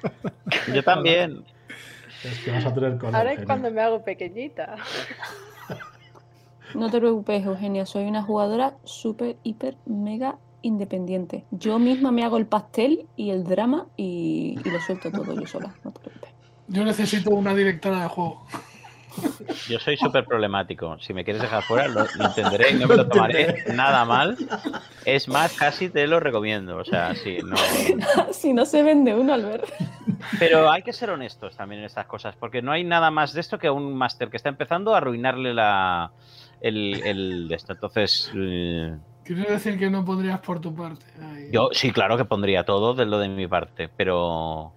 Yo también. Es que vas a tener cola. Ahora es cuando me hago pequeñita. No te preocupes, Eugenia, soy una jugadora súper, hiper, mega independiente. Yo misma me hago el pastel y el drama y, y lo suelto todo yo sola, no te preocupes. Yo necesito una directora de juego. Yo soy súper problemático. Si me quieres dejar fuera, lo, lo entenderé y no me lo tomaré nada mal. Es más, casi te lo recomiendo. O sea, sí, no. si no se vende uno al ver. Pero hay que ser honestos también en estas cosas, porque no hay nada más de esto que un máster que está empezando a arruinarle la, el, el de esto. Entonces, eh, ¿Quieres decir que no pondrías por tu parte? Ay. Yo sí, claro que pondría todo de lo de mi parte, pero,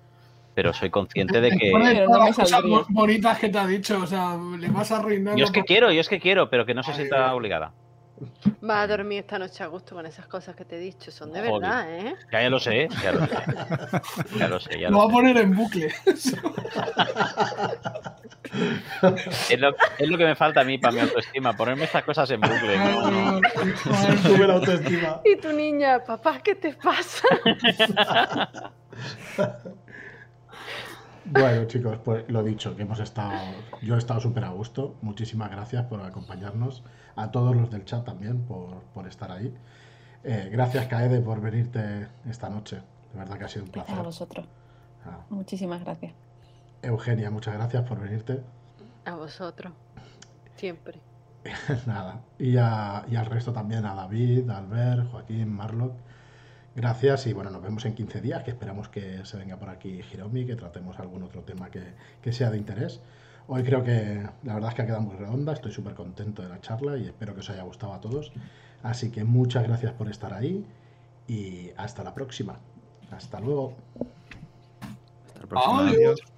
pero soy consciente de que... Pero no las cosas bonitas que te ha dicho, o sea, le vas a arruinar. Yo es que quiero, yo es que quiero, pero que no se Ay, sienta obligada. Vas a dormir esta noche a gusto con esas cosas que te he dicho. Son de Joder. verdad, ¿eh? Ya, ya lo sé, ya lo sé. Ya lo sé, ya Lo va lo a sé. poner en bucle. Es lo, es lo que me falta a mí para mi autoestima, ponerme estas cosas en bucle. ¿no? Sube la autoestima. Y tu niña, papá, ¿qué te pasa? Bueno, chicos, pues lo dicho, que hemos estado. Yo he estado súper a gusto. Muchísimas gracias por acompañarnos. A todos los del chat también por, por estar ahí. Eh, gracias, Kaede, por venirte esta noche. De verdad que ha sido un Gracias placer. a vosotros. Ah, Muchísimas gracias. Eugenia, muchas gracias por venirte. A vosotros. Siempre. Nada. Y, a- y al resto también, a David, a Albert, Joaquín, Marlock. Gracias y bueno, nos vemos en 15 días, que esperamos que se venga por aquí Hiromi, que tratemos algún otro tema que, que sea de interés. Hoy creo que la verdad es que ha quedado muy redonda, estoy súper contento de la charla y espero que os haya gustado a todos. Así que muchas gracias por estar ahí y hasta la próxima. Hasta luego. Hasta la próxima. Adiós.